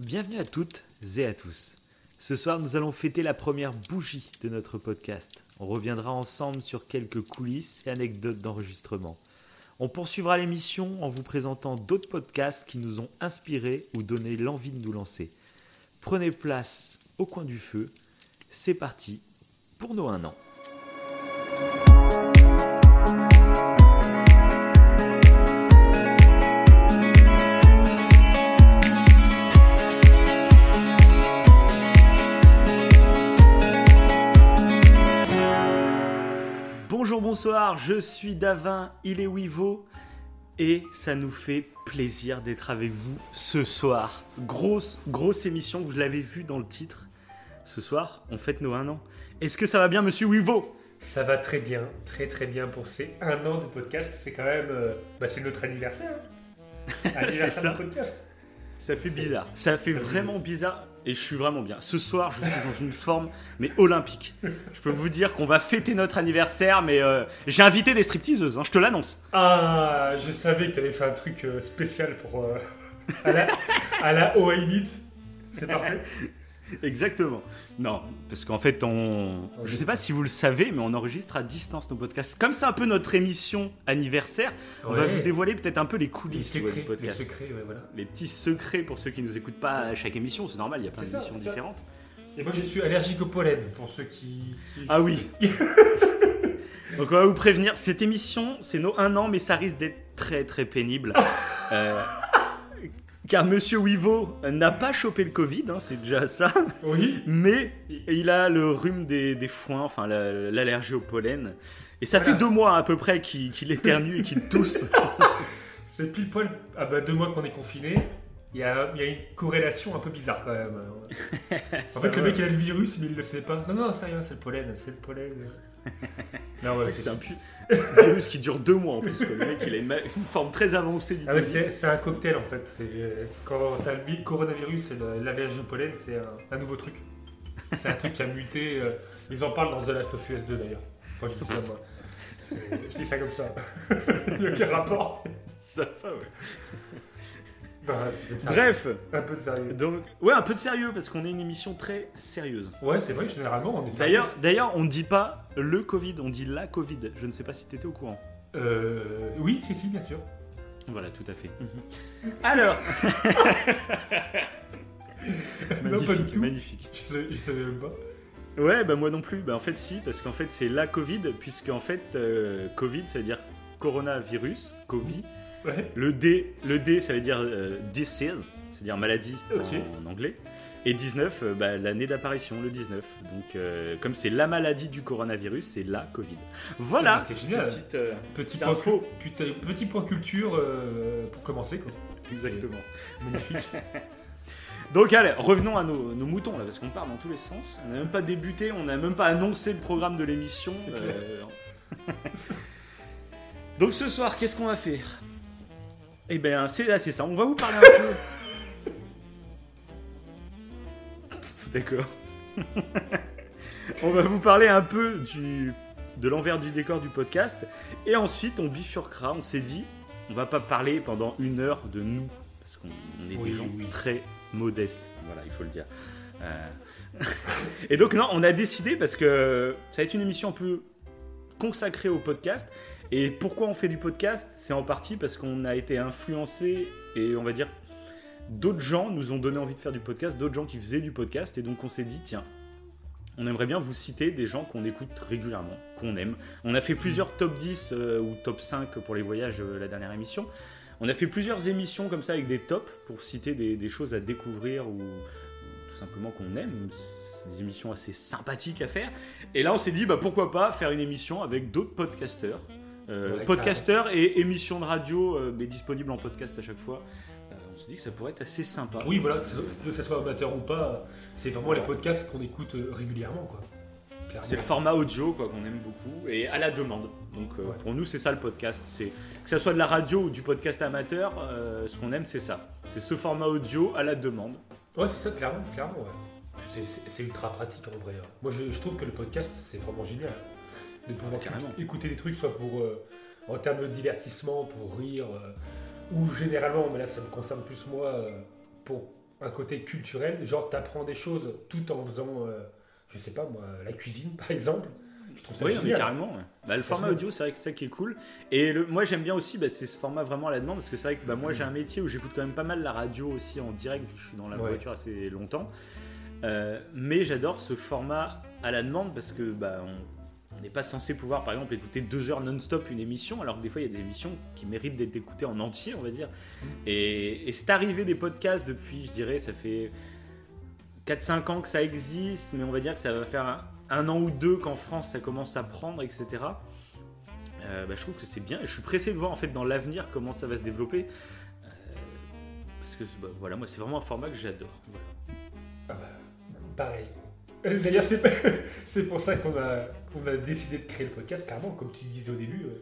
Bienvenue à toutes et à tous. Ce soir, nous allons fêter la première bougie de notre podcast. On reviendra ensemble sur quelques coulisses et anecdotes d'enregistrement. On poursuivra l'émission en vous présentant d'autres podcasts qui nous ont inspirés ou donné l'envie de nous lancer. Prenez place au coin du feu. C'est parti pour nos un an. Bonsoir, je suis Davin, il est Wivo et ça nous fait plaisir d'être avec vous ce soir. Grosse, grosse émission, vous l'avez vu dans le titre. Ce soir, on fête nos un an. Est-ce que ça va bien, monsieur Wivo? Ça va très bien, très très bien pour ces un an de podcast. C'est quand même, euh, bah, c'est notre anniversaire. hein. Anniversaire ça. de podcast. Ça fait bizarre. Ça fait vraiment bizarre. Et je suis vraiment bien. Ce soir, je suis dans une forme, mais olympique. Je peux vous dire qu'on va fêter notre anniversaire, mais euh, j'ai invité des stripteaseuses, hein, je te l'annonce. Ah, je savais que tu avais fait un truc euh, spécial pour euh, à la à la. C'est parfait. Exactement. Non, parce qu'en fait, on. Je sais pas si vous le savez, mais on enregistre à distance nos podcasts. Comme c'est un peu notre émission anniversaire, on va vous dévoiler peut-être un peu les Les coulisses vois, secrets, du les podcast. secrets, ouais, voilà. Les petits secrets pour ceux qui nous écoutent pas à chaque émission, c'est normal, il y a plein d'émissions différentes. Et moi, je suis allergique au pollen pour ceux qui. qui- Ah oui. Donc on va vous prévenir, cette émission, c'est nos un an, mais ça risque d'être très très pénible. Euh, car Monsieur Wivo n'a pas chopé le Covid, hein, c'est déjà ça, Oui. mais il a le rhume des, des foins, enfin la- l'allergie au pollen. Et ça Voilà. fait deux mois à peu près qu'il qu'il éternue et qu'il tousse. C'est pile poil. Ah bah deux mois qu'on est confiné. Il y a, il y a une corrélation un peu bizarre quand même. En fait, le mec il a le virus, mais il le sait pas. Non, non, ça rien, c'est le pollen, c'est le pollen. Non, ouais, C'est c'est un pu- virus qui dure deux mois en plus. Le mec, il a une, forme très avancée du Ah ouais, c'est un cocktail en fait. C'est euh, quand t'as le vi- coronavirus et l'allergie au pollen, c'est un, un nouveau truc. C'est un truc qui a muté. euh, ils en parlent dans The Last of Us 2 d'ailleurs. Enfin, je dis ça moi. Je dis ça comme ça. Il n'y a aucun rapport. Ça va, ouais. C'est. Bref, Un peu de sérieux. donc ouais, un peu de sérieux parce qu'on est une émission très sérieuse. Ouais, c'est vrai, généralement on est sérieux. D'ailleurs, d'ailleurs, on ne dit pas le Covid, on dit la Covid. Je ne sais pas si tu étais au courant. Euh, oui, si, si, bien sûr. Voilà, tout à fait. Alors, Non, pas du magnifique, tout. magnifique. Je savais, je savais même pas. Ouais, bah moi non plus. Bah en fait si, parce qu'en fait c'est la Covid, puisque en fait euh, Covid, ça veut dire coronavirus, Covid. Ouais. Le D, le D, ça veut dire euh, disease, c'est-à-dire maladie en, en anglais. Et 19, euh, bah, l'année d'apparition, le 19. Donc, euh, comme c'est la maladie du coronavirus, c'est la Covid. Voilà. Ah, c'est génial. Petite, Petit point, info. putain, petit point culture pour commencer quoi. exactement. Magnifique. Donc, allez, revenons à nos, nos moutons là, parce qu'on part dans tous les sens. On n'a même pas débuté, on n'a même pas annoncé le programme de l'émission. Donc, ce soir, qu'est-ce qu'on va faire? Eh bien, c'est assez ça. On va vous parler un peu. D'accord. on va vous parler un peu du, de l'envers du décor du podcast. Et ensuite, on bifurquera. On s'est dit, on va pas parler pendant une heure de nous. Parce qu'on on est Oui, des gens oui. très modestes. Voilà, il faut le dire. Euh, Et donc, non, on a décidé parce que ça va être une émission un peu consacrée au podcast. Et pourquoi on fait du podcast? C'est en partie parce qu'on a été influencé et on va dire d'autres gens nous ont donné envie de faire du podcast, d'autres gens qui faisaient du podcast. Et donc on s'est dit, tiens, on aimerait bien vous citer des gens qu'on écoute régulièrement, qu'on aime. On a fait plusieurs top 10 euh, ou top 5 pour les voyages euh, la dernière émission. On a fait plusieurs émissions comme ça avec des tops pour citer des, choses à découvrir ou, ou tout simplement qu'on aime. C'est des émissions assez sympathiques à faire. Et là, on s'est dit, bah, pourquoi pas faire une émission avec d'autres podcasteurs. Euh, Ouais, podcasteurs et émissions de radio, euh, mais disponibles en podcast à chaque fois. Euh, on s'est dit que ça pourrait être assez sympa. Oui, voilà, que ce, soit amateur ou pas, c'est vraiment les podcasts qu'on écoute régulièrement quoi. C'est le format audio quoi qu'on aime beaucoup et à la demande. Donc euh, Ouais. pour nous c'est ça le podcast. C'est que ça soit de la radio ou du podcast amateur, euh, ce qu'on aime c'est ça. C'est ce format audio à la demande. Ouais, c'est ça, clairement, clairement. Ouais. C'est- ultra pratique en vrai. hein. Moi, je, je trouve que le podcast, c'est vraiment génial. De pouvoir Carrément. écouter des trucs, soit pour euh, en termes de divertissement, pour rire, euh, ou généralement, mais là, ça me concerne plus moi, euh, pour un côté culturel, genre tu apprends des choses tout en faisant, je sais pas moi, la cuisine par exemple. Je trouve ça Oui, mais carrément. ouais. Bah, le format génial. audio, c'est vrai que c'est ça qui est cool. Et le, moi, j'aime bien aussi, bah, c'est ce format vraiment à la demande, parce que c'est vrai que bah, moi, j'ai un métier où j'écoute quand même pas mal la radio aussi en direct, vu que je suis dans la Ouais. voiture assez longtemps. Euh, mais j'adore ce format à la demande parce que bah, on on n'est pas censé pouvoir, par exemple, écouter deux heures non-stop une émission, alors que des fois, il y a des émissions qui méritent d'être écoutées en entier, on va dire. Et, et c'est arrivé des podcasts depuis, je dirais, ça fait 4-5 ans que ça existe, mais on va dire que ça va faire un, an ou deux qu'en France, ça commence à prendre, etc. Euh, bah, je trouve que c'est bien je suis pressé de voir en fait dans l'avenir comment ça va se développer Euh, parce que bah, voilà moi c'est vraiment un format que j'adore. Ah bah, pareil. Euh, D'ailleurs, c'est c'est pour ça qu'on a, qu'on a décidé de créer le podcast, carrément, comme tu disais au début, euh,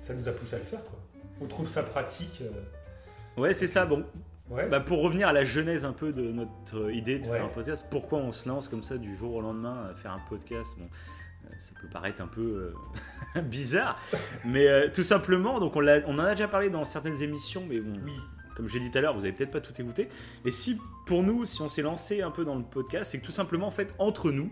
ça nous a poussé à le faire. Quoi. On trouve ça pratique. euh, ouais c'est ça bon ouais. Bah, pour revenir à la genèse un peu de notre idée de Ouais. faire un podcast, pourquoi on se lance comme ça du jour au lendemain à faire un podcast? Bon, ça peut paraître un peu euh, bizarre, mais euh, tout simplement, donc on, l'a- on en a déjà parlé dans certaines émissions, mais bon, oui. Comme j'ai dit tout à l'heure, vous avez peut-être pas tout écouté. Et si pour nous, si on s'est lancé un peu dans le podcast, c'est que tout simplement, en fait, entre nous,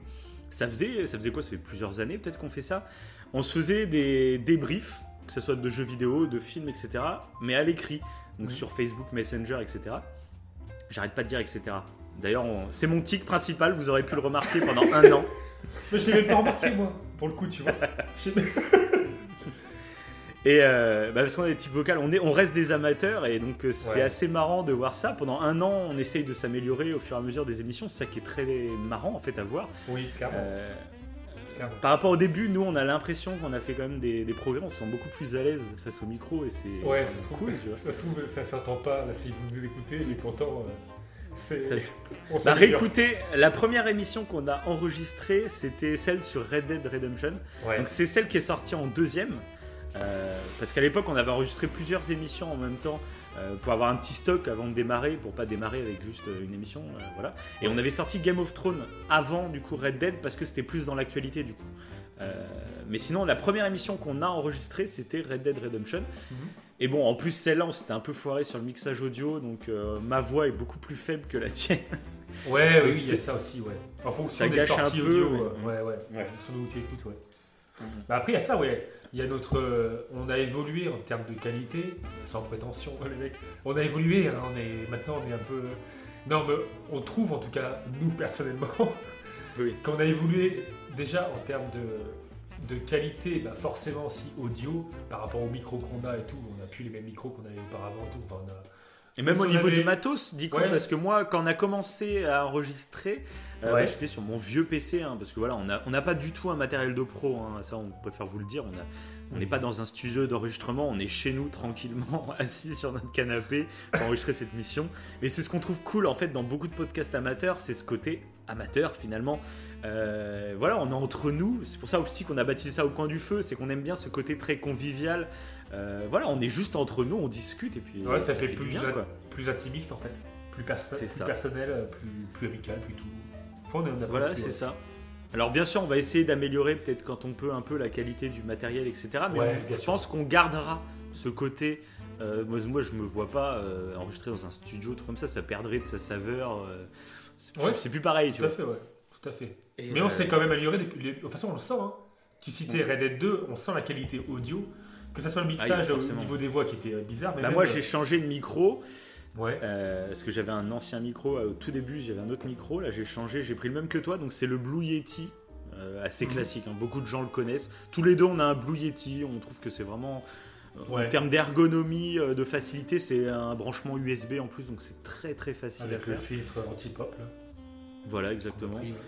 ça faisait, ça faisait quoi? Ça fait plusieurs années peut-être qu'on fait ça. On se faisait des débriefs, que ce soit de jeux vidéo, de films, etc. Mais à l'écrit, donc sur Facebook, Messenger, etc. J'arrête pas de dire etc. D'ailleurs, on- c'est mon tic principal. Vous aurez pu le remarquer pendant un an. Mais je l'ai même pas remarqué, moi, pour le coup, tu vois. Et euh, bah, parce qu'on a des tics vocales, on, est, on reste des amateurs et donc euh, c'est Ouais. assez marrant de voir ça. Pendant un an, on essaye de s'améliorer au fur et à mesure des émissions. C'est ça qui est très marrant en fait à voir. Oui, clairement. Euh, clairement. par rapport au début, nous on a l'impression qu'on a fait quand même des, des progrès. On se sent beaucoup plus à l'aise face au micro et c'est Ouais, ça se trouve, cool. Tu vois. ça se trouve, ça s'entend pas là si vous nous écoutez, mais pourtant, euh. Ça on Bah, réécoutez, la première émission qu'on a enregistrée, c'était celle sur Red Dead Redemption. Ouais. Donc c'est celle qui est sortie en deuxième. Euh, parce qu'à l'époque, on avait enregistré plusieurs émissions en même temps euh, pour avoir un petit stock avant de démarrer, pour pas démarrer avec juste euh, une émission. voilà. Et on avait sorti Game of Thrones avant du coup Red Dead parce que c'était plus dans l'actualité du coup. Mais sinon, la première émission qu'on a enregistrée, c'était Red Dead Redemption. Mhm. Et bon, en plus, celle-là, on s'était un peu foiré sur le mixage audio, donc ma voix est beaucoup plus faible que la tienne. Ouais, oui, il y a ça aussi, ouais. En fonction Ça des gâche un sorties peu, audio, mais- euh, ouais, ouais. Ouais. En fonction de où tu écoutes, ouais. Bah après, il y a ça, ouais. Il y a notre. euh, on a évolué en termes de qualité, sans prétention, les mecs. On a évolué, hein, on est, maintenant on est un peu. Non, mais on trouve en tout cas, nous personnellement, Oui. qu'on a évolué déjà en termes de, de qualité, bah forcément aussi audio, par rapport aux micros qu'on a et tout. On n'a plus les mêmes micros qu'on avait auparavant et tout. Enfin, on a- Et même Si au niveau avait- du matos, dis quoi Ouais. Parce que moi, quand on a commencé à enregistrer, Ouais. bah, j'étais sur mon vieux PC, hein, parce que voilà, on n'a on pas du tout un matériel de pro, hein, ça on préfère vous le dire, on a- on n'est pas dans un studio d'enregistrement, on est chez nous tranquillement, assis sur notre canapé pour enregistrer cette mission. Mais c'est ce qu'on trouve cool en fait dans beaucoup de podcasts amateurs, c'est ce côté amateur finalement. Euh, voilà, on est entre nous, c'est pour ça aussi qu'on a baptisé ça au coin du feu, c'est qu'on aime bien ce côté très convivial. Euh, voilà, on est juste entre nous, on discute et puis Ouais, ça, fait, plus, bien, quoi. plus intimiste en fait. Plus, perso- plus personnel, euh, plus, plus amical, plus tout. On Voilà, c'est ouais. ça. Alors bien sûr, on va essayer d'améliorer peut-être quand on peut un peu la qualité du matériel, etc. Mais Ouais, on- bien je sûr. pense qu'on gardera ce côté. euh, moi, moi, je me vois pas euh, enregistrer dans un studio, tout comme ça, ça perdrait de sa saveur. euh, c'est plus, Ouais. c'est plus pareil, tu Tout à vois. fait, ouais. Tout à fait. Et, Mais on euh, s'est quand même amélioré depuis. les- De toute façon, on le sent. Hein. Tu citais Red Dead 2, on sent la qualité audio. Que ce soit le mixage Ah oui, au niveau des voix qui était euh, bizarre. Mais bah, même, moi, euh, j'ai changé de micro. Ouais. euh, parce que j'avais un ancien micro euh, au tout début, j'avais un autre micro. Là, j'ai changé, j'ai pris le même que toi. Donc, c'est le Blue Yeti. euh, assez Mhm. classique, hein. beaucoup de gens le connaissent. Tous les deux, on a un Blue Yeti. On trouve que c'est vraiment En termes d'ergonomie, de facilité, c'est un branchement USB en plus, donc c'est très très facile Avec à le filtre anti-pop. là. Voilà, exactement. Compris, ouais.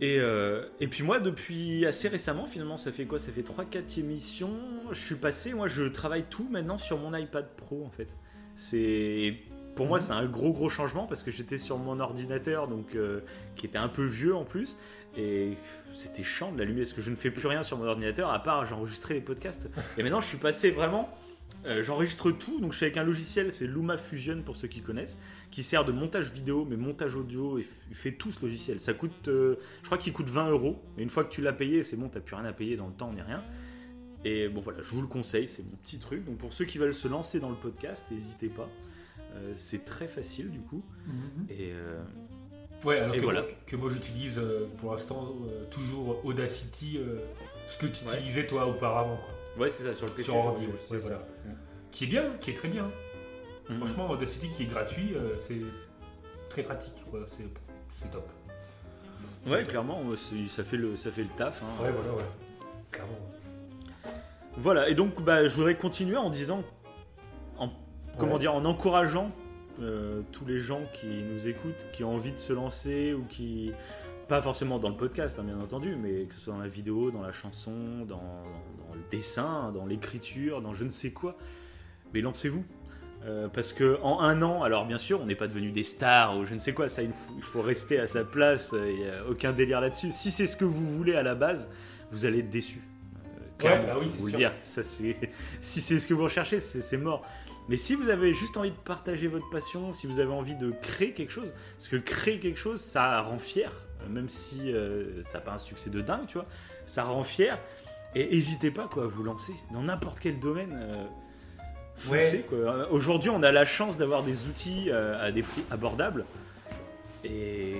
Et, euh, et puis moi, depuis assez récemment, finalement, ça fait quoi? Ça fait 3-4 émissions. Je suis passé, moi, je travaille tout maintenant sur mon iPad Pro, en fait. C'est pour moi, Mhm. c'est un gros gros changement parce que j'étais sur mon ordinateur, donc euh, qui était un peu vieux en plus, et c'était chiant de l'allumer parce que je ne fais plus rien sur mon ordinateur à part j'enregistrais les podcasts. Et maintenant, je suis passé vraiment. euh, J'enregistre tout, donc je suis avec un logiciel, c'est Luma Fusion pour ceux qui connaissent, qui sert de montage vidéo, mais montage audio, et il fait tout ce logiciel. Ça coûte, euh, je crois qu'il coûte 20 euros, mais une fois que tu l'as payé, c'est bon, t'as plus rien à payer dans le temps ni rien. Et bon voilà, je vous le conseille, c'est mon petit truc. Donc pour ceux qui veulent se lancer dans le podcast, n'hésitez pas. Euh, c'est très facile du coup. Et euh, Ouais, alors Et que, voilà. moi, que moi j'utilise euh, pour l'instant toujours Audacity, ce que tu Ouais. utilisais toi auparavant, quoi. ouais, c'est ça sur le PC. Sur ordi, ouais. Qui est bien, qui est très bien. Mhm. Franchement, Audacity qui est gratuit, c'est très pratique, quoi. C'est top. Ouais, top. clairement, ça fait le, ça fait le taf. hein. Ouais, voilà, ouais. Clairement. Voilà, et donc bah, je voudrais continuer en disant, en, comment Ouais. dire, en encourageant euh, tous les gens qui nous écoutent, qui ont envie de se lancer ou qui, pas forcément dans le podcast, hein, bien entendu, mais que ce soit dans la vidéo, dans la chanson, dans, dans le dessin, dans l'écriture, dans je ne sais quoi, mais lancez-vous. Euh, parce que en un an, alors bien sûr, on n'est pas devenu des stars ou je ne sais quoi, ça il faut, il faut rester à sa place, il n'y a aucun délire là-dessus. Si c'est ce que vous voulez à la base, vous allez être déçu. Bah oui, vous le dire. Ça. Si c'est ce que vous recherchez, c'est, mort. Mais si vous avez juste envie de partager votre passion, si vous avez envie de créer quelque chose, parce que créer quelque chose, ça rend fier, euh, même si euh, ça n'a pas un succès de dingue, tu vois, ça rend fier. Et n'hésitez pas quoi, à vous lancer dans n'importe quel domaine. euh, foncez, Ouais. quoi. Aujourd'hui, on a la chance d'avoir des outils euh, à des prix abordables. Et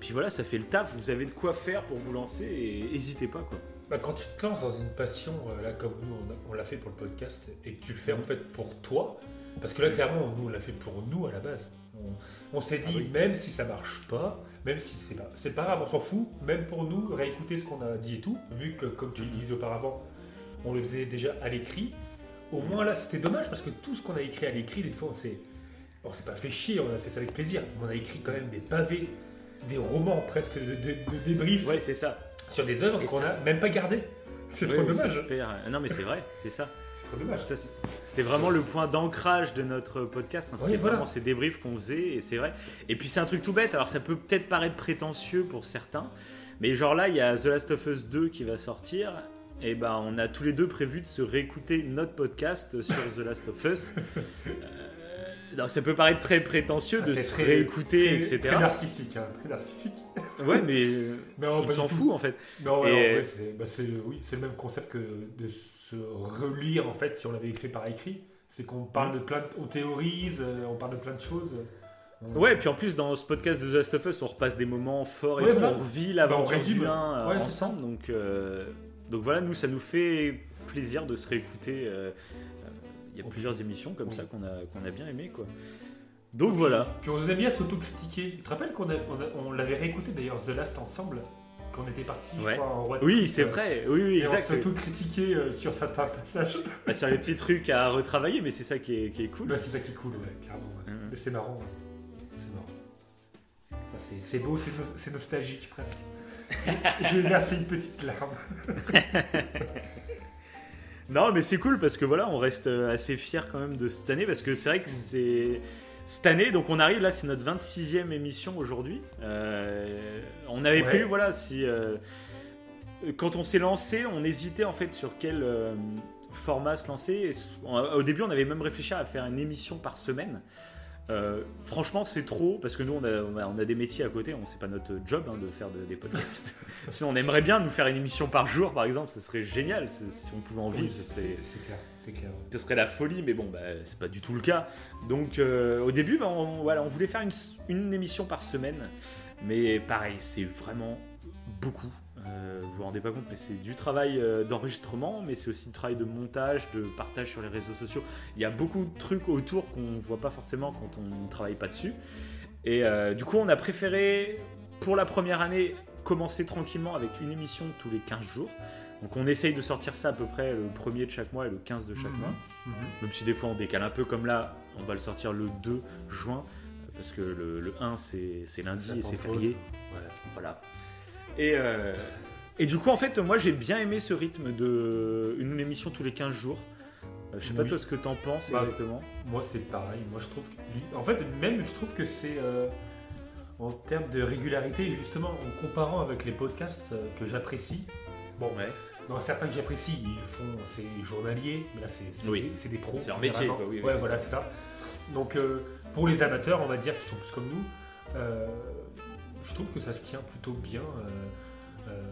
puis voilà, ça fait le taf. Vous avez de quoi faire pour vous lancer et n'hésitez pas quoi. Bah, quand tu te lances dans une passion, euh, là, comme nous, on, l'a fait pour le podcast, et que tu le fais Mhm. en fait pour toi, parce que là, clairement, nous, on l'a fait pour nous à la base. On, on s'est dit, Ah oui. même si ça marche pas, même si c'est pas, c'est pas grave, on s'en fout, même pour nous, réécouter ce qu'on a dit et tout, vu que, comme tu le disais auparavant, on le faisait déjà à l'écrit. Au moins là, c'était dommage parce que tout ce qu'on a écrit à l'écrit, des fois, on s'est, on s'est pas fait chier, on a fait ça avec plaisir. On a écrit quand même des pavés, des romans presque de, de, de débriefs Ouais, c'est ça. Sur des œuvres qu'on n'a même pas gardées. C'est trop dommage. Non, mais c'est vrai, c'est ça. C'est trop dommage. C'était vraiment le point d'ancrage de notre podcast. hein. C'était Oui, voilà. vraiment ces débriefs qu'on faisait, et c'est vrai. Et puis c'est un truc tout bête. Alors ça peut peut-être paraître prétentieux pour certains, mais genre là, il y a The Last of Us 2 qui va sortir. Et ben, on a tous les deux prévu de se réécouter notre podcast sur The Last of Us. Euh, donc ça peut paraître très prétentieux de Ah, c'est se très- réécouter, Très- etc. Très narcissique, hein, très narcissique. Ouais, mais euh, Non, on s'en fout en fait. Non, ouais, Et- en vrai, c'est bah, c'est- oui, le même concept que de se relire en fait si on l'avait fait par écrit. C'est qu'on parle de plein, de- on théorise, euh, on parle de plein de choses. On- Ouais, et puis en plus, dans ce podcast de The Last of Us, on repasse des moments forts et Ouais, voilà. on revit Bah, on l'aventure résume. du 1 Ouais, c'est ensemble. Donc, euh, donc voilà, nous, ça nous fait plaisir de se réécouter. euh, euh, Il y a plusieurs émissions comme Oui. ça qu'on a, qu'on a bien aimé. Quoi. Donc voilà. Puis on aime bien s'autocritiquer. Tu te rappelles qu'on a- on, a- on l'avait réécouté d'ailleurs The Last ensemble quand on était parti, je Ouais. crois, en road Oui, trip, c'est euh, vrai. Oui, oui, Et on exact. s'autocritiquait euh, sur certains passages. Bah, sur les petits trucs à retravailler, mais c'est ça qui est, qui est cool. Bah, c'est ça qui est cool, ouais, clairement. ouais. Mhm. Mais c'est marrant. ouais. C'est marrant. C'est- C'est beau, c'est no- c'est nostalgique presque. Je vais verser une petite larme. Non, mais c'est cool parce que voilà, on reste euh, assez fiers quand même de cette année parce que c'est vrai que c'est cette année, donc on arrive là, c'est notre 26e émission aujourd'hui. Euh, on avait Ouais. prévu, voilà, si euh, quand on s'est lancé, on hésitait en fait sur quel euh, format se lancer. Et Au début, on avait même réfléchi à faire une émission par semaine. Franchement, c'est trop parce que nous, on a, on a, on a des métiers à côté. On c'est pas notre job hein, de faire de- des podcasts. Sinon, on aimerait bien nous faire une émission par jour, par exemple. Ce serait génial si on pouvait en vivre. Oui, c'est clair, ce serait la folie, mais bon, bah, c'est pas du tout le cas. Donc, euh, au début, bah, on, voulait faire une, émission par semaine, mais pareil, c'est vraiment beaucoup. Euh, vous vous rendez pas compte, mais c'est du travail euh, d'enregistrement, mais c'est aussi du travail de montage, de partage sur les réseaux sociaux. Il y a beaucoup de trucs autour qu'on voit pas forcément quand on ne travaille pas dessus. Et du coup, on a préféré, pour la première année, commencer tranquillement avec une émission tous les 15 jours. Donc on essaye de sortir ça à peu près le premier de chaque mois et le 15 de chaque Mhm. mois. Même si des fois on décale un peu comme là, on va le sortir le 2 juin, parce que le, le 1 c'est lundi Ça et c'est férié. Voilà. Et, euh, et du coup, en fait, moi j'ai bien aimé ce rythme de une émission tous les 15 jours. Euh, je sais pas toi ce que t'en penses Bah, exactement. Moi, c'est pareil. Moi, je trouve que. En fait, même, je trouve que c'est. euh, en termes de régularité, justement, en comparant avec les podcasts que j'apprécie. Bon, Ouais. Dans certains que j'apprécie, ils font. C'est journalier, mais là, c'est Oui. des, pros. C'est leur métier, quoi, oui, oui, ouais, voilà, c'est ça. Donc, euh, pour les amateurs, on va dire, qui sont plus comme nous, euh, je trouve que ça se tient plutôt bien. euh,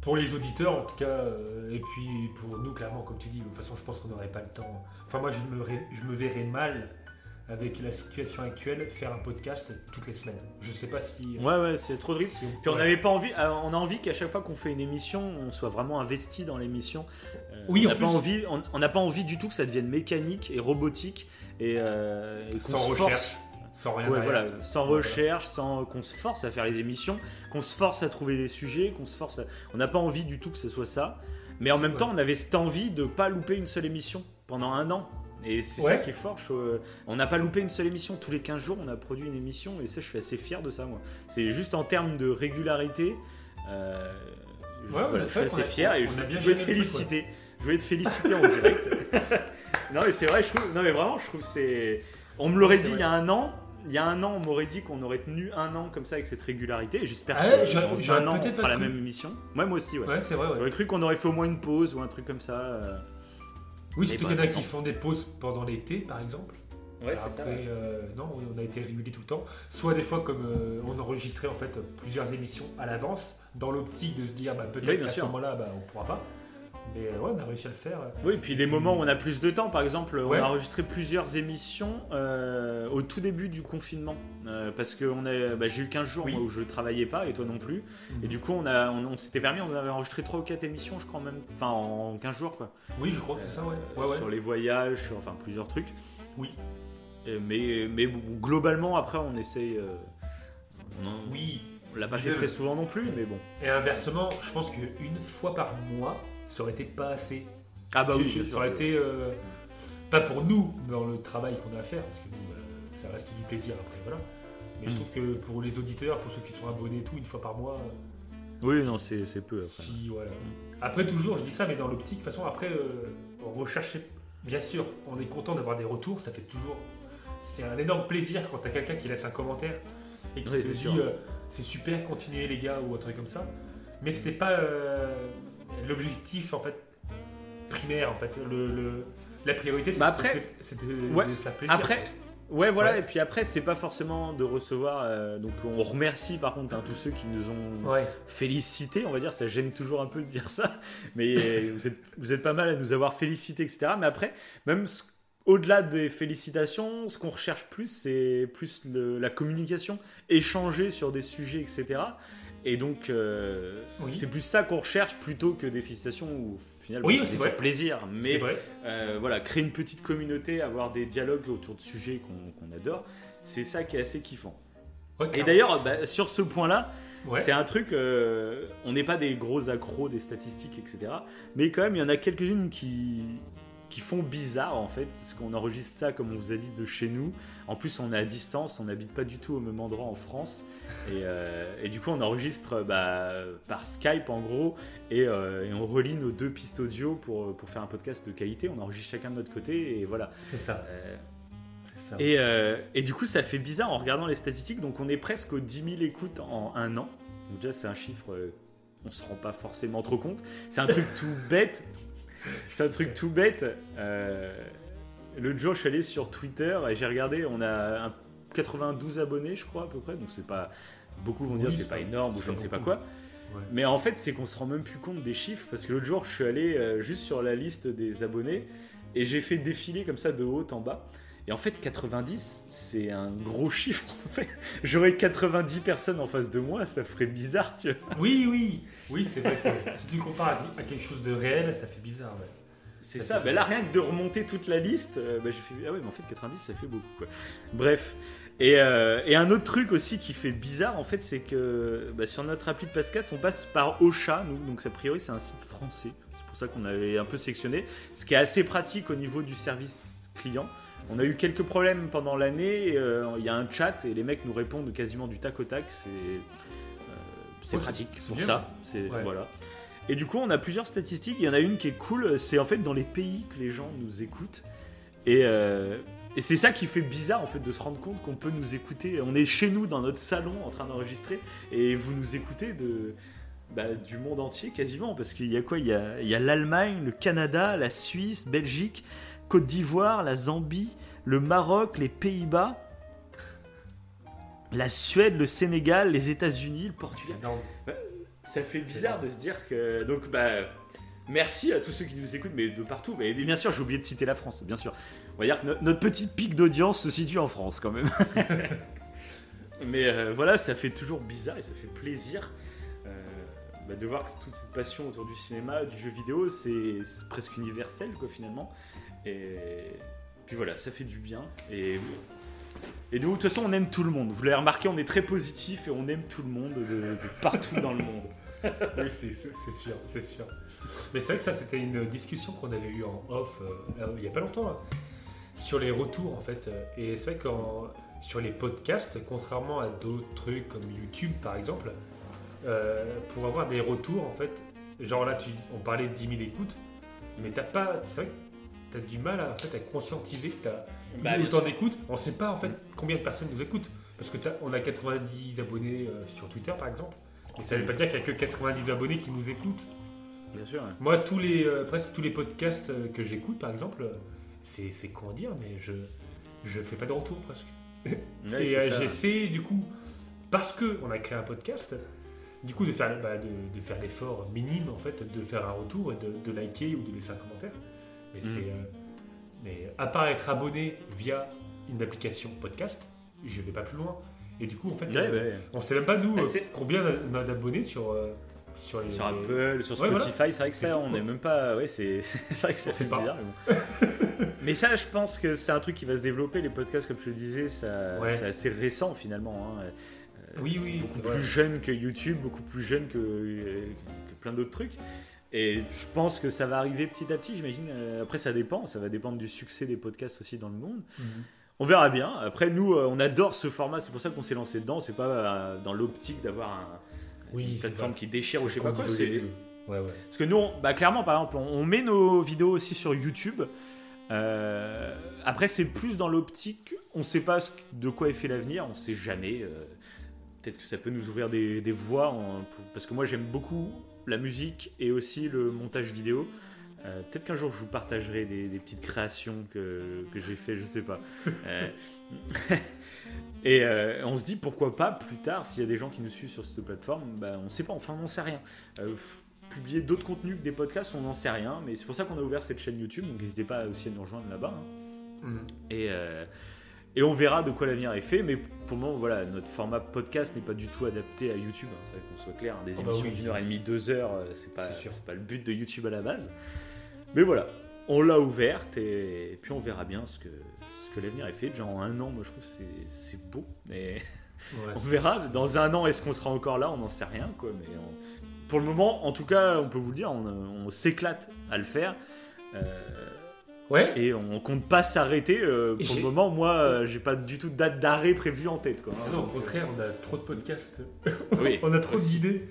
pour les auditeurs, en tout cas, et puis pour nous, clairement, comme tu dis, de toute façon, je pense qu'on n'aurait pas le temps. Enfin, moi, je me, je me verrais mal avec la situation actuelle, faire un podcast toutes les semaines. Je sais pas si. Ouais, ouais, c'est trop rythme. si Puis on ouais. n'avait pas envie, euh, on a envie qu'à chaque fois qu'on fait une émission, on soit vraiment investi dans l'émission. Euh, Oui, on n'a pas envie, on n'a pas envie du tout que ça devienne mécanique et robotique et, euh, et Sans se recherche, force. sans rien. Ouais, voilà, sans recherche, sans qu'on se force à faire les émissions, qu'on se force à trouver des sujets, qu'on se force. À... On n'a pas envie du tout que ce soit ça, mais en même vrai. temps, on avait cette envie de pas louper une seule émission pendant un an. Et c'est ça qui est fort. je- On n'a pas loupé une seule émission. Tous les 15 jours, on a produit une émission. Et ça, je suis assez fier de ça, moi. C'est juste en termes de régularité. euh, je- Ouais, voilà, ouais, je suis assez fier et je, voulais te truc, féliciter. Je voulais te féliciter en direct. non, mais c'est vrai, je trouve. Non, mais vraiment, je trouve que c'est. On me l'aurait dit vrai. il y a un an. Il y a un an, on m'aurait dit qu'on aurait tenu un an comme ça avec cette régularité. J'espère Ah ouais, que dans un an, on fera la même émission. Ouais, moi aussi, ouais. Ouais, c'est vrai. ouais. J'aurais cru qu'on aurait fait au moins une pause ou un truc comme ça. Oui, surtout qu'il y en a qui font des pauses pendant l'été, par exemple. Ouais, Après, euh, non, oui, on a été régulier tout le temps. Soit des fois, comme euh, on enregistrait en fait plusieurs émissions à l'avance, dans l'optique de se dire bah, Oui, peut-être bien qu'à ce moment-là, bah, on pourra pas. Mais euh, ouais, on a réussi à le faire. Oui, puis des moments où on a plus de temps, par exemple, on a enregistré plusieurs émissions euh, au tout début du confinement, Euh, parce que bah, j'ai eu 15 jours Oui. moi, où je travaillais pas et toi non plus, et du coup on a, on, on s'était permis, on avait enregistré 3 ou 4 émissions, je crois même, enfin en 15 jours quoi, Oui, je crois que c'est ça, ouais. ouais, ouais. sur les voyages, sur, enfin plusieurs trucs. Oui. Et- mais, mais globalement après on essaye, on, Oui. on l'a pas fait très souvent non plus, mais bon. Et inversement, je pense qu'une fois par mois, ça aurait été pas assez. Ah bah Je- oui, je- ça aurait été euh, pas pour nous dans le travail qu'on a à faire, parce que nous, euh, ça reste du plaisir après, voilà. Mais je Mm. trouve que pour les auditeurs, pour ceux qui sont abonnés et tout, une fois par mois, euh, Oui, non, c'est peu après. si, voilà. Après, toujours, je dis ça, mais dans l'optique, de toute façon, après, euh, rechercher. Bien sûr, on est content d'avoir des retours, ça fait toujours. C'est un énorme plaisir quand t'as quelqu'un qui laisse un commentaire et qui Oui, te dit euh, c'est super, continuez les gars, ou un truc comme ça. Mais c'était pas euh, l'objectif, en fait, primaire, en fait. Le, le- la priorité, c'était Bah après- c'était de Ouais. Après, ouais, voilà, Ouais. et puis après, c'est pas forcément de recevoir. euh, donc, on remercie par contre hein, tous ceux qui nous ont Ouais. félicité, on va dire, ça gêne toujours un peu de dire ça, mais vous êtes, vous êtes pas mal à nous avoir félicité, etc. Mais après, même ce- au-delà des félicitations, ce qu'on recherche plus, c'est plus le- la communication, échanger sur des sujets, etc. Et donc, euh, Oui. c'est plus ça qu'on recherche plutôt que des félicitations où finalement Oui, ça c'est vrai. plaisir. Mais vrai. euh, voilà, créer une petite communauté, avoir des dialogues autour de sujets qu'on adore, c'est ça qui est assez kiffant. Et d'ailleurs, bah, sur ce point-là, Ouais. c'est un truc, euh, on n'est pas des gros accros des statistiques, etc. Mais quand même, il y en a quelques-unes qui, qui font bizarre en fait, parce qu'on enregistre ça, comme on vous a dit, de chez nous. En plus, on est à distance, on n'habite pas du tout au même endroit en France. Et, euh, et du coup, on enregistre bah, par Skype en gros, et, euh, et on relie nos deux pistes audio pour, pour faire un podcast de qualité. On enregistre chacun de notre côté, et voilà. C'est ça. Euh, et, euh, et du coup, ça fait bizarre en regardant les statistiques. Donc, on est presque aux 10 000 écoutes en un an. Donc, déjà, c'est un chiffre, euh, on se rend pas forcément trop compte. C'est un truc tout bête. C'est un truc tout bête. Euh, L'autre jour, je suis allé sur Twitter et j'ai regardé. On a un 92 abonnés, je crois, à peu près. Donc, c'est pas. Beaucoup vont dire Oui, c'est c'est pas énorme ou je ne sais pas quoi. Ouais. Mais en fait, c'est qu'on se rend même plus compte des chiffres parce que l'autre jour, je suis allé euh, juste sur la liste des abonnés et j'ai fait défiler comme ça de haut en bas. Et en fait, 90, c'est un gros chiffre. En fait, j'aurais 90 personnes en face de moi, ça ferait bizarre, tu vois. Oui, oui, oui, c'est vrai que si tu compares à, quelque chose de réel, ça fait bizarre. Ouais. C'est Ça Ben là, rien que de remonter toute la liste, euh, bah, j'ai fait ah ouais, mais en fait 90, ça fait beaucoup. Quoi. Bref. Et, euh, et un autre truc aussi qui fait bizarre, en fait, c'est que bah, sur notre appli de podcast, on passe par Ocha, nous. Donc a priori, c'est un site français. C'est pour ça qu'on avait un peu sectionné. Ce qui est assez pratique au niveau du service client. On a eu quelques problèmes pendant l'année. euh, Il y a un chat et les mecs nous répondent quasiment du tac au tac. C'est c'est Ouais, pratique c'est pour bien, ça. C'est Ouais. voilà. Et du coup, on a plusieurs statistiques. Il y en a une qui est cool. C'est en fait dans les pays que les gens nous écoutent. Et, euh, et c'est ça qui fait bizarre en fait de se rendre compte qu'on peut nous écouter. On est chez nous dans notre salon en train d'enregistrer et vous nous écoutez de bah, du monde entier quasiment parce qu'il y a quoi? Il y a l'Allemagne, le Canada, la Suisse, Belgique, Côte d'Ivoire, la Zambie, le Maroc, les Pays-Bas, la Suède, le Sénégal, les États-Unis, le Portugal C'est énorme. ça fait bizarre de se dire que donc bah merci à tous ceux qui nous écoutent mais de partout mais bien sûr j'ai oublié de citer la France bien sûr On va dire que no- notre petite pic d'audience se situe en France quand même. Mais euh, voilà, ça fait toujours bizarre et ça fait plaisir euh, bah, de voir que toute cette passion autour du cinéma, du jeu vidéo, c'est c'est presque universel quoi finalement. Et puis voilà, ça fait du bien. Et, et de toute façon, on aime tout le monde. Vous l'avez remarqué, on est très positif et on aime tout le monde de, partout dans le monde. Oui, c'est sûr, c'est sûr. Mais c'est vrai que ça, c'était une discussion qu'on avait eue en off euh, il n'y a pas longtemps, là, sur les retours en fait. Et c'est vrai que sur les podcasts, contrairement à d'autres trucs comme YouTube par exemple, euh, pour avoir des retours en fait, genre là, tu, on parlait de 10 000 écoutes, mais t'as pas, c'est vrai que t'as du mal à, en fait, à conscientiser que t'as Bah, autant d'écoutes. On sait pas en fait combien de personnes nous écoutent. Parce que on a 90 abonnés euh, sur Twitter par exemple. Et ça veut pas dire qu'il y a que 90 abonnés qui nous écoutent. Bien sûr. Moi, tous les, euh, presque tous les podcasts euh, que j'écoute, par exemple, c'est c'est con à dire, mais je je fais pas de retour presque. Ouais, et euh, j'essaie du coup, parce que on a créé un podcast, du coup de faire, bah, de, de faire l'effort minime en fait, de faire un retour et de, de liker ou de laisser un commentaire. Mais Mm. c'est, euh, mais à part être abonné via une application podcast, je vais pas plus loin. Et du coup, en fait, Ouais, euh, ouais. on sait même pas nous Ah, euh, combien on a d'abonnés sur euh, sur les Sur Apple, sur Ouais, voilà. Spotify, c'est vrai que ça, fou, on n'est même pas. Ouais, c'est c'est vrai que ça On fait bizarre. Mais, bon. Mais ça, je pense que c'est un truc qui va se développer. Les podcasts, comme je le disais, ça, Ouais. c'est assez récent finalement. hein. Euh, Oui, oui, beaucoup plus vrai. jeune que YouTube, beaucoup plus jeune que, que plein d'autres trucs. Et je pense que ça va arriver petit à petit, j'imagine. Euh, Après, ça dépend. Ça va dépendre du succès des podcasts aussi dans le monde. Mhm. On verra bien. Après, nous, euh, on adore ce format. C'est pour ça qu'on s'est lancé dedans. C'est pas euh, dans l'optique d'avoir un, Oui, une plateforme qui déchire ou je sais pas quoi. Ouais, ouais. parce que nous, on- bah, clairement, par exemple, on, on met nos vidéos aussi sur YouTube. Euh, après, c'est plus dans l'optique, on ne sait pas ce- de quoi est fait l'avenir, on ne sait jamais. euh, Peut-être que ça peut nous ouvrir des, des voies, en- pour- parce que moi j'aime beaucoup la musique et aussi le montage vidéo. Euh, Peut-être qu'un jour je vous partagerai des, des petites créations que, que j'ai fait, je sais pas. Euh, et euh, on se dit pourquoi pas plus tard, s'il y a des gens qui nous suivent sur cette plateforme, bah, on sait pas, enfin on n'en sait rien. Publier d'autres contenus que des podcasts, on n'en sait rien, mais c'est pour ça qu'on a ouvert cette chaîne YouTube, donc n'hésitez pas aussi à nous rejoindre là-bas. hein. Mhm. Et, et on verra de quoi l'avenir est fait, mais pour le moment, voilà, notre format podcast n'est pas du tout adapté à YouTube. hein, c'est vrai qu'on soit clair, hein, des Ah bah émissions oui. d'une heure et demie, deux heures, euh, c'est pas, C'est pas le but de YouTube à la base. Mais voilà, on l'a ouverte et, puis on verra bien ce que, ce que l'avenir est fait. Déjà en un an, moi je trouve que c'est- c'est beau, mais Ouais, on verra. Dans un an, est-ce qu'on sera encore là? On n'en sait rien, quoi. Mais on- pour le moment, en tout cas, on peut vous le dire, on, on s'éclate à le faire. Euh, Ouais. et on compte pas s'arrêter. euh, pour le moment, moi, euh, j'ai pas du tout de date d'arrêt prévue en tête. Quoi. Ah non, au contraire, on a trop de podcasts. Oui, on a trop d'idées.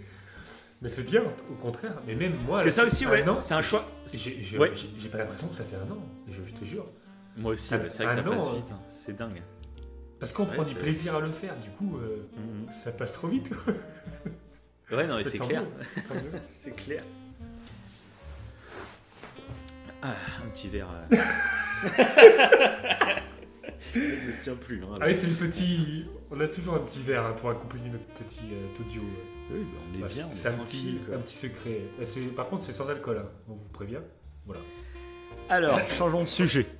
Mais c'est bien, au contraire. Mais même moi. Parce que ça aussi, ouais, an, c'est un choix. j'ai Ouais. pas l'impression que ça fait un an. Je, je te jure. Moi aussi, c'est vrai que ça un passe an, vite. hein. C'est dingue. Parce qu'on Ouais, prend du c'est- plaisir à le faire. Du coup, euh, Mhm. ça passe trop vite. quoi. Ouais, non, mais c'est Tant clair. C'est clair. Ah, un petit verre. euh. Il ne se tient plus. hein, là. Ah oui, c'est le petit. On a toujours un petit verre hein, pour accompagner notre petit euh, audio. Oui, bah, on est bien, on est c'est un tranquille. petit, quoi. un petit secret. Euh, c'est- Par contre, c'est sans alcool. hein, On vous prévient. Voilà. Alors, changeons de sujet.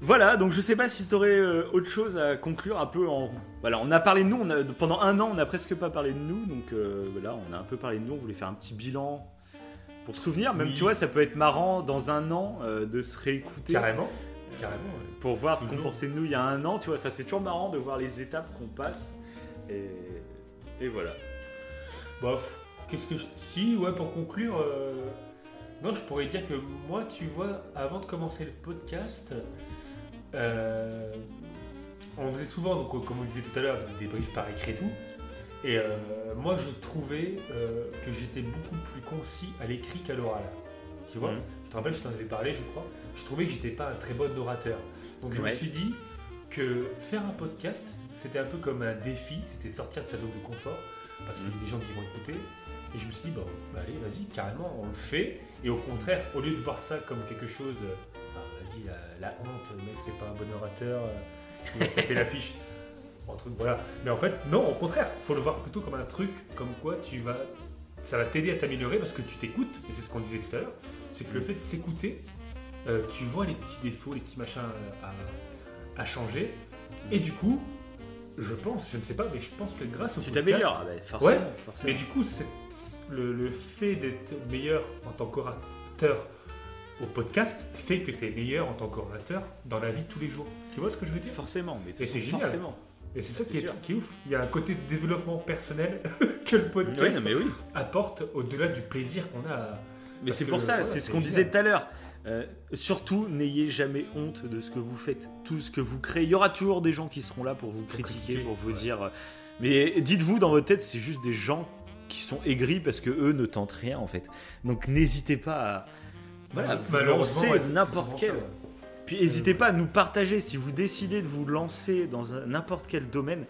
voilà, donc je sais pas si tu aurais autre chose à conclure un peu en. Voilà, on a parlé de nous, on a- pendant un an, on n'a presque pas parlé de nous, donc euh, voilà, on a un peu parlé de nous, on voulait faire un petit bilan pour se souvenir. Même, Oui. tu vois, ça peut être marrant dans un an euh, de se réécouter Carrément. Carrément. ouais. pour voir ce qu'on pensait de nous il y a un an, tu vois. Enfin, c'est toujours marrant de voir les étapes qu'on passe. Et, et voilà. Bof. Qu'est-ce que je... Si, ouais, pour conclure, euh, non, je pourrais dire que moi, tu vois, avant de commencer le podcast, euh, on faisait souvent, donc, euh, comme on disait tout à l'heure, des débriefs par écrit et tout. Et euh, moi, je trouvais euh, que j'étais beaucoup plus concis à l'écrit qu'à l'oral. Tu vois? Mhm. Je te rappelle, je t'en avais parlé, je crois. Je trouvais que j'étais pas un très bon orateur. Donc, je Ouais. me suis dit que faire un podcast, c'était un peu comme un défi, c'était sortir de sa zone de confort, parce qu'il y a des gens qui vont écouter. Et je me suis dit, bon, bah, allez, vas-y, carrément, on le fait. Et au contraire, au lieu de voir ça comme quelque chose, la, la honte, le mec, c'est pas un bon orateur, euh, il va taper l'affiche. Un truc, voilà. Mais en fait, non, au contraire, faut le voir plutôt comme un truc, comme quoi tu vas. Ça va t'aider à t'améliorer parce que tu t'écoutes, et c'est ce qu'on disait tout à l'heure. c'est que le fait de s'écouter, euh, tu vois les petits défauts, les petits machins euh, à, à changer. Et du coup, je pense, je ne sais pas, mais je pense que grâce au Tu t'améliores, ah bah, forcément. Ouais, forcément. Mais du coup, le fait d'être meilleur en tant qu'orateur au podcast fait que tu es meilleur en tant qu'orateur dans la vie de tous les jours. Tu vois ce que je veux dire? Forcément, mais c'est génial. Forcément. Et c'est ça qui est, sûr. qui est ouf. Il y a un côté de développement personnel que le podcast Oui, non, mais oui. apporte au-delà du plaisir qu'on a. Mais c'est pour ça, voilà, c'est ce qu'on disait tout à l'heure. Euh, surtout, n'ayez jamais honte de ce que vous faites, tout ce que vous créez. Il y aura toujours des gens qui seront là pour vous critiquer, pour vous ouais. dire. euh, Mais dites-vous dans votre tête, c'est juste des gens qui sont aigris parce que eux ne tentent rien en fait. Donc n'hésitez pas à voilà, vous ouais, c'est n'importe quel. ça. Puis n'hésitez pas à nous partager si vous décidez de vous lancer dans n'importe quel domaine.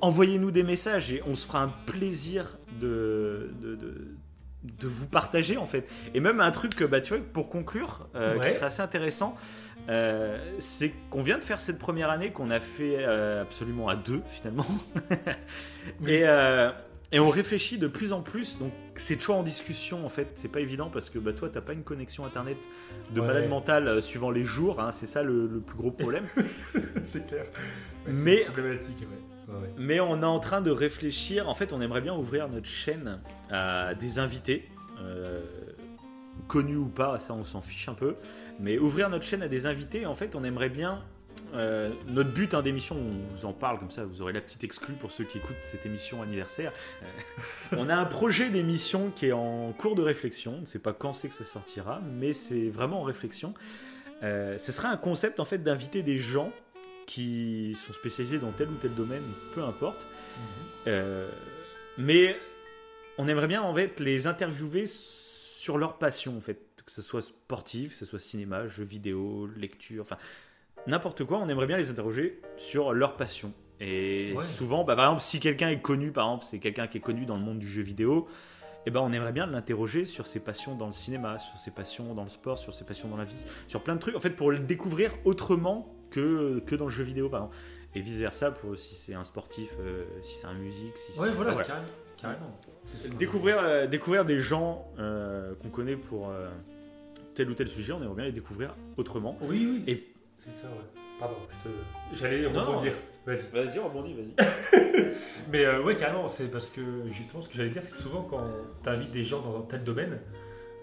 Envoyez-nous des messages et on se fera un plaisir de, de, de, de vous partager en fait. Et même un truc, que, bah, tu vois, pour conclure, euh, Ouais. qui serait assez intéressant, euh, c'est qu'on vient de faire cette première année qu'on a fait euh, absolument à deux finalement. Oui. et, et on réfléchit de plus en plus. Donc c'est toujours en discussion en fait. C'est pas évident parce que bah, toi, t'as pas une connexion internet de Ouais. malade mental euh, suivant les jours. hein, c'est ça le, le plus gros problème. c'est clair. Ouais, Mais- problématique, ouais. Mais on est en train de réfléchir. En fait, on aimerait bien ouvrir notre chaîne à des invités, euh, connus ou pas, ça on s'en fiche un peu. Mais ouvrir notre chaîne à des invités, en fait, on aimerait bien. Euh, notre but hein, d'émission, on vous en parle comme ça, vous aurez la petite exclue pour ceux qui écoutent cette émission anniversaire. Euh, on a un projet d'émission qui est en cours de réflexion. On ne sait pas quand c'est que ça sortira, mais c'est vraiment en réflexion. Euh, ce sera un concept en fait d'inviter des gens qui sont spécialisés dans tel ou tel domaine, peu importe. Euh, mais on aimerait bien en fait les interviewer sur leur passion en fait, que ce soit sportif, que ce soit cinéma, jeux vidéo, lecture, enfin n'importe quoi. On aimerait bien les interroger sur leur passion. Et Ouais. souvent, bah, par exemple, si quelqu'un est connu, par exemple, c'est quelqu'un qui est connu dans le monde du jeu vidéo, et ben on aimerait bien l'interroger sur ses passions dans le cinéma, sur ses passions dans le sport, sur ses passions dans la vie, sur plein de trucs, en fait, pour le découvrir autrement que, que dans le jeu vidéo, par exemple. Et vice versa, pour si c'est un sportif, euh, si c'est un musique, si c'est- Ouais, voilà, Enfin, carrément. Découvrir, euh, découvrir des gens euh, qu'on connaît pour euh, tel ou tel sujet, on aimerait bien les découvrir autrement. Oui, oui. Et- c'est- ça, ouais. Pardon, je te... j'allais rebondir. Vas-y. Vas-y, rebondis, vas-y. Mais euh, ouais, carrément, c'est parce que justement, ce que j'allais dire, c'est que souvent, quand tu invites des gens dans tel domaine,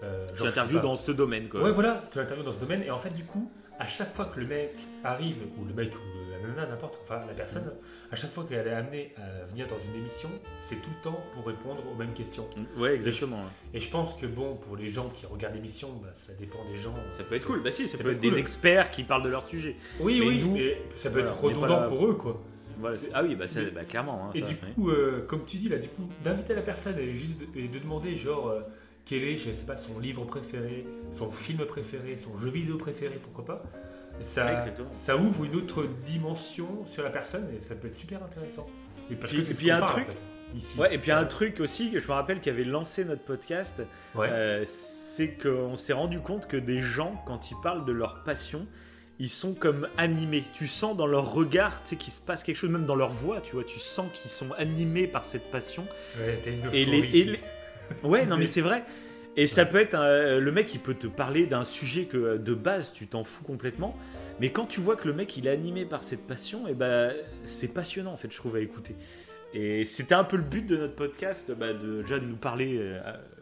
euh, Tu genre, je interviews sais pas, dans ce domaine, quoi. Ouais, voilà, tu interviews dans ce domaine, et en fait, du coup, à chaque fois que le mec arrive, ou le mec, ou la nana, n'importe, enfin la personne, à chaque fois qu'elle est amenée à venir dans une émission, c'est tout le temps pour répondre aux mêmes questions. Ouais, exactement. Et je pense que bon, pour les gens qui regardent l'émission, bah, ça dépend des gens. Ça peut être cool. Bah si, ça, Ça peut, peut être être des experts qui parlent de leur sujet. Oui, Mais oui, nous, mais ça peut voilà, être redondant là- pour eux, quoi. Voilà, ah oui, bah, ça, bah, clairement. hein, Et ça, du coup, euh, comme tu dis là, du coup, d'inviter la personne et juste de, et de demander genre euh, quel est, je sais pas, son livre préféré, son film préféré, son jeu vidéo préféré, pourquoi pas. Ça, Ouais, exactement. ça ouvre une autre dimension sur la personne et ça peut être super intéressant. Et parce Puis- que un truc- en fait, ici. Ouais, et puis un truc aussi que je me rappelle qui avait lancé notre podcast, Ouais. euh, c'est qu'on s'est rendu compte que des gens, quand ils parlent de leur passion, ils sont comme animés. Tu sens dans leur regard, tu sais, qu'il se passe quelque chose, même dans leur voix, tu vois, tu sens qu'ils sont animés par cette passion. Ouais, une Et les, et les- Ouais, non mais c'est vrai. Et ça peut être un- le mec, il peut te parler d'un sujet que euh, de base tu t'en fous complètement, mais quand tu vois que le mec il est animé par cette passion, et ben c'est passionnant en fait, je trouve à écouter. Et c'était un peu le but de notre podcast, bah, de déjà de nous parler, euh,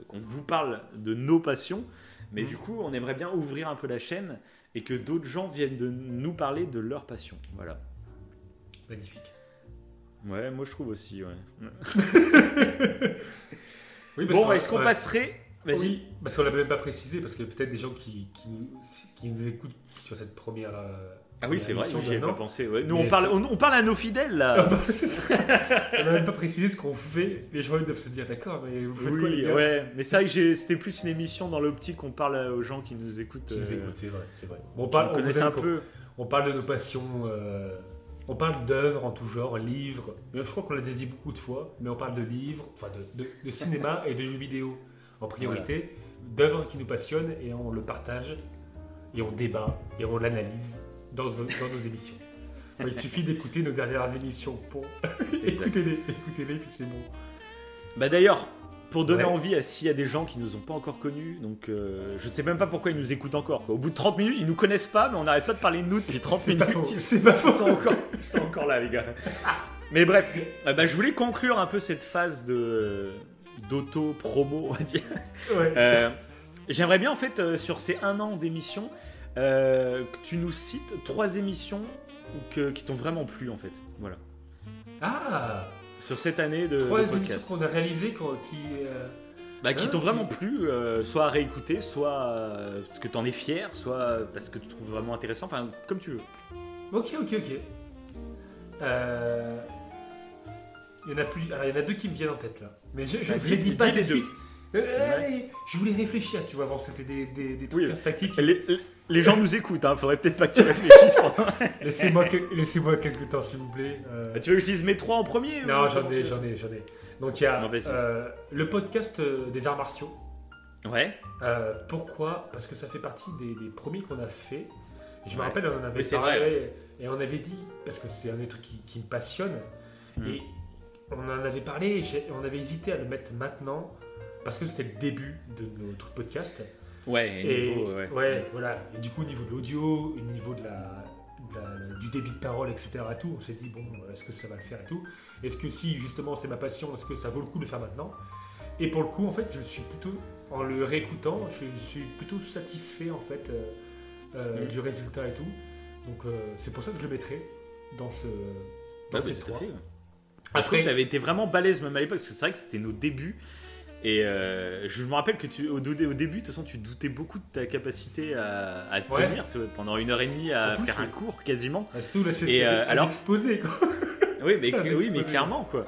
qu'on vous parle de nos passions, mais Mhm. du coup on aimerait bien ouvrir un peu la chaîne et que d'autres gens viennent de nous parler de leur passion. Voilà. Magnifique. Ouais, moi je trouve aussi. Ouais. Oui, Bon, qu'on- est-ce qu'on ouais. passerait Vas-y. Oui, parce qu'on l'a même pas précisé, parce que peut-être des gens qui, qui, nous- qui nous écoutent sur cette première. euh, Ah oui, c'est vrai, j'y ai pas pensé. ouais. Nous, Mais on parle, on, on parle à nos fidèles, Ah là. bah, c'est ça. On n'a même pas précisé ce qu'on fait. Les gens ils doivent se dire d'accord, mais vous faites quoi les oui, gars ouais. Mais c'est vrai que c'était plus une émission dans l'optique qu'on parle aux gens qui nous écoutent. Qui nous euh, écoutent, c'est vrai, c'est vrai. On parle, on vous un quoi. peu. On parle de nos passions. euh, on parle d'œuvres en tout genre, livres. Mais je crois qu'on l'a déjà dit beaucoup de fois. Mais on parle de livres, enfin de, de- de cinéma et de jeux vidéo en priorité, d'œuvres qui nous passionnent et on le partage et on débat et on l'analyse dans, dans nos émissions. Il suffit d'écouter nos dernières émissions. Pour... Écoutez-les, écoutez-les, puis c'est bon. Bah d'ailleurs, pour donner Ouais. envie à s'il y a des gens qui nous ont pas encore connus. Donc, euh, je sais même pas pourquoi ils nous écoutent encore. quoi. Au bout de 30 minutes, ils nous connaissent pas, mais on n'arrête pas de parler de nous depuis 30 C'est minutes. pas faux, Ils, c'est pas ils faux. sont encore, ils sont encore là, les gars. Mais bref, euh, bah, je voulais conclure un peu cette phase de d'auto-promo, on va dire. Ouais. Euh, J'aimerais bien, en fait, euh, sur ces un an d'émissions, euh, que tu nous cites trois émissions que- qui t'ont vraiment plu, en fait. Voilà. Ah Sur cette année de, Trois de podcast. qu'on a réalisées qui. Bah, qui Ah, t'ont vraiment plu, soit à réécouter, soit parce que t'en es fier, soit parce que tu trouves vraiment intéressant, enfin comme tu veux. Ok, ok, ok. Euh, Il y en a plus. alors, il y en a deux qui me viennent en tête là. Mais je, je, Bah, je les dis pas les tout de deux. suite. Euh, Ouais. je voulais réfléchir, tu vois, avant c'était des, des, des trucs Oui. tactiques. Les, les gens nous écoutent, hein, faudrait peut-être pas que tu réfléchisses. pendant- Laissez-moi que- laissez-moi quelques temps, s'il vous plaît. Euh, tu veux que je dise mes trois en premier Non, j'en ai, j'en ai, j'en ai. Donc il y a Non, euh, le podcast des arts martiaux. Ouais, pourquoi? Parce que ça fait partie des, des premiers qu'on a fait. Et je me rappelle, on en avait Oui, parlé vrai, et on avait dit, parce que c'est un des trucs qui, qui me passionne, Mm. et on en avait parlé et on avait hésité à le mettre maintenant, parce que c'était le début de notre podcast. ouais, et Et niveau, ouais. voilà. Et du coup, au niveau de l'audio, au niveau de la, de la- du débit de parole, etc., et tout, on s'est dit, bon, est-ce que ça va le faire et tout? Est-ce que si, justement, c'est ma passion, est-ce que ça vaut le coup de le faire maintenant? Et pour le coup, en fait, je suis plutôt, en le réécoutant, je suis plutôt satisfait, en fait, euh, euh, Mm. du résultat et tout. Donc, euh, c'est pour ça que je le mettrai dans ce. Dans Ah, ces mais tout à trois. fait. Après, que t'avais été vraiment balèze même à l'époque, parce que c'est vrai que c'était nos débuts. Et euh, je me rappelle que tu, au, au début, de toute façon, tu doutais beaucoup de ta capacité à, à Ouais. tenir toi, pendant une heure et demie à plus, faire un cours quasiment. bah, c'est tout, là, c'est Et, euh, alors exposé, quoi. Oui, mais, oui, mais clairement, quoi.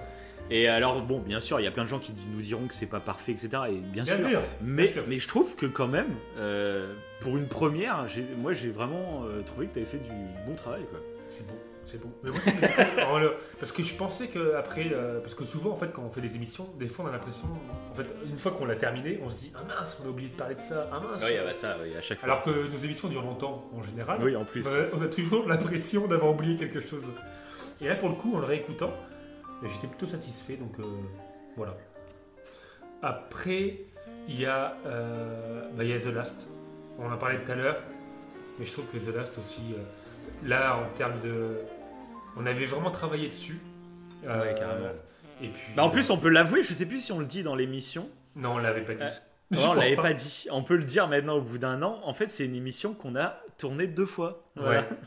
Et alors, bon, bien sûr, il y a plein de gens qui nous diront que c'est pas parfait, etc. Et bien, Bien sûr. sûr. Mais, bien sûr. mais je trouve que quand même, euh, pour une première, moi j'ai vraiment euh, trouvé que tu avais fait du bon travail. Quoi. C'est bon, c'est bon. Mais moi, le- parce que je pensais que après, euh, parce que souvent en fait, quand on fait des émissions, des fois on a l'impression, en fait, une fois qu'on l'a terminé, on se dit ah mince, on a oublié de parler de ça, ah mince. Oui, bah ça, oui, à chaque fois. Alors que nos émissions durent longtemps en général, oui, en plus. on, a, on a toujours l'impression d'avoir oublié quelque chose. Et là, pour le coup, en le réécoutant, j'étais plutôt satisfait. Donc euh, voilà. Après, il y a, euh, bah, il y a The Last. On en a parlé tout à l'heure, mais je trouve que The Last aussi, euh, là, en termes de, on avait vraiment travaillé dessus. Euh, Ouais, carrément. Et puis. Bah, en plus, on peut l'avouer, je sais plus si on le dit dans l'émission. non, on l'avait pas dit. Euh, on l'avait pas dit. On peut le dire maintenant au bout d'un an. En fait, c'est une émission qu'on a tournée deux fois. Voilà. Ouais.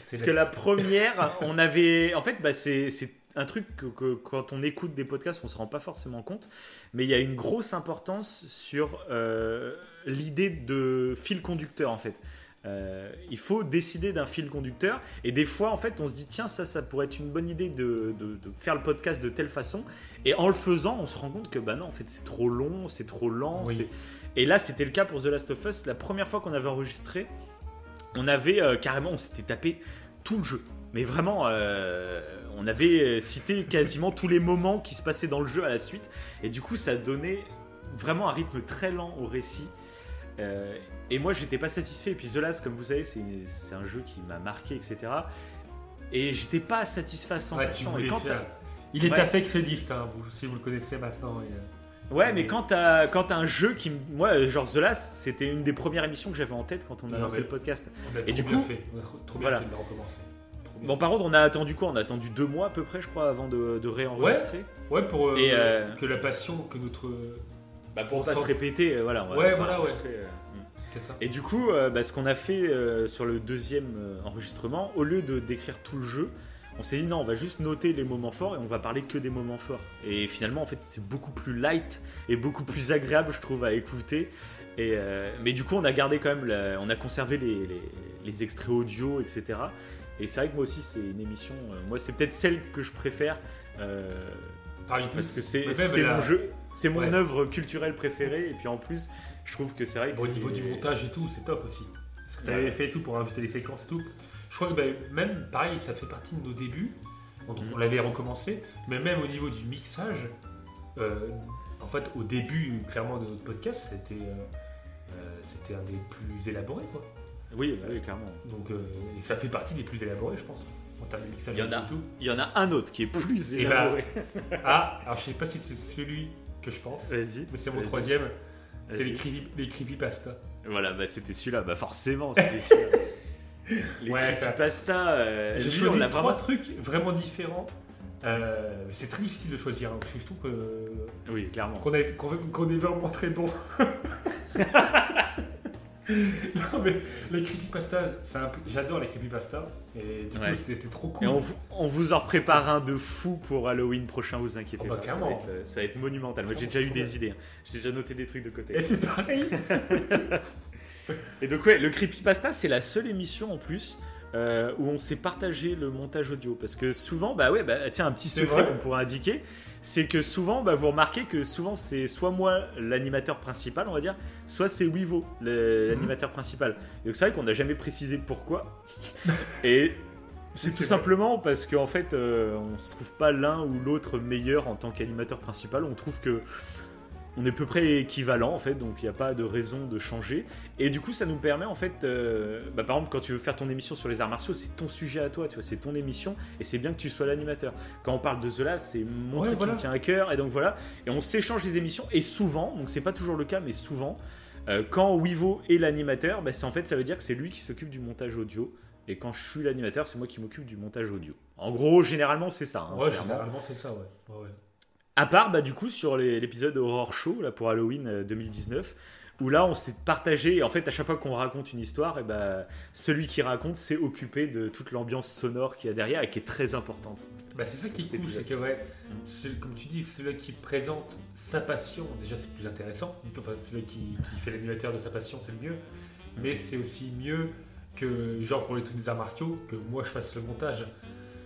C'est Parce que la première, on avait. En fait, bah, c'est c'est un truc que, que quand on écoute des podcasts, on se rend pas forcément compte. Mais il y a une grosse importance sur euh, l'idée de fil conducteur, en fait. Euh, il faut décider d'un fil conducteur. Et des fois, en fait, on se dit tiens, ça, ça pourrait être une bonne idée de, de- de faire le podcast de telle façon. Et en le faisant, on se rend compte que bah non, en fait, c'est trop long, c'est trop lent. Oui. Et là, c'était le cas pour The Last of Us. La première fois qu'on avait enregistré, on avait euh, carrément, on s'était tapé tout le jeu. Mais vraiment, euh, on avait cité quasiment tous les moments qui se passaient dans le jeu à la suite. Et du coup, ça donnait vraiment un rythme très lent au récit. Euh, et moi, j'étais pas satisfait. Et puis The Last, comme vous savez, c'est un jeu qui m'a marqué, etc. Et j'étais pas satisfait à 100%. Ouais, tu et voulais quand faire- t'as- Il est Ouais. perfectionniste, hein, vous, si vous le connaissez maintenant. et, Ouais, mais quand t'as un jeu qui. Moi, genre The Last, c'était une des premières émissions que j'avais en tête quand on a Non, lancé le podcast. On a Et trop du bien coup- fait. On a trop- bien Voilà. fait de recommencer. Bon, par contre, on a attendu quoi? On a attendu deux mois à peu près, je crois, avant de, de réenregistrer. Ouais, pour euh, Et, euh, que la passion, que notre. Bah, pour On pas sent- se répéter, euh, voilà. on va- Ouais, voilà, ouais. Ça. Et du coup, euh, bah, ce qu'on a fait euh, sur le deuxième euh, enregistrement, au lieu de décrire tout le jeu, on s'est dit non, on va juste noter les moments forts et on va parler que des moments forts. Et finalement, en fait, c'est beaucoup plus light et beaucoup plus agréable, je trouve, à écouter. Et, mais du coup, on a gardé quand même, la- on a conservé les, les- les extraits audio, etc. Et c'est vrai que moi aussi, c'est une émission. moi, c'est peut-être celle que je préfère. Parmi tous. parce que c'est la- mon jeu, c'est mon Ouais. œuvre culturelle préférée. Et puis en plus, je trouve que c'est vrai que Au niveau du montage et tout, c'est top aussi. Ce que tu Ouais. avais fait et tout pour rajouter les séquences et tout. Je crois que ben, même, pareil, ça fait partie de nos débuts. Donc, Mhm. On l'avait recommencé. Mais même au niveau du mixage, euh, en fait, au début, clairement, de notre podcast, c'était euh, euh, c'était un des plus élaborés. Quoi. Oui, bah oui, clairement. Donc, euh, et ça fait partie des plus élaborés, je pense, en termes de mixage Il y en et a. tout. Il y en a un autre qui est plus Et bah, élaboré. Ah, alors je sais pas si c'est celui que je pense. Vas-y. Mais c'est mon troisième. C'est Vas-y. les, creepy, les creepypasta. Voilà, bah c'était celui-là, bah forcément, c'était celui-là. Les Ouais, ça- pasta, euh, J'ai choisi on a trois vraiment. trucs vraiment différents. Euh, c'est très difficile de choisir. hein, parce que je trouve que Oui, clairement. qu'on a été- qu'on qu'on est vraiment très bon. non mais les creepypasta, j'adore les creepypasta et du coup c'était c'était trop Et cool. on, vous- on vous en prépare un de fou pour Halloween prochain, vous inquiétez Oh bah, pas. Ça va, être, euh, ça va être monumental. Moi j'ai déjà eu des idées. hein. J'ai déjà noté des trucs de côté. Et c'est pareil. Et donc ouais, le Creepypasta, c'est la seule émission en plus euh, où on s'est partagé le montage audio. Parce que souvent, bah ouais, bah tiens, un petit secret qu'on pourrait indiquer, c'est que souvent, bah, vous remarquez que souvent c'est soit moi l'animateur principal, on va dire, soit c'est Wivo le- l'animateur principal. Et donc c'est vrai qu'on n'a jamais précisé pourquoi. Et c'est tout simplement parce qu'en fait, euh, on se trouve pas l'un ou l'autre meilleur en tant qu'animateur principal. On trouve que on est à peu près équivalent en fait, donc il n'y a pas de raison de changer. Et du coup, ça nous permet en fait, euh, bah, par exemple, quand tu veux faire ton émission sur les arts martiaux, c'est ton sujet à toi, tu vois, c'est ton émission, et c'est bien que tu sois l'animateur. Quand on parle de The Last, c'est mon Ouais, truc voilà. qui me tient à cœur, et donc voilà, et on s'échange les émissions, et souvent, donc c'est pas toujours le cas, mais souvent, euh, quand Wivo est l'animateur, bah, c'est en fait, ça veut dire que c'est lui qui s'occupe du montage audio. Et quand je suis l'animateur, c'est moi qui m'occupe du montage audio. En gros, généralement, c'est ça. hein, Ouais, généralement c'est ça, ouais. ouais, ouais. À part, bah, du coup, sur l'épisode Horror Show, là, pour Halloween euh, 2019, où là, on s'est partagé, et en fait, à chaque fois qu'on raconte une histoire, et bah, celui qui raconte s'est occupé de toute l'ambiance sonore qu'il y a derrière, et qui est très importante. Bah, c'est ça qui est cool, c'est que ouais, celui- comme tu dis, celui qui présente sa passion, déjà c'est plus intéressant. Enfin, celui qui, qui fait l'animateur de sa passion, c'est le mieux. Mais c'est aussi mieux que, genre pour les trucs des arts martiaux, que moi je fasse le montage.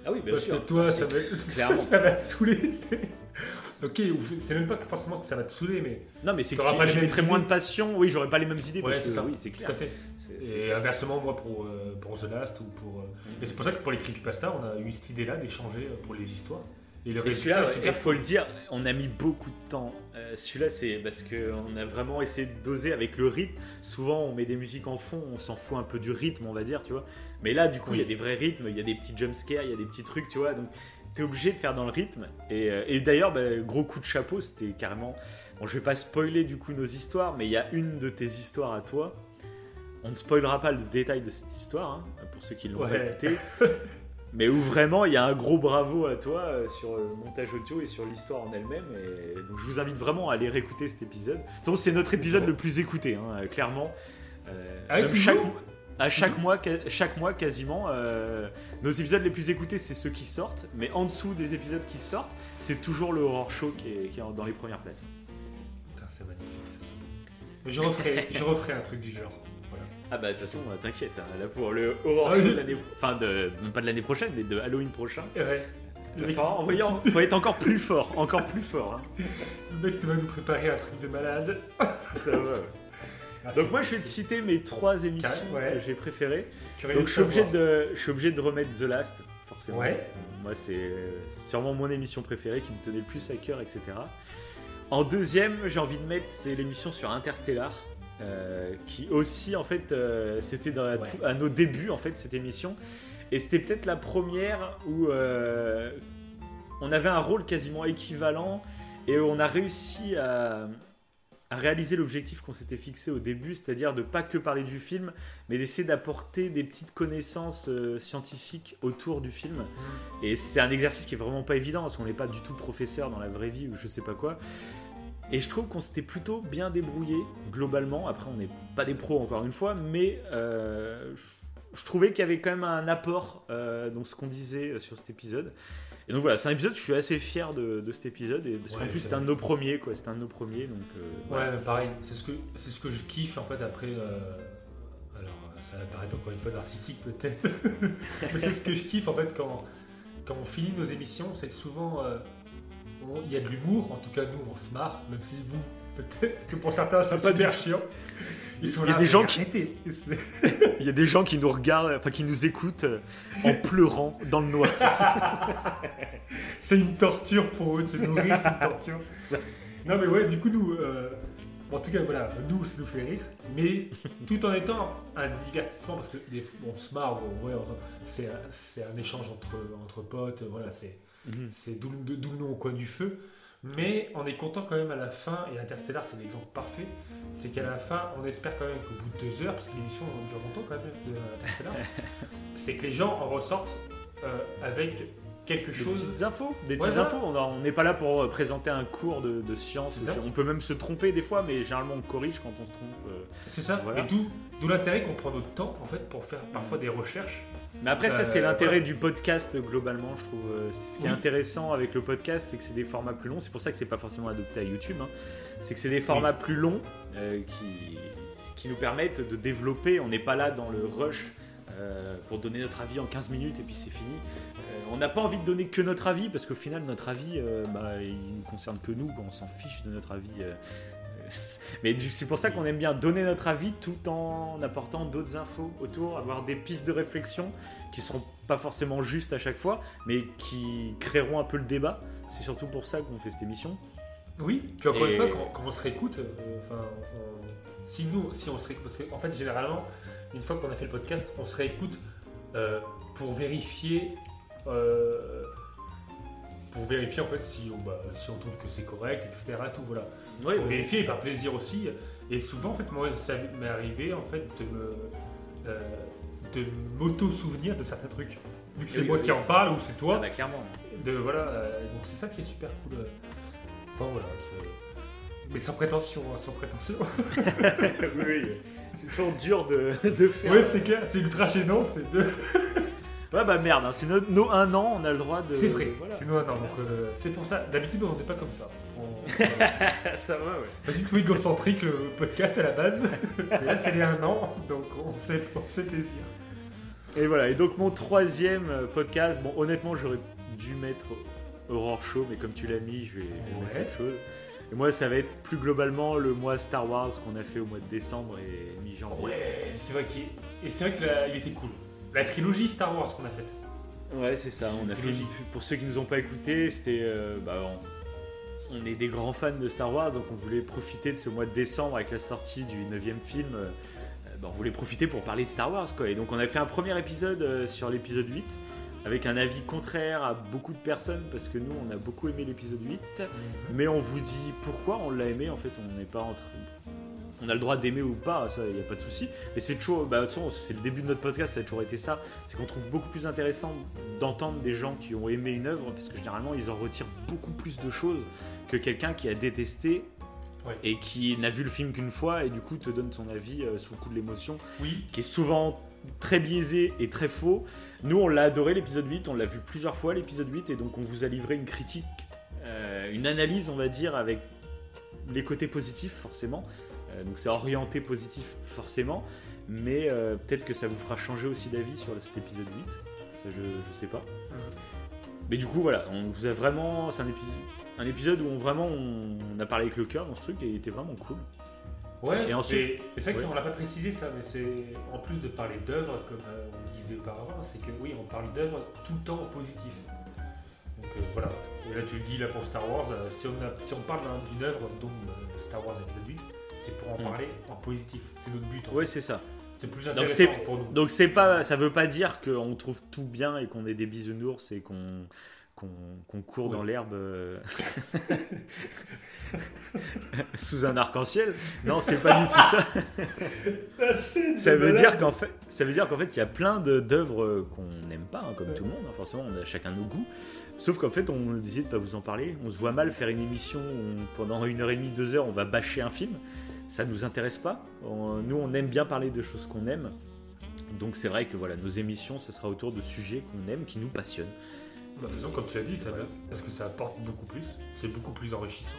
Ah oui, Parce que toi, ça va, clairement. ça va te saouler. tu sais. Ok, ou- c'est même pas que forcément que ça va te saouler, mais Non, mais c'est que T'auras pas les je mêmes mettrais idées. moins de passion, oui, j'aurais pas les mêmes idées, Ouais, parce que c'est ça. oui, c'est tout clair. à fait. C'est- c'est Et clair. inversement, moi pour, euh, pour The Last ou pour. euh, Et c'est pour ça que pour les creepypasta, on a eu cette idée-là d'échanger euh, pour les histoires. Et le Et résultat, celui-là, super il faut le dire, on a mis beaucoup de temps. Euh, celui-là, c'est parce qu'on a vraiment essayé de doser avec le rythme. Souvent, on met des musiques en fond, on s'en fout un peu du rythme, on va dire, tu vois. Mais là, du coup, il y a des vrais rythmes, il y a des petits jumpscares, il y a des petits trucs, tu vois. Donc, t'es obligé de faire dans le rythme. Et, euh, et d'ailleurs, bah, gros coup de chapeau, c'était carrément. Bon, je vais pas spoiler du coup nos histoires, mais il y a une de tes histoires à toi. On ne spoilera pas le détail de cette histoire, hein, pour ceux qui l'ont pas Ouais. écouté. Mais où vraiment il y a un gros bravo à toi euh, sur le montage audio et sur l'histoire en elle-même. Et donc je vous invite vraiment à aller réécouter cet épisode. De toute façon, c'est notre épisode le plus écouté, hein, euh, clairement. Euh, Ah même chaque, à chaque mois, chaque mois quasiment, euh, nos épisodes les plus écoutés, c'est ceux qui sortent. Mais en dessous des épisodes qui sortent, c'est toujours le horror show qui est, qui est en- dans les premières places. Putain, c'est magnifique, je referai, je referai un truc du genre. Voilà. Ah bah de toute façon, euh, t'inquiète, hein, là pour le horror Ah show de l'année, enfin de, même pas de l'année prochaine, mais de Halloween prochain. Ouais. Le va mec, falloir envoyer en- faut être encore plus fort, encore plus fort. hein. le mec va nous préparer un truc de malade. Ça va. Ouais. Donc moi je vais te citer mes trois émissions Ouais. que j'ai préférées. Curieux Donc je suis obligé de, je suis obligé de remettre The Last, forcément. Ouais. Moi c'est sûrement mon émission préférée qui me tenait le plus à cœur, etc. En deuxième, j'ai envie de mettre c'est l'émission sur Interstellar. euh, qui aussi en fait euh, c'était Ouais. à nos débuts en fait cette émission et c'était peut-être la première où euh, on avait un rôle quasiment équivalent et on a réussi à réaliser l'objectif qu'on s'était fixé au début, c'est-à-dire de pas que parler du film, mais d'essayer d'apporter des petites connaissances euh, scientifiques autour du film. Et c'est un exercice qui est vraiment pas évident parce qu'on n'est pas du tout professeur dans la vraie vie ou je sais pas quoi. Et je trouve qu'on s'était plutôt bien débrouillé globalement. Après, on n'est pas des pros encore une fois, mais euh, je, trouvais qu'il y avait quand même un apport euh, dans ce qu'on disait sur cet épisode. Et donc voilà, c'est un épisode, je suis assez fier de, de cet épisode, et, parce qu'en Ouais, plus c'est c'était un de nos premiers, quoi. C'était un de nos premiers, donc euh. Ouais, mais pareil, c'est ce, que, c'est ce que je kiffe en fait après. euh, alors, ça va paraître encore une fois narcissique peut-être, mais c'est ce que je kiffe en fait quand, quand on finit nos émissions, c'est que souvent euh, il y a de l'humour, en tout cas nous on se marre, même si vous, peut-être que pour certains c'est Pas super chiant. Ils sont Il y a là, des gens qui- Il y a des gens qui nous regardent, enfin qui nous écoutent euh, en pleurant dans le noir. C'est une torture pour eux de se nourrir, c'est une torture. Non mais ouais, du coup nous, euh, en tout cas voilà, nous ça nous fait rire, mais tout en étant un divertissement parce que des fois, on se marre, bon, ouais, c'est un, échange entre, entre potes, voilà, c'est Mhm. c'est d'où le nom au coin du feu. Mais on est content quand même à la fin, et Interstellar c'est l'exemple parfait, c'est qu'à la fin, on espère quand même qu'au bout de deux heures, parce que l'émission dure longtemps quand même, Interstellar, c'est que les gens en ressortent euh, avec quelque Des chose. petites infos, des petites infos. On n'est pas là pour euh, présenter un cours de, de science. On peut même se tromper des fois, mais généralement on corrige quand on se trompe. euh. C'est ça, Voilà. et d'où d'où l'intérêt qu'on prend notre temps en fait pour faire parfois des recherches. Mais après, ça, Euh, c'est l'intérêt voilà. du podcast globalement, je trouve. Euh, Ce qui est intéressant avec le podcast, c'est que c'est des formats plus longs. C'est pour ça que c'est pas forcément adopté à YouTube. hein. C'est que c'est des formats plus longs euh, qui, qui nous permettent de développer. On n'est pas là dans le rush euh, pour donner notre avis en 15 minutes et puis c'est fini. Euh, on n'a pas envie de donner que notre avis parce qu'au final, notre avis, bah, il ne concerne que nous. On s'en fiche de notre avis. mais c'est pour ça qu'on aime bien donner notre avis tout en apportant d'autres infos autour, avoir des pistes de réflexion qui seront pas forcément justes à chaque fois, mais qui créeront un peu le débat. C'est surtout pour ça qu'on fait cette émission. Oui, puis encore Et- une fois, quand, quand on se réécoute, euh, enfin, on- si nous, si on se réécoute, parce qu'en fait, généralement, une fois qu'on a fait le podcast, on se réécoute euh, pour vérifier, euh, pour vérifier en fait si on, bah, si on trouve que c'est correct, etc. Tout voilà. Oui, Pour vérifier et par plaisir aussi. Et souvent, en fait, moi, ça m'est arrivé en fait de me, euh, de m'auto-souvenir de certains trucs. Vu que c'est Oui, moi oui. qui en parle ou c'est toi, bah, clairement. de voilà euh, donc c'est ça qui est super cool euh. enfin voilà mais sans prétention hein, sans prétention oui, oui. C'est toujours dur de, de faire. ouais c'est clair c'est ultra gênant c'est de... Ouais, bah merde, hein, c'est nos, nos un an, on a le droit de. c'est vrai Voilà. c'est nous un an donc euh, c'est pour ça d'habitude on n'est pas comme ça on, ça va, ouais. pas du tout égocentrique le podcast à la base mais là c'est les un an donc on se fait, on se fait plaisir Et voilà, et donc mon troisième euh, podcast, bon honnêtement j'aurais dû mettre Aurore Show, mais comme tu l'as mis, je vais mettre Ouais. autre chose. Et moi ça va être plus globalement le mois Star Wars qu'on a fait au mois de décembre et mi-janvier. ouais c'est vrai qu'il et c'est vrai que là, il était cool la trilogie Star Wars qu'on a faite Ouais, c'est ça. On a fait une- Pour ceux qui nous ont pas écouté, c'était. euh, bah, on, on est des grands fans de Star Wars, donc on voulait profiter de ce mois de décembre avec la sortie du 9 film. euh, bah, on voulait profiter pour parler de Star Wars, quoi. Et donc on a fait un premier épisode euh, sur l'épisode 8, avec un avis contraire à beaucoup de personnes, parce que nous, on a beaucoup aimé l'épisode 8. Mais on vous dit pourquoi on l'a aimé, en fait, on n'est pas en train. On a le droit d'aimer ou pas, ça, il n'y a pas de souci. Mais c'est toujours, bah, de toute façon, c'est le début de notre podcast, ça a toujours été ça. C'est qu'on trouve beaucoup plus intéressant d'entendre des gens qui ont aimé une œuvre, parce que généralement, ils en retirent beaucoup plus de choses que quelqu'un qui a détesté et qui n'a vu le film qu'une fois et du coup te donne son avis euh, sous le coup de l'émotion, oui qui est souvent très biaisé et très faux. Nous, on l'a adoré l'épisode 8, on l'a vu plusieurs fois l'épisode 8, et donc on vous a livré une critique, euh, une analyse, on va dire, avec les côtés positifs, forcément. Euh, donc c'est orienté positif, forcément, mais peut-être que ça vous fera changer aussi d'avis sur cet épisode 8. Ça, je, je sais pas. Mais du coup, voilà, on vous a vraiment. C'est un épisode, un épisode où on vraiment on, on a parlé avec le cœur dans ce truc et il était vraiment cool. Ouais, Et ensuite- c'est vrai Ouais. qu'on l'a pas précisé ça, mais c'est en plus de parler d'œuvres, comme euh, on disait auparavant, c'est que oui, on parle d'œuvres tout le temps en positif. Donc euh, voilà, et là tu le dis là pour Star Wars, euh, si, on a- si on parle d'un- d'une œuvre, donc euh, Star Wars épisode 8, c'est pour en Mm. parler en positif. C'est notre but. en Ouais, c'est ça. C'est plus Donc intéressant c'est pour nous. donc c'est pas ça veut pas dire qu'on trouve tout bien et qu'on est des bisounours et qu'on qu'on court dans l'herbe euh, sous un arc-en-ciel. Non, c'est pas du tout ça. Ça veut dire qu'en fait, ça veut dire qu'en fait, il y a plein d'œuvres euh, qu'on n'aime pas, hein, comme Ouais. tout le monde. hein. Forcément, on a chacun nos goûts. Sauf qu'en fait, on décide de pas vous en parler. On se voit mal faire une émission où on- pendant une heure et demie, deux heures, on va bâcher un film. Ça nous intéresse pas. On- nous, on aime bien parler de choses qu'on aime. Donc c'est vrai que voilà, nos émissions, ça sera autour de sujets qu'on aime, qui nous passionnent. Bah, de toute façon, comme tu as dit, ça va, parce que ça apporte beaucoup plus, c'est beaucoup plus enrichissant.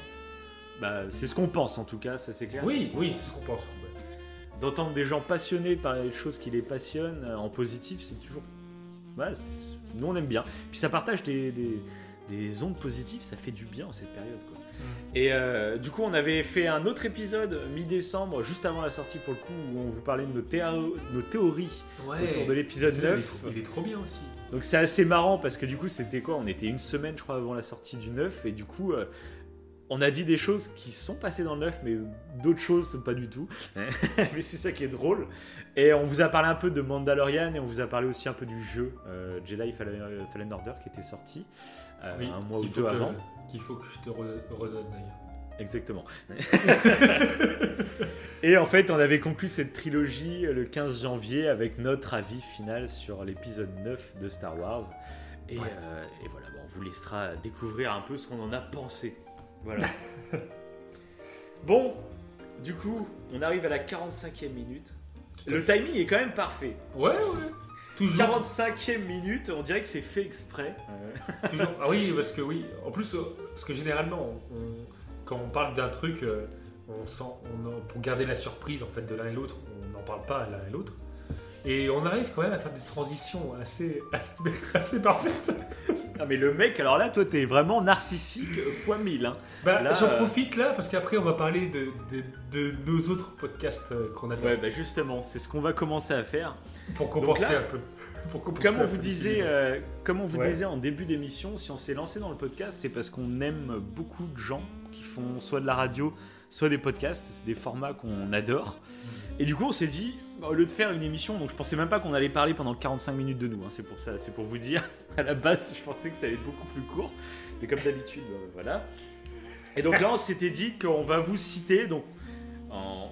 Bah, c'est ce qu'on pense en tout cas, ça c'est clair. Oui, oui, c'est ce qu'on pense. ouais. D'entendre des gens passionnés par les choses qui les passionnent euh, en positif, c'est toujours. Ouais, nous on aime bien. Puis ça partage des, des, des ondes positives, ça fait du bien en cette période. Quoi. Et euh, du coup, on avait fait un autre épisode mi-décembre, juste avant la sortie pour le coup, où on vous parlait de nos, théo- nos théories autour de l'épisode Celui-là, il est 9. trop- Il est trop bien aussi. Donc c'est assez marrant parce que du coup, c'était quoi? On était une semaine, je crois, avant la sortie du 9, et du coup, euh, on a dit des choses qui sont passées dans le neuf, mais d'autres choses pas du tout. mais c'est ça qui est drôle. Et on vous a parlé un peu de Mandalorian et on vous a parlé aussi un peu du jeu euh, Jedi Fallen, Fallen Order qui était sorti euh, Oui, un mois ou deux que- avant. Qu'il faut que je te re- redonne d'ailleurs. Exactement. et en fait, on avait conclu cette trilogie le 15 janvier avec notre avis final sur l'épisode 9 de Star Wars. Et, Ouais. euh, et voilà, bon, on vous laissera découvrir un peu ce qu'on en a pensé. Voilà. bon, du coup, on arrive à la 45e minute. Le timing est quand même parfait. Ouais, ouais. Toujours. 45e minute, on dirait que c'est fait exprès. toujours. Ah oui, parce que oui. En plus, euh, parce que généralement, on- on- quand on parle d'un truc, euh, on sent, on, pour garder la surprise en fait de l'un et l'autre, on n'en parle pas l'un et l'autre. Et on arrive quand même à faire des transitions assez, assez, assez parfaites. Ah, mais le mec, alors là, toi, t'es vraiment narcissique fois 1000. Hein. Bah, J'en euh, profite là parce qu'après on va parler de, de, de nos autres podcasts euh, qu'on a Ouais, bah justement, c'est ce qu'on va commencer à faire. pour compenser là, un peu. Pour compenser Comme on vous disait, euh, comme on vous Ouais. disait en début d'émission, si on s'est lancé dans le podcast, c'est parce qu'on aime beaucoup de gens qui font soit de la radio, soit des podcasts. C'est des formats qu'on adore. Et du coup, on s'est dit, bah, au lieu de faire une émission, donc je pensais même pas qu'on allait parler pendant 45 minutes de nous. hein, c'est pour ça, c'est pour vous dire. À la base, je pensais que ça allait être beaucoup plus court, mais comme d'habitude, euh, voilà. Et donc là, on s'était dit qu'on va vous citer, donc en...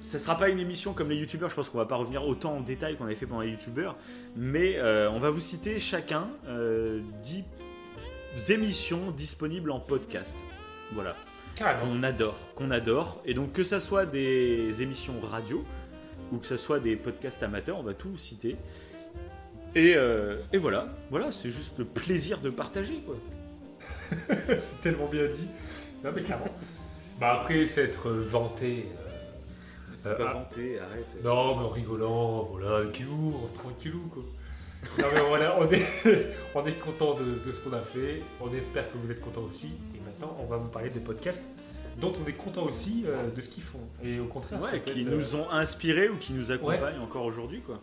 ça sera pas une émission comme les youtubeurs, je pense qu'on va pas revenir autant en détail qu'on avait fait pendant les youtubeurs, mais euh, on va vous citer chacun euh, 10 émissions disponibles en podcast. Voilà, Carrément. qu'on adore, qu'on adore. Et donc que ça soit des émissions radio ou que ça soit des podcasts amateurs, on va tout citer. Et, euh, et voilà, voilà, c'est juste le plaisir de partager quoi. c'est tellement bien dit. Non mais clairement. Bah après, c'est être vanté. euh, C'est Euh, pas ah. vanté, arrête. Non, mais en rigolant, voilà, humour, tranquillou, quoi. Non, mais voilà, on est, on est content de, de ce qu'on a fait. On espère que vous êtes contents aussi. On va vous parler des podcasts dont on est content aussi euh, de ce qu'ils font. Et au contraire, Ouais, qui être, euh, nous ont inspirés ou qui nous accompagnent encore aujourd'hui quoi.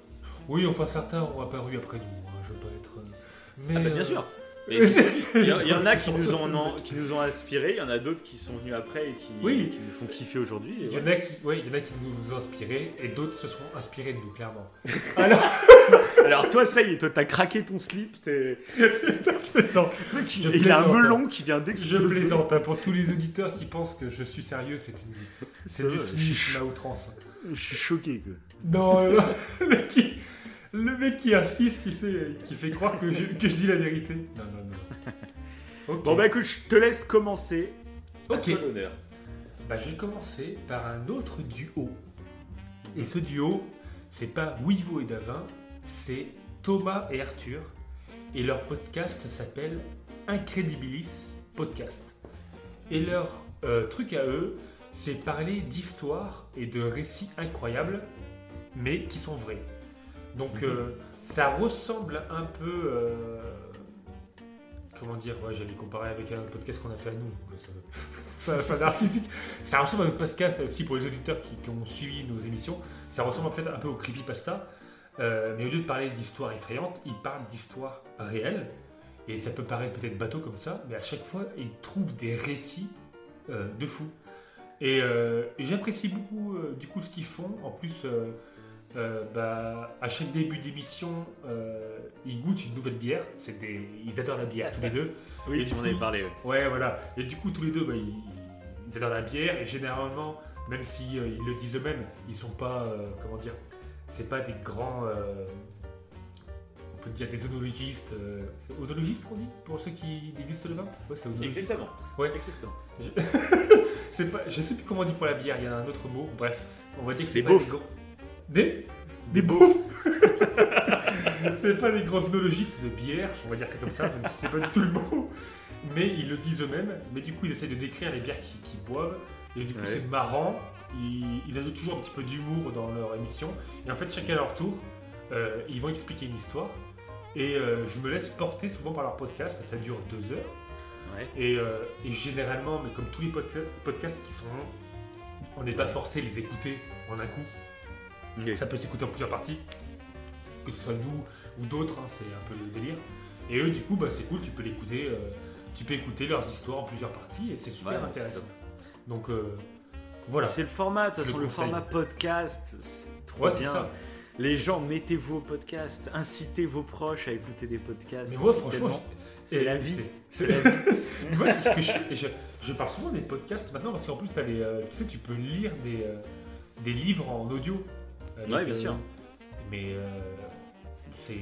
Oui, enfin, certains ont apparu après nous. hein, je veux pas être. euh, Mais, Ah bah, bien sûr. Il y, en- il y en a qui nous ont, en- qui nous ont inspirés, il y en a d'autres qui sont venus après et qui, Oui. qui nous font kiffer aujourd'hui. Il y, en a qui, ouais, il y en a qui nous ont inspirés et d'autres se seront inspirés de nous, clairement. Alors, Alors toi, ça y est, toi t'as craqué ton slip, je plaisante. Je il a un melon qui vient Je d'exploser. plaisante, hein, pour tous les auditeurs qui pensent que je suis sérieux, c'est une... c'est du va, cynisme à outrance. Je suis choqué quoi. Non, non, le qui, le mec qui insiste, tu sais, qui fait croire que je, que je dis la vérité. Non, non, non. Bon bah écoute, je te laisse commencer. À Ok. toi l'honneur. Bah, je vais commencer par un autre duo. Et ce duo, c'est pas Wivo et Davin, c'est Thomas et Arthur. Et leur podcast s'appelle Incredibilis Podcast. Et leur euh, truc à eux, c'est parler d'histoires et de récits incroyables, mais qui sont vrais. Donc Mhm. euh, ça ressemble un peu... euh, comment dire Ouais, j'allais comparer avec un podcast qu'on a fait à nous. donc ça- ça va faire narcissique. Ça ressemble à notre podcast aussi pour les auditeurs qui, qui ont suivi nos émissions. Ça ressemble en fait un peu au creepypasta. Euh, mais au lieu de parler d'histoires effrayantes, ils parlent d'histoires réelles. Et ça peut paraître peut-être bateau comme ça, mais à chaque fois, ils trouvent des récits euh, de fou. Et, euh, et j'apprécie beaucoup euh, du coup ce qu'ils font. En plus, euh, euh, bah, à chaque début d'émission, euh, ils goûtent une nouvelle bière. C'est des... Ils adorent la bière tous les deux. Oui, Et tu m'en avais parlé. ouais. Ouais, voilà. Et du coup, tous les deux, bah, ils, ils adorent la bière. Et généralement, même si euh, ils le disent eux-mêmes, ils sont pas, comment dire, c'est pas des grands, on peut dire des onologistes. c'est onologistes qu'on dit pour ceux qui dégustent le vin? Ouais, c'est onologiste. Exactement. Ouais. Exactement. C'est pas, je sais plus comment on dit pour la bière. Il y a un autre mot. Bref, on va dire que c'est Des pas beaufs. grands- Des des beaufs. c'est pas des grands onologistes de bière, on va dire ça comme ça, même si c'est pas du tout le mot. Mais ils le disent eux-mêmes. Mais du coup, ils essaient de décrire les bières qu'ils boivent. Et du coup, Ouais. c'est marrant. Ils, ils ajoutent toujours un petit peu d'humour dans leur émission. Et en fait, chacun à leur tour, euh, ils vont expliquer une histoire. Et euh, je me laisse porter souvent par leur podcast. Ça dure deux heures. Ouais. Et, euh, et généralement, mais comme tous les pod- podcasts qui sont longs, on n'est pas forcé de les écouter en un coup. Ça peut s'écouter en plusieurs parties, que ce soit nous ou d'autres, hein, c'est un peu le délire. Et eux, du coup, bah, c'est cool, tu peux l'écouter euh, tu peux écouter leurs histoires en plusieurs parties et c'est super Ouais, intéressant. Donc euh, voilà. C'est le format, de toute façon, le format podcast. C'est trop Ouais, bien. ça. Les gens, mettez-vous au podcast, incitez vos proches à écouter des podcasts. Mais moi, franchement, c'est la vie. c'est- la vie. Moi, c'est ce que je Je, je parle souvent des podcasts maintenant parce qu'en plus, t'as les, euh, tu sais, tu peux lire des, euh, des livres en audio. Avec, Ouais, bien sûr. Mais euh, c'est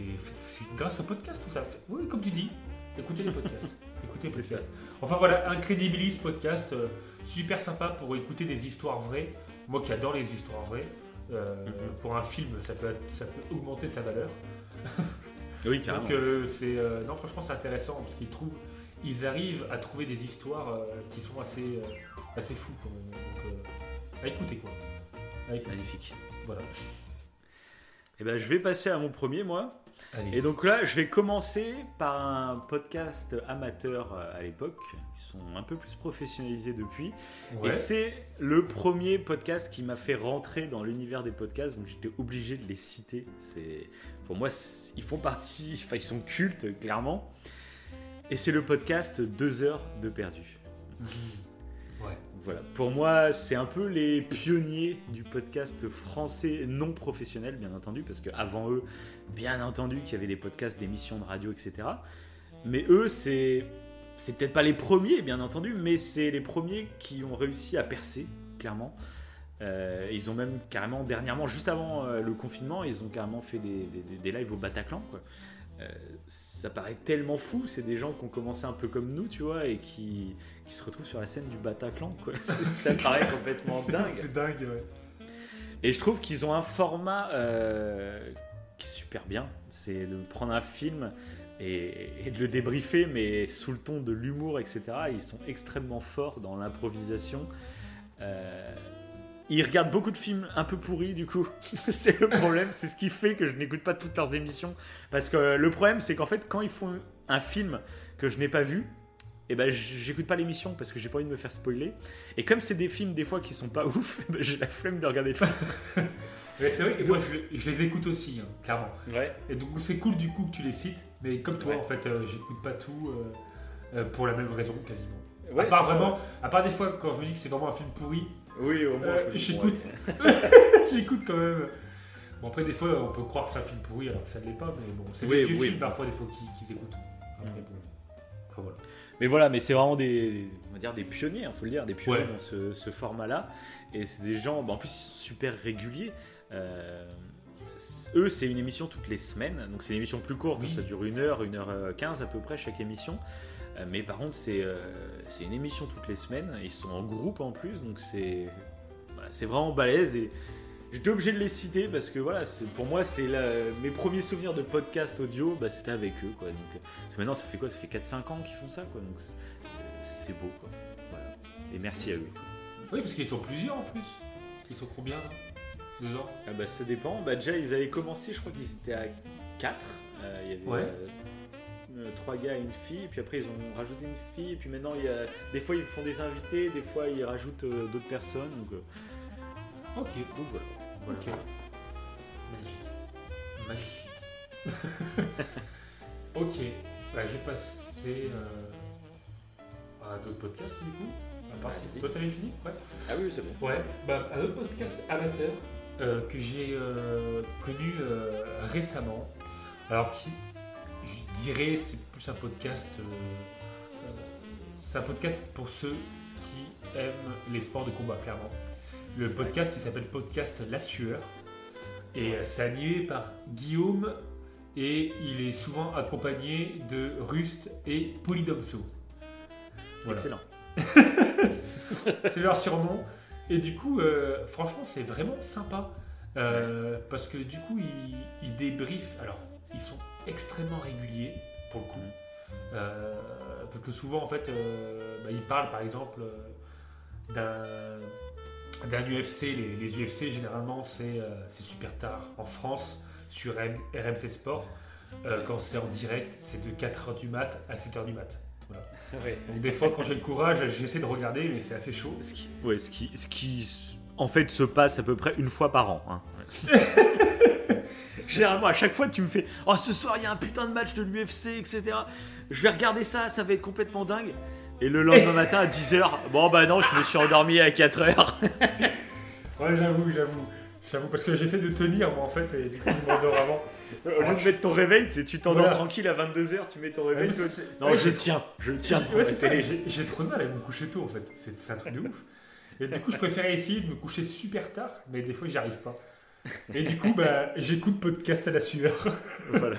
grâce au podcast tout ça. Oui, comme tu dis, écoutez les podcasts. écoutez les podcasts. Enfin voilà, Incredibilis podcast, euh, super sympa pour écouter des histoires vraies. Moi qui adore les histoires vraies. euh, Mhm. Pour un film, ça peut, ça peut augmenter sa valeur. Oui, carrément. Donc euh, c'est euh, non franchement c'est intéressant parce qu'ils trouvent ils arrivent à trouver des histoires euh, qui sont assez euh, assez fous quand même. Donc euh, à écouter quoi. À écouter. Magnifique. Voilà. Et ben, je vais passer à mon premier, moi. Allez. Et donc là, je vais commencer par un podcast amateur euh, à l'époque. Ils sont un peu plus professionnalisés depuis. ouais. Et c'est le premier podcast qui m'a fait rentrer dans l'univers des podcasts, donc j'étais obligé de les citer. C'est pour moi, ils font partie, enfin ils sont cultes clairement. Et c'est le podcast 2 heures de perdu. Voilà. Pour moi, c'est un peu les pionniers du podcast français non professionnel, bien entendu, parce qu'avant eux, bien entendu qu'il y avait des podcasts, d'émissions de radio, etc. Mais eux, c'est c'est peut-être pas les premiers, bien entendu, mais c'est les premiers qui ont réussi à percer, clairement. Euh, ils ont même carrément, dernièrement, juste avant euh, le confinement, ils ont carrément fait des, des- des lives au Bataclan. Quoi. Euh, ça paraît tellement fou, c'est des gens qui ont commencé un peu comme nous, tu vois, et qui, qui se retrouvent sur la scène du Bataclan. Quoi. Ça paraît complètement dingue. C'est dingue, ouais. Et je trouve qu'ils ont un format euh, qui est super bien. C'est de prendre un film et, et de le débriefer, mais sous le ton de l'humour, etc. Ils sont extrêmement forts dans l'improvisation. Euh, ils regardent beaucoup de films un peu pourris, du coup. c'est le problème. C'est ce qui fait que je n'écoute pas toutes leurs émissions. Parce que le problème, c'est qu'en fait, quand ils font un film que je n'ai pas vu, et ben j'écoute pas l'émission parce que j'ai pas envie de me faire spoiler. Et comme c'est des films des fois qui sont pas ouf, eh ben, j'ai la flemme de regarder le film. Mais c'est vrai que moi je, le- je les écoute aussi, hein, clairement. Ouais. Et donc c'est cool du coup que tu les cites, mais comme toi Ouais. en fait, euh, j'écoute pas tout euh, euh, pour la même raison quasiment. Ouais, à part ça. à part des fois quand je me dis que c'est vraiment un film pourri, Oui, au moins, Euh, je me dis, j'écoute. ouais. j'écoute quand même. Bon après des fois on peut croire que c'est un film pourri alors que ça ne l'est pas, mais bon, c'est Oui, des vieux oui. films parfois des fois qu'ils qu'ils écoutent. Après bon, enfin voilà. Mais voilà, mais c'est vraiment des, on va dire des pionniers, il faut le dire, des pionniers Ouais. dans ce, ce format-là. Et c'est des gens, bah, en plus, ils sont super réguliers. Euh, c- eux, c'est une émission toutes les semaines, donc c'est une émission plus courte, Oui. ça dure une heure, une heure euh, quinze à peu près chaque émission. Euh, mais par contre, c'est euh, c'est une émission toutes les semaines. Ils sont en groupe en plus, donc c'est voilà, vraiment balèze. Et j'étais obligé de les citer parce que voilà, pour moi, c'est mes premiers souvenirs de podcast audio, bah, c'était avec eux. Quoi. Donc, euh, parce que maintenant, ça fait quoi? Ça fait 4-5 ans qu'ils font ça, quoi. Donc c'est- beau, quoi. Voilà. Et merci à eux. quoi. Oui parce qu'ils sont plusieurs en plus. Ils sont combien là? Dedans Ah bah, ça dépend. Bah, déjà, ils avaient commencé, je crois qu'ils étaient à 4. il y avait Ouais. euh, euh, trois gars et une fille, puis après ils ont rajouté une fille, et puis maintenant il y a des fois ils font des invités, des fois ils rajoutent euh, d'autres personnes, donc, euh, Ok. donc voilà. Magnifique. Magnifique. ok. Bah, je vais passer à d'autres podcasts du coup. À part si- Toi t'avais fini? Ouais. Ah oui, c'est bon. Ouais. Bah, un autre podcast amateur euh, que j'ai connu euh, récemment. Alors qui, je dirais, c'est plus un podcast. euh, euh, c'est un podcast pour ceux qui aiment les sports de combat, clairement. Le podcast, il s'appelle Podcast La Sueur. Et euh, c'est animé par Guillaume. Et il est souvent accompagné de Rust et Polydomso. Voilà. Excellent. c'est leur surnom. Et du coup, euh, franchement, c'est vraiment sympa. Euh, parce que du coup, ils, ils débriefent. Alors, ils sont extrêmement réguliers, pour le coup. Euh, parce que souvent, en fait, euh, bah, ils parlent, par exemple, euh, d'un UFC. Les, les UFC, généralement, c'est euh, c'est super tard. En France, sur M- RMC Sport, euh, quand c'est en direct, c'est de 4h du mat à 7h du mat. Donc des fois, quand j'ai le courage, j'essaie de regarder, mais c'est assez chaud. Ce qui, ouais, ce qui, ce qui en fait se passe à peu près une fois par an. hein. Généralement, à chaque fois, tu me fais Oh, ce soir, il y a un putain de match de l'UFC, etc. Je vais regarder ça, ça va être complètement dingue. Et le lendemain matin à 10h, bon bah non, je me suis endormi à 4h. Ouais, j'avoue, j'avoue. J'avoue, parce que j'essaie de tenir, moi, en fait, et du coup, je m'endors avant. Au lieu de mettre ton réveil, tu sais, tu t'endors Voilà. tranquille à 22h, tu mets ton réveil. Non, ouais, je tiens, je tiens. Ouais, j'ai trop de mal à me coucher tôt, en fait. C'est un truc de ouf. Et du coup, je préférais essayer de me coucher super tard, mais des fois, j'y arrive pas. Et du coup, bah, j'écoute podcast à la sueur. Voilà.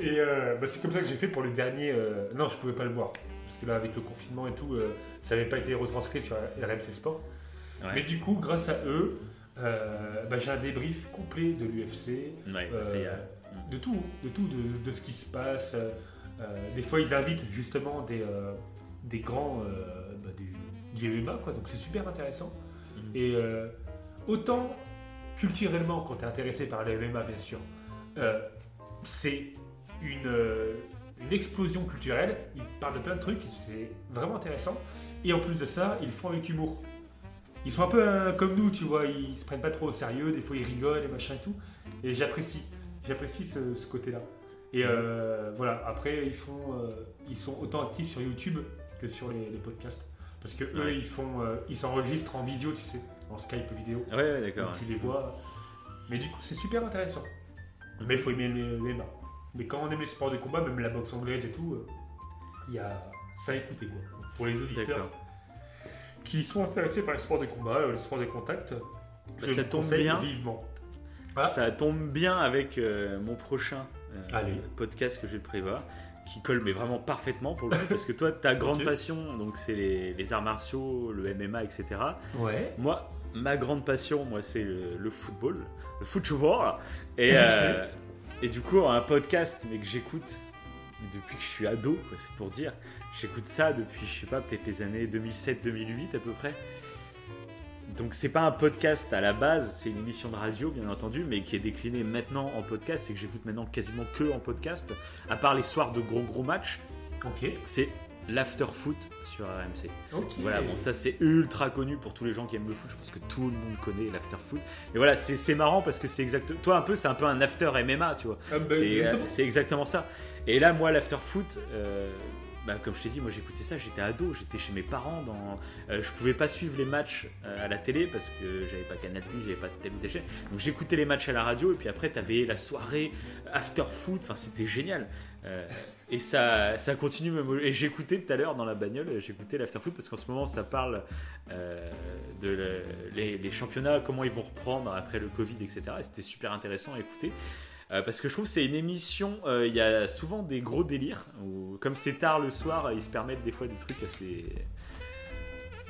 Et euh, bah, c'est comme ça que j'ai fait pour le dernier. euh, Non, je pouvais pas le voir. Parce que là, avec le confinement et tout, euh, ça n'avait pas été retranscrit sur RMC Sport. Ouais. Mais du coup, grâce à eux, euh, bah, j'ai un débrief complet de l'UFC. Ouais, c'est, de tout, de tout, de, de ce qui se passe. Euh, des fois, ils invitent justement des, euh, des grands euh, bah, du, du MMA, quoi. Donc c'est super intéressant. Mhm. Et euh, autant culturellement, quand tu es intéressé par le MMA, bien sûr, euh, c'est une, euh, une explosion culturelle. Ils parlent de plein de trucs, c'est vraiment intéressant. Et en plus de ça, ils font avec humour. Ils sont un peu euh, comme nous, tu vois, ils se prennent pas trop au sérieux, des fois ils rigolent et machin et tout. Et j'apprécie, j'apprécie ce, ce côté-là. Et euh, voilà, après ils font, euh, ils sont autant actifs sur YouTube que sur les, les podcasts. Parce que eux, ils font, euh, ils s'enregistrent en visio, tu sais, en Skype vidéo. Ouais, ouais, d'accord. Tu les vois. Mais du coup, c'est super intéressant. Mais il faut aimer les les MMA. Mais quand on aime les sports de combat, même la boxe anglaise et tout, euh, il y a ça à écouter quoi. Pour les auditeurs qui sont intéressés par les sports de combat, euh, les sports de contact, je Bah, ça tombe bien. vivement. Ah. Ça tombe bien avec euh, mon prochain euh, Allez. podcast que je prévoir, qui colle mais vraiment parfaitement pour le coup, parce que toi, ta grande passion, donc c'est les, les arts martiaux, le MMA, etc. Ouais. Moi, ma grande passion, moi, c'est le, le football, le football. Et, euh, et du coup, un podcast, mais que j'écoute depuis que je suis ado, quoi, c'est pour dire. J'écoute ça depuis, je sais pas, peut-être les années 2007-2008 à peu près. Donc c'est pas un podcast à la base, c'est une émission de radio bien entendu, mais qui est déclinée maintenant en podcast et que j'écoute maintenant quasiment que en podcast, à part les soirs de gros gros matchs, Ok. c'est l'after foot sur RMC. Voilà, bon, ça c'est ultra connu pour tous les gens qui aiment le foot. Je pense que tout le monde connaît l'after foot. Mais voilà, c'est marrant parce que c'est exact. Toi, un peu, c'est un peu un after MMA, tu vois. Ah, bah, C'est exactement. euh, c'est exactement ça. Et là, moi, l'after foot, euh, bah, comme je t'ai dit, moi j'écoutais ça, j'étais ado, j'étais chez mes parents. Dans, euh, je pouvais pas suivre les matchs euh, à la télé parce que j'avais pas Canal j'avais pas telle ou telle chaîne. Donc j'écoutais les matchs à la radio et puis après, t'avais la soirée after foot. Enfin, c'était génial. Euh, et ça, ça continue même. Et j'écoutais tout à l'heure dans la bagnole, j'écoutais l'after foot parce qu'en ce moment, ça parle euh, de le- les, les championnats, comment ils vont reprendre après le Covid, etc. Et c'était super intéressant à écouter. Euh, parce que je trouve que c'est une émission, euh, il y a souvent des gros délires, où, comme c'est tard le soir, ils se permettent des fois des trucs assez...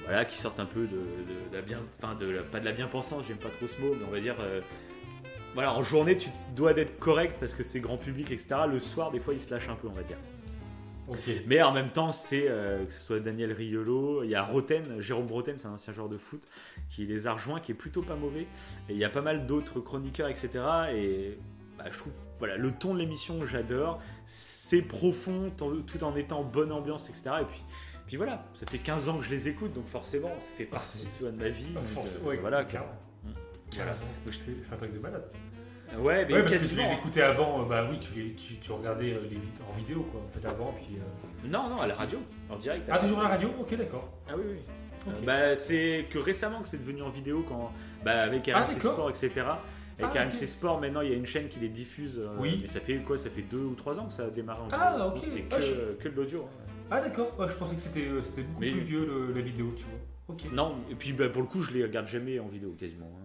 Voilà, qui sortent un peu de, de la bien... Enfin, de la- pas de la bien-pensance, j'aime pas trop ce mot, mais on va dire... euh, voilà, en journée, tu dois d'être correct parce que c'est grand public, etc. Le soir, des fois, ils se lâchent un peu, on va dire. Ok. Mais en même temps, c'est euh, que ce soit Daniel Riolo, il y a Roten, Jérôme Roten, c'est un ancien joueur de foot, qui les a rejoints, qui est plutôt pas mauvais. Et il y a pas mal d'autres chroniqueurs, etc. Et bah, je trouve, voilà, le ton de l'émission, j'adore. C'est profond, tout en étant en bonne ambiance, etc. Et puis, puis voilà, ça fait 15 ans que je les écoute, donc forcément, ça fait partie tu vois, de ma vie. Ah, donc, euh, ouais, voilà, clairement. Voilà. C'est un truc de malade. Ouais, mais Ouais, parce que tu les écoutais avant, euh, bah oui, tu, les- tu, tu regardais euh, les vid- en vidéo quoi, en fait avant, puis. euh, Non, non, à la radio, en direct. Ah, toujours à la radio Ok, d'accord. Ah oui, oui. Euh, Bah, c'est que récemment que c'est devenu en vidéo quand, bah, avec Ah, RMC. Sport, etc. Avec Ah, RMC ok. Sport, maintenant il y a une chaîne qui les diffuse. euh, Oui. Et ça fait quoi Ça fait deux ou trois ans que ça a démarré en Ah. Sinon, ok. C'était Ah, que, je- que de l'audio. hein. Ah, d'accord. Ouais, je pensais que c'était euh, c'était beaucoup Mais- plus vieux le- la vidéo, tu vois. Ok. Non, et puis bah, pour le coup, je les regarde jamais en vidéo quasiment. hein.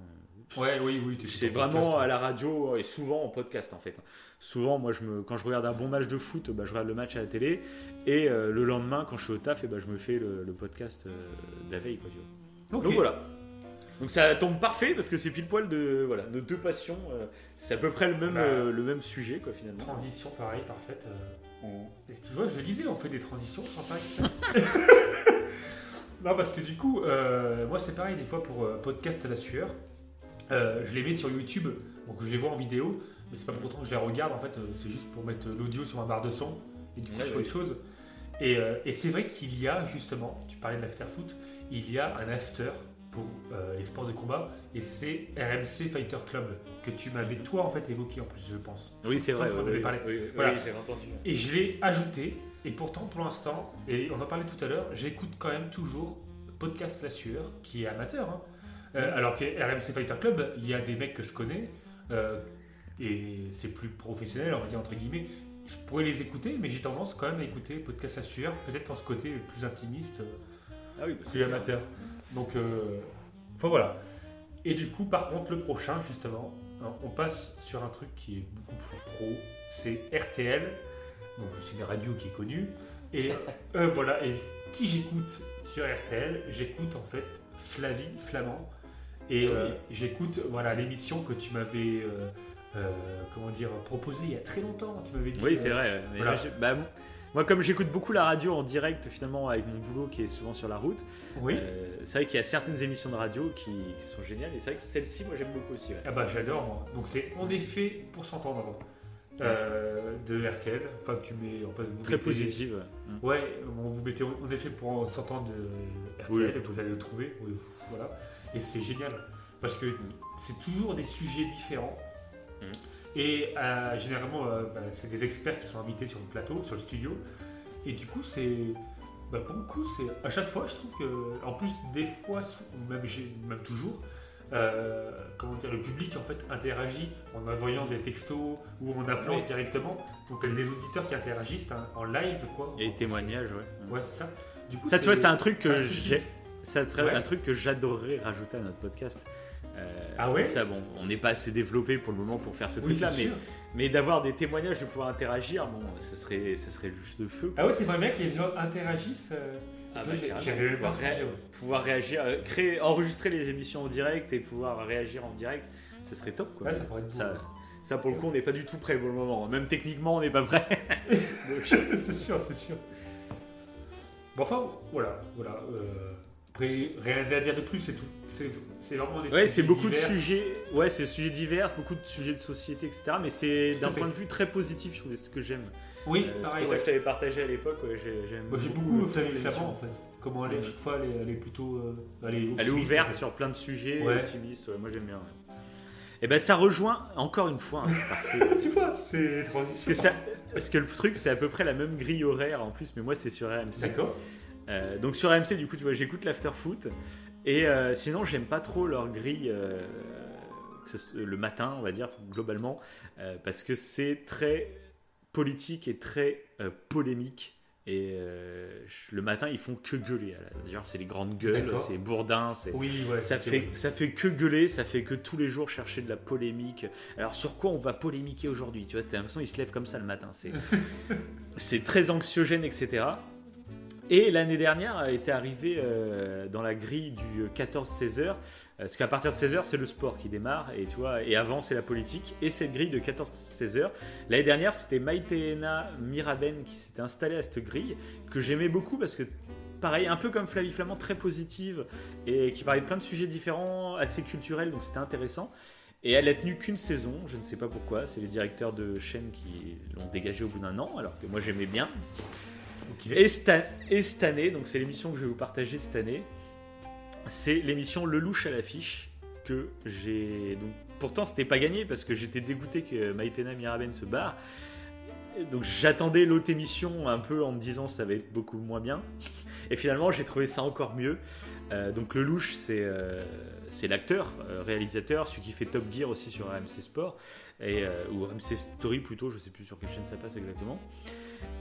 Ouais, oui, oui. t'es C'est vraiment podcast. à la radio et souvent en podcast en fait. Souvent, moi, je me, quand je regarde un bon match de foot, bah, je regarde le match à la télé. Et euh, le lendemain, quand je suis au taf, et bah, je me fais le, le podcast euh, de la veille. Quoi, tu vois. Donc voilà. Donc ça tombe parfait parce que c'est pile poil de voilà nos deux passions. euh, c'est à peu près le même Bah. euh, le même sujet quoi finalement. Transition, pareil, parfaite. euh. Et tu vois, je le disais, on fait des transitions sans faire exprès. non, parce que du coup, euh, moi c'est pareil des fois pour euh, podcast à la sueur. Euh, je les mets sur YouTube, donc je les vois en vidéo, mais c'est pas pour autant que je les regarde. En fait, euh, c'est juste pour mettre l'audio sur ma barre de son. Et du coup, Ouais, je fais autre chose. Et, euh, et c'est vrai qu'il y a justement, tu parlais de l'after foot, il y a un after pour euh, les sports de combat et c'est RMC Fighter Club que tu m'avais toi en fait évoqué en plus je pense. Je Oui, c'est vrai. oui, parlé. oui, Voilà. j'avais entendu. Et je l'ai ajouté et pourtant pour l'instant et on en parlait tout à l'heure j'écoute quand même toujours podcast La Sueur qui est amateur hein. Euh, alors que RMC Fighter Club il y a des mecs que je connais euh, et c'est plus professionnel on va dire entre guillemets je pourrais les écouter mais j'ai tendance quand même à écouter podcast La Sueur peut-être pour ce côté plus intimiste Ah oui, bah, c'est amateur. Donc, euh, enfin voilà. Et du coup, par contre, le prochain, justement, hein, on passe sur un truc qui est beaucoup plus pro. C'est RTL. Donc, c'est une radio qui est connue. Et euh, voilà. Et qui j'écoute sur RTL J'écoute en fait Flavie Flamand. Et Ah oui. euh, j'écoute voilà l'émission que tu m'avais euh, euh, comment dire proposée il y a très longtemps. Tu m'avais dit. Oui, euh, c'est vrai. mais voilà. là, bah, moi, comme j'écoute beaucoup la radio en direct, finalement, avec mon boulot qui est souvent sur la route, Oui. euh, c'est vrai qu'il y a certaines émissions de radio qui, qui sont géniales. Et c'est vrai que celle-ci, moi, j'aime beaucoup aussi. ouais. Ah bah j'adore moi. Donc c'est en effet pour s'entendre euh, de RTL. Enfin tu mets en fait vous Très mettez- positive. Mm. Ouais, on vous mettez en effet pour s'entendre de RTL Oui. et vous allez le trouver. Voilà. Et c'est génial parce que c'est toujours des sujets différents. Mm. Et euh, généralement, euh, bah, c'est des experts qui sont invités sur le plateau, sur le studio. Et du coup, c'est. Bah, pour le coup, c'est. À chaque fois, je trouve que. En plus, des fois, même, même toujours, euh, comment dire, le public en fait interagit en envoyant des textos ou en appelant Oui. directement. Donc, il y a des auditeurs qui interagissent hein, en live, quoi. Et témoignages, ouais. Ouais, c'est ça. Du coup, Ça, tu vois, c'est un truc que j'ai. Ça serait Ouais. un truc que j'adorerais rajouter à notre podcast. Euh, Ah ouais Ça, bon, on n'est pas assez développé pour le moment pour faire ce Oui, truc-là, mais, mais d'avoir des témoignages, de pouvoir interagir, bon, ça serait, ça serait juste de feu. Ah ouais, t'es vraiment que les gens interagissent euh, Ah bah. J'avais pouvoir, ré- réagir, euh, créer, enregistrer les émissions en direct et pouvoir réagir en direct, ça serait top quoi. Ouais, ça être ça, ça, pour le coup on n'est pas du tout prêt pour le moment, même techniquement on n'est pas prêt. C'est sûr, c'est sûr. Bon, enfin, voilà. voilà euh, après, rien à dire de plus, c'est tout. C'est c'est vraiment des ouais, c'est beaucoup divers. de sujets, ouais, c'est sujets divers, beaucoup de sujets de société, etc. Mais c'est d'un fait. point de vue très positif, je trouve, c'est ce que j'aime. Oui, Euh, c'est pareil. pour ça que je t'avais partagé à l'époque, ouais, j'ai- j'aime Moi, j'ai beaucoup beaucoup l'émission. Flamand en fait. Comment elle est, chaque fois, elle est, elle est plutôt. euh, elle est, Elle est en ouverte fait. sur plein de sujets, Ouais. optimiste, ouais, moi j'aime bien. Et ben ça rejoint encore une fois, hein, c'est parfait. tu vois, c'est Parce transition. que, ça, parce que le truc, c'est à peu près la même grille horaire en plus, mais moi, c'est sur RMC. D'accord. Euh, donc sur RMC, du coup, tu vois, j'écoute l'after foot. Et euh, sinon, j'aime pas trop leur grille euh, le matin, on va dire, globalement, euh, parce que c'est très politique et très polémique. Et le matin, ils font que gueuler. Genre, c'est les grandes gueules, c'est bourrin, c'est. Oui, ouais. Ça fait, ça fait que gueuler, ça fait que tous les jours chercher de la polémique. Alors sur quoi on va polémiquer aujourd'hui Tu vois, t'as l'impression qu'ils se lèvent comme ça le matin. C'est, c'est très anxiogène, etc. Et l'année dernière était arrivé euh, dans la grille du 14-16 heures, euh, parce qu'à partir de 16 heures c'est le sport qui démarre, et tu et avant c'est la politique. Et cette grille de 14-16 heures, l'année dernière c'était Maïtena Miraben qui s'était installée à cette grille que j'aimais beaucoup parce que pareil, un peu comme Flavie Flamand, très positive et qui parlait de plein de sujets différents, assez culturels, donc c'était intéressant. Et elle a tenu qu'une saison, je ne sais pas pourquoi, c'est les directeurs de chaîne qui l'ont dégagée au bout d'un an, alors que moi j'aimais bien. Et cette, année, donc c'est l'émission que je vais vous partager cette année, c'est l'émission Le Louche à l'affiche que j'ai. Donc, pourtant, c'était pas gagné parce que j'étais dégoûté que Maïtena Miraben se barre. Donc j'attendais l'autre émission un peu en me disant ça va être beaucoup moins bien. Et finalement, j'ai trouvé ça encore mieux. Euh, donc le louche, c'est euh, c'est l'acteur, euh, réalisateur, celui qui fait Top Gear aussi sur AMC Sport, et, ou AMC Story plutôt, je sais plus sur quelle chaîne ça passe exactement.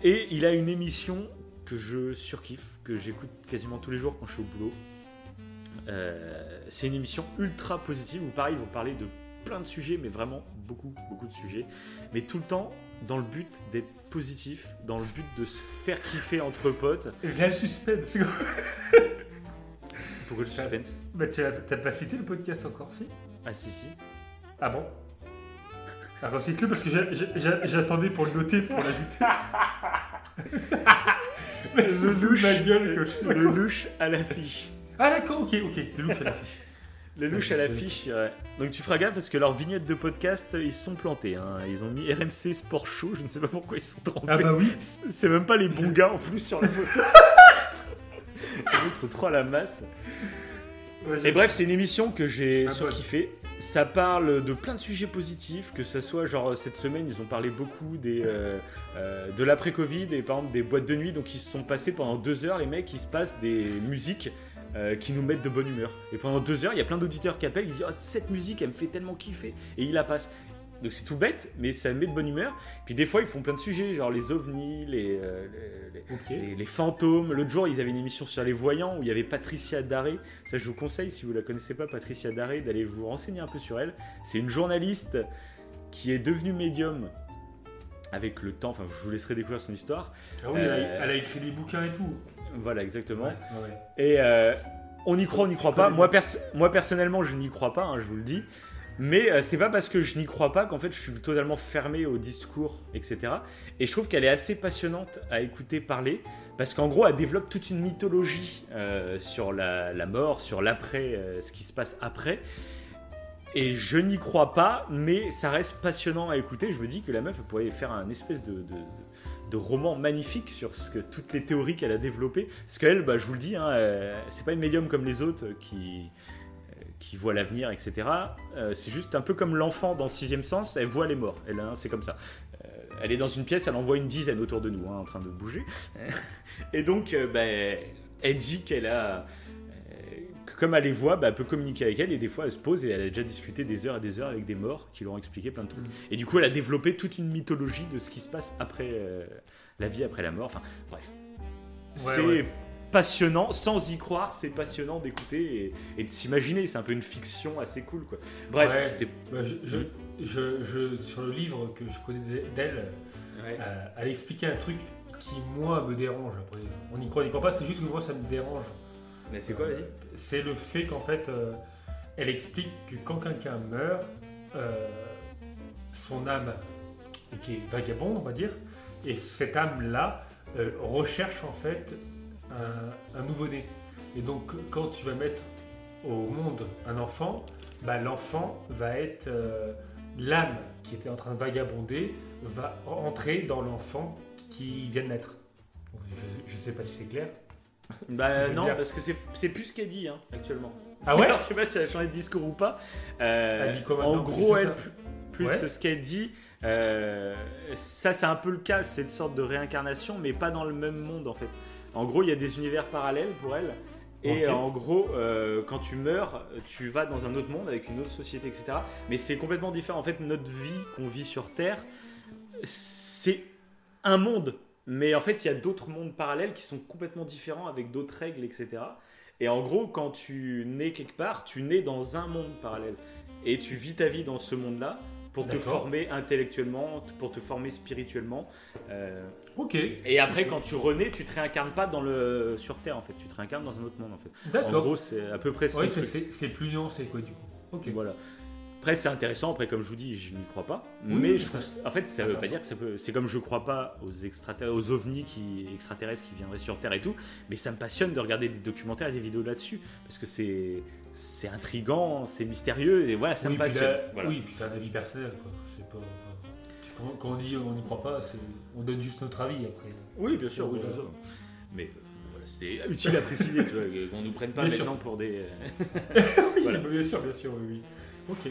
Et il a une émission que je surkiffe, que j'écoute quasiment tous les jours quand je suis au boulot. Euh, c'est une émission ultra positive où pareil, ils vont parler de plein de sujets, mais vraiment beaucoup, beaucoup de sujets. Mais tout le temps dans le but d'être positif, dans le but de se faire kiffer entre potes. Et Là, le suspense. Pourquoi le suspense? Bah, tu as, t'as pas cité le podcast encore, si? Ah si si. Ah bon? Alors, cite-le parce que j'a- j'a- j'attendais pour le noter, pour l'ajouter. Mais Le louche. ma gueule que je... Le louche à l'affiche. Ah d'accord, ok, ok. Le louche à l'affiche. Le louche à l'affiche. ouais. Donc tu feras gaffe parce que leurs vignettes de podcast, ils se sont plantés. hein. Ils ont mis RMC Sport Show. Je ne sais pas pourquoi ils sont trompés. Ah bah oui. C'est même pas les bons gars en plus sur la photo. Les mecs sont trop à la masse. Ouais, Et bref, c'est une émission que j'ai Ah, surkiffé. Ça parle de plein de sujets positifs, que ça soit genre cette semaine, ils ont parlé beaucoup euh, euh, de l'après-Covid et par exemple des boîtes de nuit. Donc ils se sont passés pendant deux heures, les mecs, ils se passent des musiques euh, qui nous mettent de bonne humeur. Et pendant deux heures, il y a plein d'auditeurs qui appellent, ils disent oh, cette musique, elle me fait tellement kiffer. Et ils la passent. Donc c'est tout bête, mais ça met de bonne humeur. Puis des fois, ils font plein de sujets, genre les ovnis, les, euh, les- les- Ok. les, les fantômes. L'autre jour, ils avaient une émission sur les voyants où il y avait Patricia Daré. Ça, je vous conseille, si vous la connaissez pas, Patricia Daré, d'aller vous renseigner un peu sur elle. C'est une journaliste qui est devenue médium avec le temps. Enfin, je vous laisserai découvrir son histoire. Ah oui, elle, a, Euh, elle a écrit des bouquins et tout. Voilà, exactement. Ouais, ouais. Et euh, on y croit, on n'y croit pas. Moi, pers- moi personnellement, je n'y crois pas, hein, je vous le dis. Mais euh, c'est pas parce que je n'y crois pas qu'en fait je suis totalement fermé au discours, etc. Et je trouve qu'elle est assez passionnante à écouter parler, parce qu'en gros elle développe toute une mythologie euh, sur la, mort, sur l'après, euh, ce qui se passe après. Et je n'y crois pas, mais ça reste passionnant à écouter. Je me dis que la meuf pourrait faire un espèce de, de- de- de roman magnifique sur ce que, toutes les théories qu'elle a développées. Parce qu'elle, bah, je vous le dis, hein, euh, c'est pas une médium comme les autres qui, qui voit l'avenir, etc. Euh, c'est juste un peu comme l'enfant dans Sixième Sens, elle voit les morts. Elle, hein, c'est comme ça. Euh, elle est dans une pièce, elle en voit une dizaine autour de nous, hein, en train de bouger. Et donc, euh, bah, elle dit qu'elle a. Comme elle les voit, bah, elle peut communiquer avec elle et des fois elle se pose et elle a déjà discuté des heures et des heures avec des morts qui lui ont expliqué plein de trucs. Mm. Et du coup, elle a développé toute une mythologie de ce qui se passe après la vie, après la mort. Enfin, bref. c'est ouais. Passionnant, sans y croire, c'est passionnant d'écouter et, et de s'imaginer. C'est un peu une fiction assez cool, quoi. Bref, Ouais. c'était. Bah, je, je, je- je- sur le livre que je connais d'elle, Ouais. euh, elle expliquait un truc qui, moi, me dérange. Après, on y croit, on y croit pas, c'est juste que moi, ça me dérange. Mais c'est quoi, vas-y C'est le fait qu'en fait, euh, elle explique que quand quelqu'un meurt, euh, son âme, qui est vagabonde, on va dire, et cette âme-là recherche en fait un, un nouveau-né. Et donc, quand tu vas mettre au monde un enfant, bah, l'enfant va être euh, l'âme qui était en train de vagabonder, va entrer dans l'enfant qui vient de naître. Je ne sais pas si c'est clair. Bah non, dire. parce que c'est c'est plus ce qu'elle dit hein, actuellement. Ah ouais Alors, Je sais pas si elle a changé de discours ou pas. Euh, Elle dit quoi En gros, C'est elle, plus, Ouais. ce qu'elle dit, euh, ça c'est un peu le cas, cette sorte de réincarnation, mais pas dans le même monde en fait. En gros, il y a des univers parallèles pour elle. Et en gros, euh, quand tu meurs, tu vas dans un autre monde avec une autre société, etc. Mais c'est complètement différent. En fait, notre vie qu'on vit sur Terre, c'est un monde. Mais en fait, il y a d'autres mondes parallèles qui sont complètement différents avec d'autres règles, etc. Et en gros, quand tu nais quelque part, tu nais dans un monde parallèle. Et tu vis ta vie dans ce monde-là pour te former intellectuellement, pour te former spirituellement. Euh, Ok, et après, quand tu renais, tu te réincarnes pas dans le sur Terre, en fait. Tu te réincarnes dans un autre monde, en fait. En d'accord. gros, c'est à peu près ce Ouais, c'est- plus nuancé quoi du coup. Ok. Voilà. Après, c'est intéressant. Après, comme je vous dis, je n'y crois pas. Oui, mais je ça- trouve, en fait, ça veut pas dire que ça peut. C'est comme je crois pas aux extraterrestres, aux ovnis qui extraterrestres qui viendraient sur Terre et tout. Mais ça me passionne de regarder des documentaires et des vidéos là-dessus parce que c'est c'est intrigant, c'est mystérieux et voilà, ça oui, me puis passionne. Voilà. Oui, puis c'est un avis personnel quoi. Pas. enfin, quand, on dit on n'y croit pas, on donne juste notre avis après. Oui, bien sûr, oui, Voilà. c'est ça. Mais euh, voilà, c'était utile à préciser, qu'on nous prenne pas Bien sûr. maintenant pour des. Oui, Voilà. bien sûr, bien sûr, oui. oui.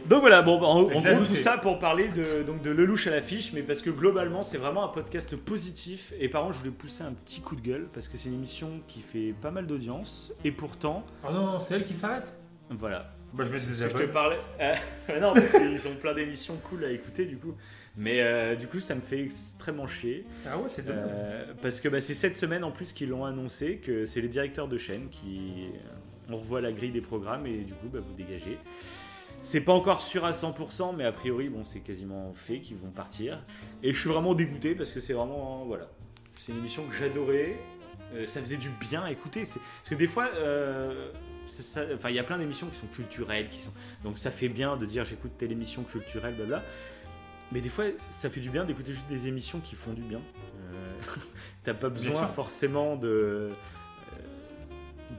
Donc voilà, bon, en, en gros tout ça pour parler de, donc de Lelouch à l'affiche, mais parce que globalement c'est vraiment un podcast positif. Et par contre, je voulais pousser un petit coup de gueule parce que c'est une émission qui fait pas mal d'audience. Et pourtant, Oh non, c'est elle qui s'arrête? Voilà. Bah, je que je te abonnés. parlais. Euh, non, parce qu'ils ont plein d'émissions cool à écouter du coup. Mais euh, du coup, ça me fait extrêmement chier. Ah ouais, c'est dommage. Euh, parce que bah, c'est cette semaine en plus qu'ils l'ont annoncé que c'est les directeurs de chaîne qui. On revoit la grille des programmes et du coup, bah, vous dégagez. C'est pas encore sûr à 100%, mais a priori, bon, c'est quasiment fait qu'ils vont partir. Et je suis vraiment dégoûté parce que c'est vraiment. Voilà. C'est une émission que j'adorais. Euh, ça faisait du bien à écouter. Parce que des fois. Ça- Enfin, il y a plein d'émissions qui sont culturelles, qui sont. Donc ça fait bien de dire j'écoute telle émission culturelle, blabla. Mais des fois, ça fait du bien d'écouter juste des émissions qui font du bien. Euh, T'as pas besoin forcément de euh,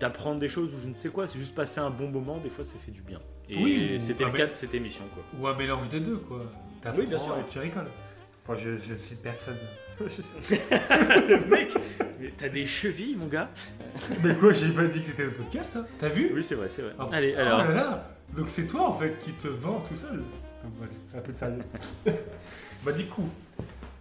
d'apprendre des choses ou je ne sais quoi. C'est juste passer un bon moment. Des fois, ça fait du bien. Et Oui, ou- c'était le cas de cette émission, quoi. Ou un mélange des deux, quoi. T'apprends Oui, bien sûr. Et tu rigoles. Enfin, je, je cite personne. Le mec, mais t'as des chevilles, mon gars. Mais quoi, j'ai pas dit que c'était le podcast, hein T'as vu Oui, c'est vrai, c'est vrai. Ah, Allez, oh alors. là là Donc c'est toi en fait qui te vend tout seul Donc, c'est un peu de sérieux. bah du coup,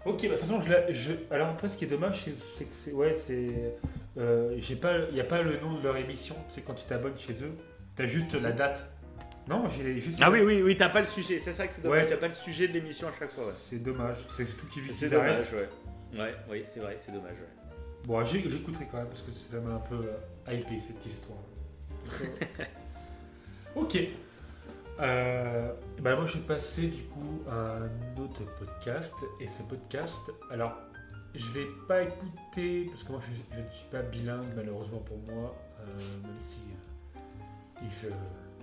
ok, bah, de toute façon, je, la- je- alors après ce qui est dommage, c'est- que c'est, ouais, c'est, euh, j'ai pas, il y a pas le nom de leur émission. C'est quand tu t'abonnes chez eux, t'as juste la date. Non, j'ai juste. Ah oui, oui, oui, t'as pas le sujet. C'est ça que c'est dommage. Ouais. T'as pas le sujet de l'émission à chaque fois. ouais. C'est dommage. C'est tout qui vit C'est dommage, ouais. Ouais, oui, c'est vrai, c'est dommage, ouais. Bon, j'écouterai quand même parce que ça m'a un peu euh, hypé cette histoire. ok. Euh, bah moi je vais passer du coup à un autre podcast et ce podcast, alors je vais pas écouter parce que moi je, je ne suis pas bilingue malheureusement pour moi, euh, même si euh, je,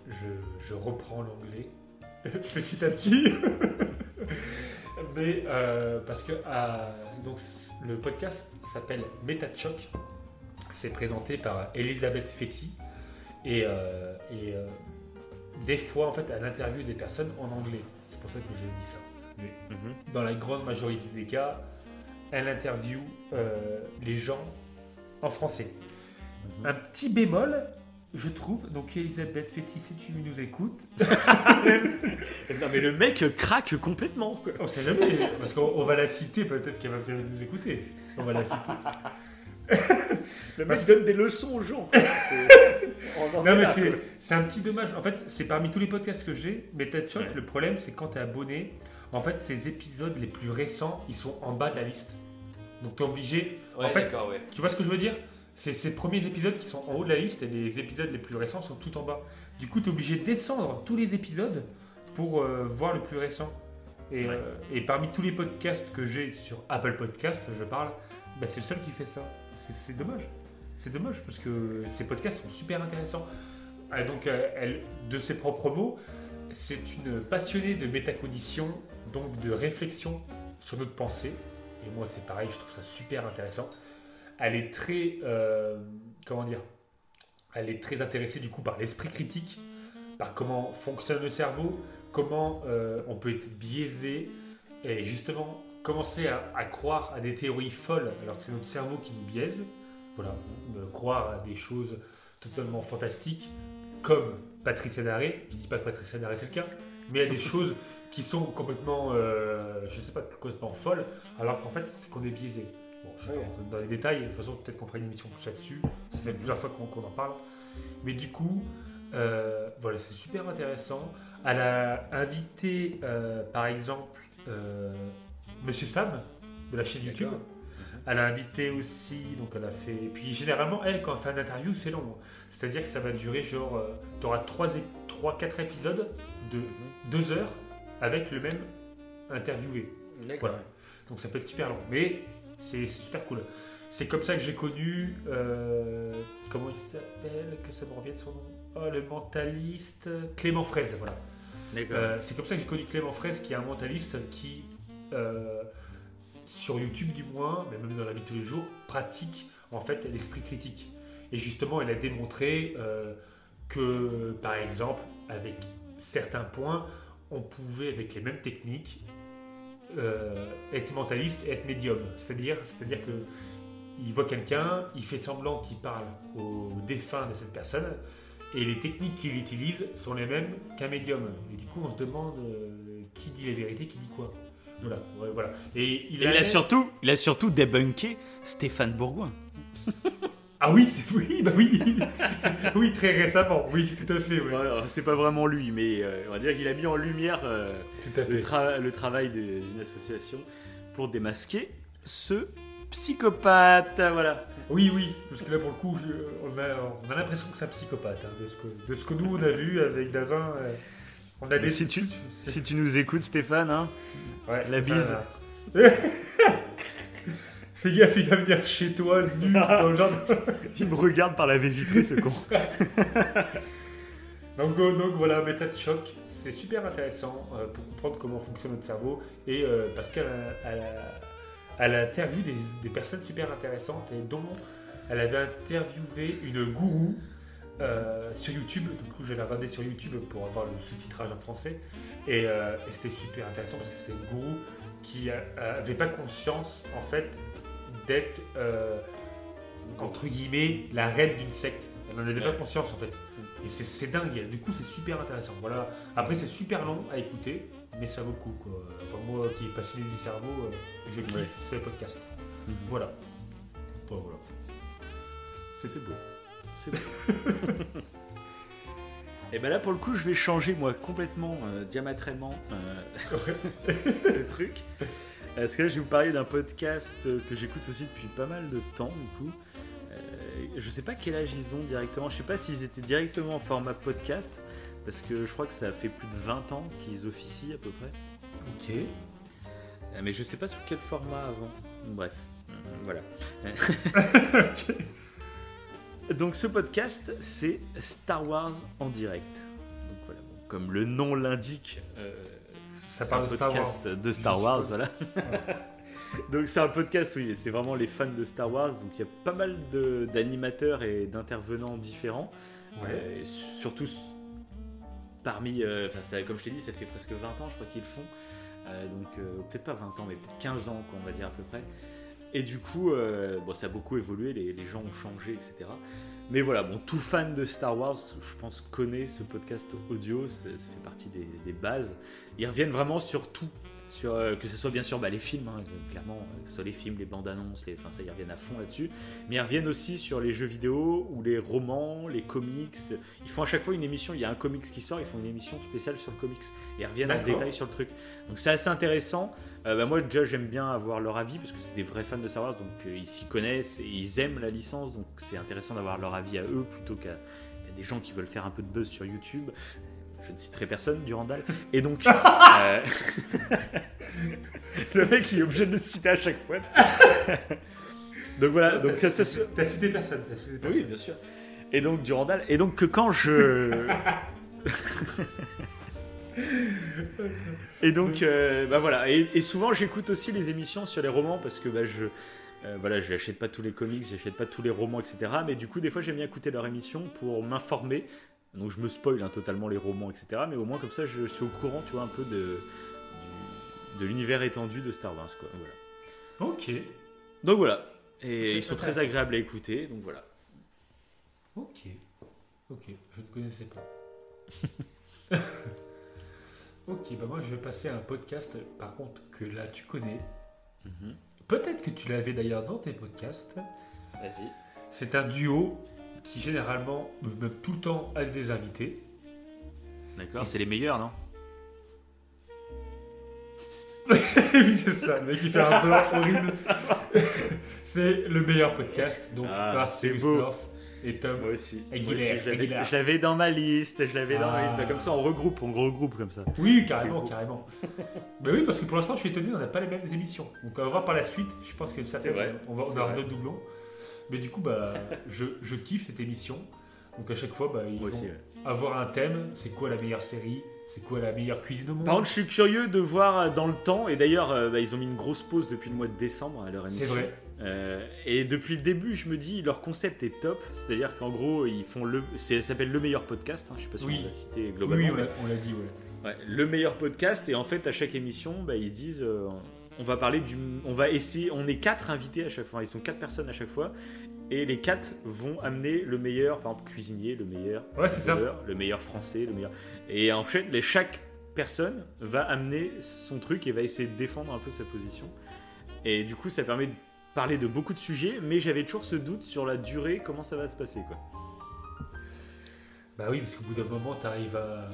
je, je reprends l'anglais petit à petit. Mais euh, parce que donc, le podcast s'appelle choc. C'est présenté par Elisabeth Fetty. Et, euh, et, euh, des fois, en fait, elle interviewe des personnes en anglais. C'est pour ça que je dis ça. Mais Mhm. dans la grande majorité des cas, elle interviewe les gens en français. Mhm. Un petit bémol, je trouve. Donc, Elisabeth Fetty, si tu nous écoutes, Non, mais le mec craque complètement. quoi. On sait jamais, parce qu'on on va la citer, peut-être qu'elle va venir nous écouter. On va la citer. Le Parce mec donne des leçons aux gens. quoi. C'est- on en Non, mais c'est un petit dommage. En fait, c'est parmi tous les podcasts que j'ai, mais TED Choc, Ouais. le problème, c'est quand tu es abonné, en fait, ces épisodes les plus récents, ils sont en bas de la liste. Donc, tu es obligé. Ouais, en fait, ouais. Tu vois ce que je veux dire? C'est ces premiers épisodes qui sont en haut de la liste et les épisodes les plus récents sont tout en bas. Du coup, tu es obligé de descendre tous les épisodes pour euh, voir le plus récent. Et, Ouais. euh, et parmi tous les podcasts que j'ai sur Apple Podcast, je parle, bah, c'est le seul qui fait ça. C'est- dommage. C'est dommage parce que ces podcasts sont super intéressants. Ah, donc, euh, elle, de ses propres mots, c'est une passionnée de métacognition, donc de réflexion sur notre pensée. Et moi, c'est pareil, je trouve ça super intéressant. Elle est très, euh, comment dire, elle est très intéressée du coup par l'esprit critique, par comment fonctionne le cerveau, comment euh, on peut être biaisé et justement commencer à, à croire à des théories folles alors que c'est notre cerveau qui nous biaise. Voilà, croire à des choses totalement fantastiques comme Patricia Daré. Je dis pas que Patricia Daré c'est le cas, mais il y a des choses qui sont complètement, euh, je sais pas, complètement folles alors qu'en fait c'est qu'on est biaisé. Bon, je vais Ouais. rentrer dans les détails, de toute façon peut-être qu'on fera une émission plus là-dessus, ça fait plusieurs fois qu'on en parle. Mais du coup, euh, voilà, c'est super intéressant. Elle a invité, euh, par exemple, euh, Monsieur Sam de la chaîne YouTube. Elle a invité aussi, donc elle a fait. Puis généralement, elle, quand elle fait une interview, c'est long. C'est-à-dire que ça va durer genre. tu auras 3-4 épisodes de 2 heures avec le même interviewé. Voilà. Donc ça peut être super long. Mais c'est super cool. C'est comme ça que j'ai connu. euh, comment il s'appelle Que ça me revienne son nom. Oh, le mentaliste. Clément Fraise, voilà. Euh, c'est comme ça que j'ai connu Clément Fraise, qui est un mentaliste qui, euh, sur YouTube du moins, mais même dans la vie de tous les jours, pratique en fait l'esprit critique. Et justement, elle a démontré que, par exemple, avec certains points, on pouvait, avec les mêmes techniques, euh, être mentaliste et être médium. C'est-à-dire, c'est-à-dire que il voit quelqu'un, il fait semblant qu'il parle au défunt de cette personne, et les techniques qu'il utilise sont les mêmes qu'un médium. Et du coup, on se demande euh, qui dit la vérité, qui dit quoi. Voilà, ouais, voilà. Et il, il, a surtout, il a surtout débunké Stéphane Bourgoin. Ah oui, oui, bah oui, oui, très récemment, oui, tout à fait, oui. Ouais, c'est pas vraiment lui, mais euh, on va dire qu'il a mis en lumière euh, Tout à le, tra- le travail d'une association pour démasquer ce psychopathe. Voilà. Oui, oui, parce que là, pour le coup, on a, on a l'impression que c'est un psychopathe, hein, de, ce que, de ce que nous, on a vu avec Davin. euh, on a des... si tu, si tu nous écoutes, Stéphane, hein, Ouais, La bise. Fais gaffe, il va venir chez toi, nu, dans le jardin. il me regarde par la baie vitrée, ce con. Donc, euh, donc voilà, méthode choc, c'est super intéressant euh, pour comprendre comment fonctionne notre cerveau et euh, parce qu'elle a, elle a, elle a interviewé des, des personnes super intéressantes et dont elle avait interviewé une gourou euh, sur YouTube. Du coup, je l'ai regardé sur YouTube pour avoir le sous-titrage en français et, euh, et c'était super intéressant parce que c'était une gourou qui n'avait pas conscience, en fait, d'être, euh, entre guillemets, la reine d'une secte. Elle n'en avait pas conscience, en fait. Et c'est- dingue. Du coup, c'est super intéressant. Voilà. Après, c'est super long à écouter, mais ça vaut le coup. Quoi. Enfin, moi qui est passionné du cerveau, euh, je kiffe Ouais. ce podcast. Mhm. Voilà. Bon, voilà. C'est beau. C'est beau. Et ben là, pour le coup, je vais changer, moi, complètement, euh, diamétralement, euh, le truc. Parce que là, je vais vous parler d'un podcast euh, que j'écoute aussi depuis pas mal de temps, du coup. Euh, je sais pas quel âge ils ont directement. Je sais pas s'ils étaient directement en format podcast. Parce que je crois que ça fait plus de 20 ans qu'ils officient à peu près. Ok. Euh, Mais je sais pas sous quel format avant. Bref, euh, voilà. Donc ce podcast, c'est Star Wars en direct. Donc voilà, bon, comme le nom l'indique, euh, Ça c'est parle un de Star podcast de Star Wars, voilà. Donc c'est un podcast, oui, c'est vraiment les fans de Star Wars. Donc il y a pas mal d'animateurs et d'intervenants différents. Ouais. Euh, surtout parmi, euh, ça- comme je t'ai dit, ça fait presque 20 ans, je crois qu'ils le font. Euh, donc euh, peut-être pas 20 ans, mais peut-être 15 ans, quoi, on va dire à peu près. Et du coup, bon, ça a beaucoup évolué, les, les gens ont changé, etc. Mais voilà, bon, tout fan de Star Wars, je pense, connaît ce podcast audio, ça, fait partie des bases. Ils reviennent vraiment sur tout, sur, euh, que ce soit bien sûr bah, les films, hein, clairement, euh, que ce soit les films, les bandes annonces, les, enfin ça, ils reviennent à fond là-dessus. Mais ils reviennent aussi sur les jeux vidéo ou les romans, les comics. Ils font à chaque fois une émission, il y a un comics qui sort, ils font une émission spéciale sur le comics. Et ils reviennent en détail sur le truc. Donc c'est assez intéressant. Euh, bah, moi déjà j'aime bien avoir leur avis parce que c'est des vrais fans de Star Wars, donc euh, ils s'y connaissent et ils aiment la licence, donc c'est intéressant d'avoir leur avis à eux plutôt qu'à des gens qui veulent faire un peu de buzz sur YouTube. Je ne citerai personne, Durandal. Et donc, euh, le mec il est obligé de le citer à chaque fois. donc voilà, donc ça, T'as cité personne. T'as cité personne. oui, bien sûr. Et donc Durandal. Et donc que quand je. et donc, euh, bah voilà. Et, et souvent, j'écoute aussi les émissions sur les romans parce que bah, je. euh, voilà, je n'achète pas tous les comics, j'achète pas tous les romans, etc. Mais du coup, des fois, j'aime bien écouter leur émission pour m'informer. Donc, je me spoil hein, totalement les romans, etc. Mais au moins, comme ça, je suis au courant, tu vois, un peu de, du- de l'univers étendu de Star Wars, quoi. Voilà. Ok. Donc voilà. Et ils sont très agréables à écouter, donc voilà. Ok. Ok. Je ne connaissais pas. ok. Bah moi, je vais passer à un podcast, par contre, que là, tu connais. Mhm. Peut-être que tu l'avais d'ailleurs dans tes podcasts. Vas-y. C'est un duo qui généralement, même tout le temps, a des invités. D'accord, c'est les meilleurs, non? Oui, c'est ça, le mec qui fait un blanc horrible. c'est le meilleur podcast, donc Ah, par c'est beau. Et Tom. Moi aussi. Aguilera, Moi aussi, je l'avais- dans ma liste, je l'avais dans ma liste. Ah. Bah, Comme ça, on regroupe, on regroupe comme ça. Oui, carrément, carrément. Mais oui, parce que pour l'instant, je suis étonné, on n'a pas les mêmes émissions. Donc on va voir par la suite, je pense que ça C'est vrai, on va avoir d'autres doublons. Mais du coup, bah, je, je kiffe cette émission. Donc à chaque fois, bah, ils Moi vont aussi, ouais. avoir un thème. C'est quoi la meilleure série? C'est quoi la meilleure cuisine au monde? Par contre, je suis curieux de voir euh, dans le temps, et d'ailleurs, euh, bah, ils ont mis une grosse pause depuis le mois de décembre à leur émission. C'est vrai. Euh, et depuis le début, je me dis, leur concept est top. C'est-à-dire qu'en gros, ils font le. c'est- Ça s'appelle le meilleur podcast. hein, je sais pas si Oui. on l'a cité globalement. oui, on l'a- on l'a dit, ouais. Ouais, le meilleur podcast et en fait à chaque émission bah, ils disent euh, on va parler du on va essayer on est quatre invités à chaque fois ils sont quatre personnes à chaque fois et les quatre vont amener le meilleur par exemple cuisinier le meilleur Ouais, c'est ça. le meilleur français le meilleur et en fait les, chaque personne va amener son truc et va essayer de défendre un peu sa position et du coup ça permet de parler de beaucoup de sujets mais j'avais toujours ce doute sur la durée comment ça va se passer quoi Bah oui, parce qu'au bout d'un moment, tu arrives à.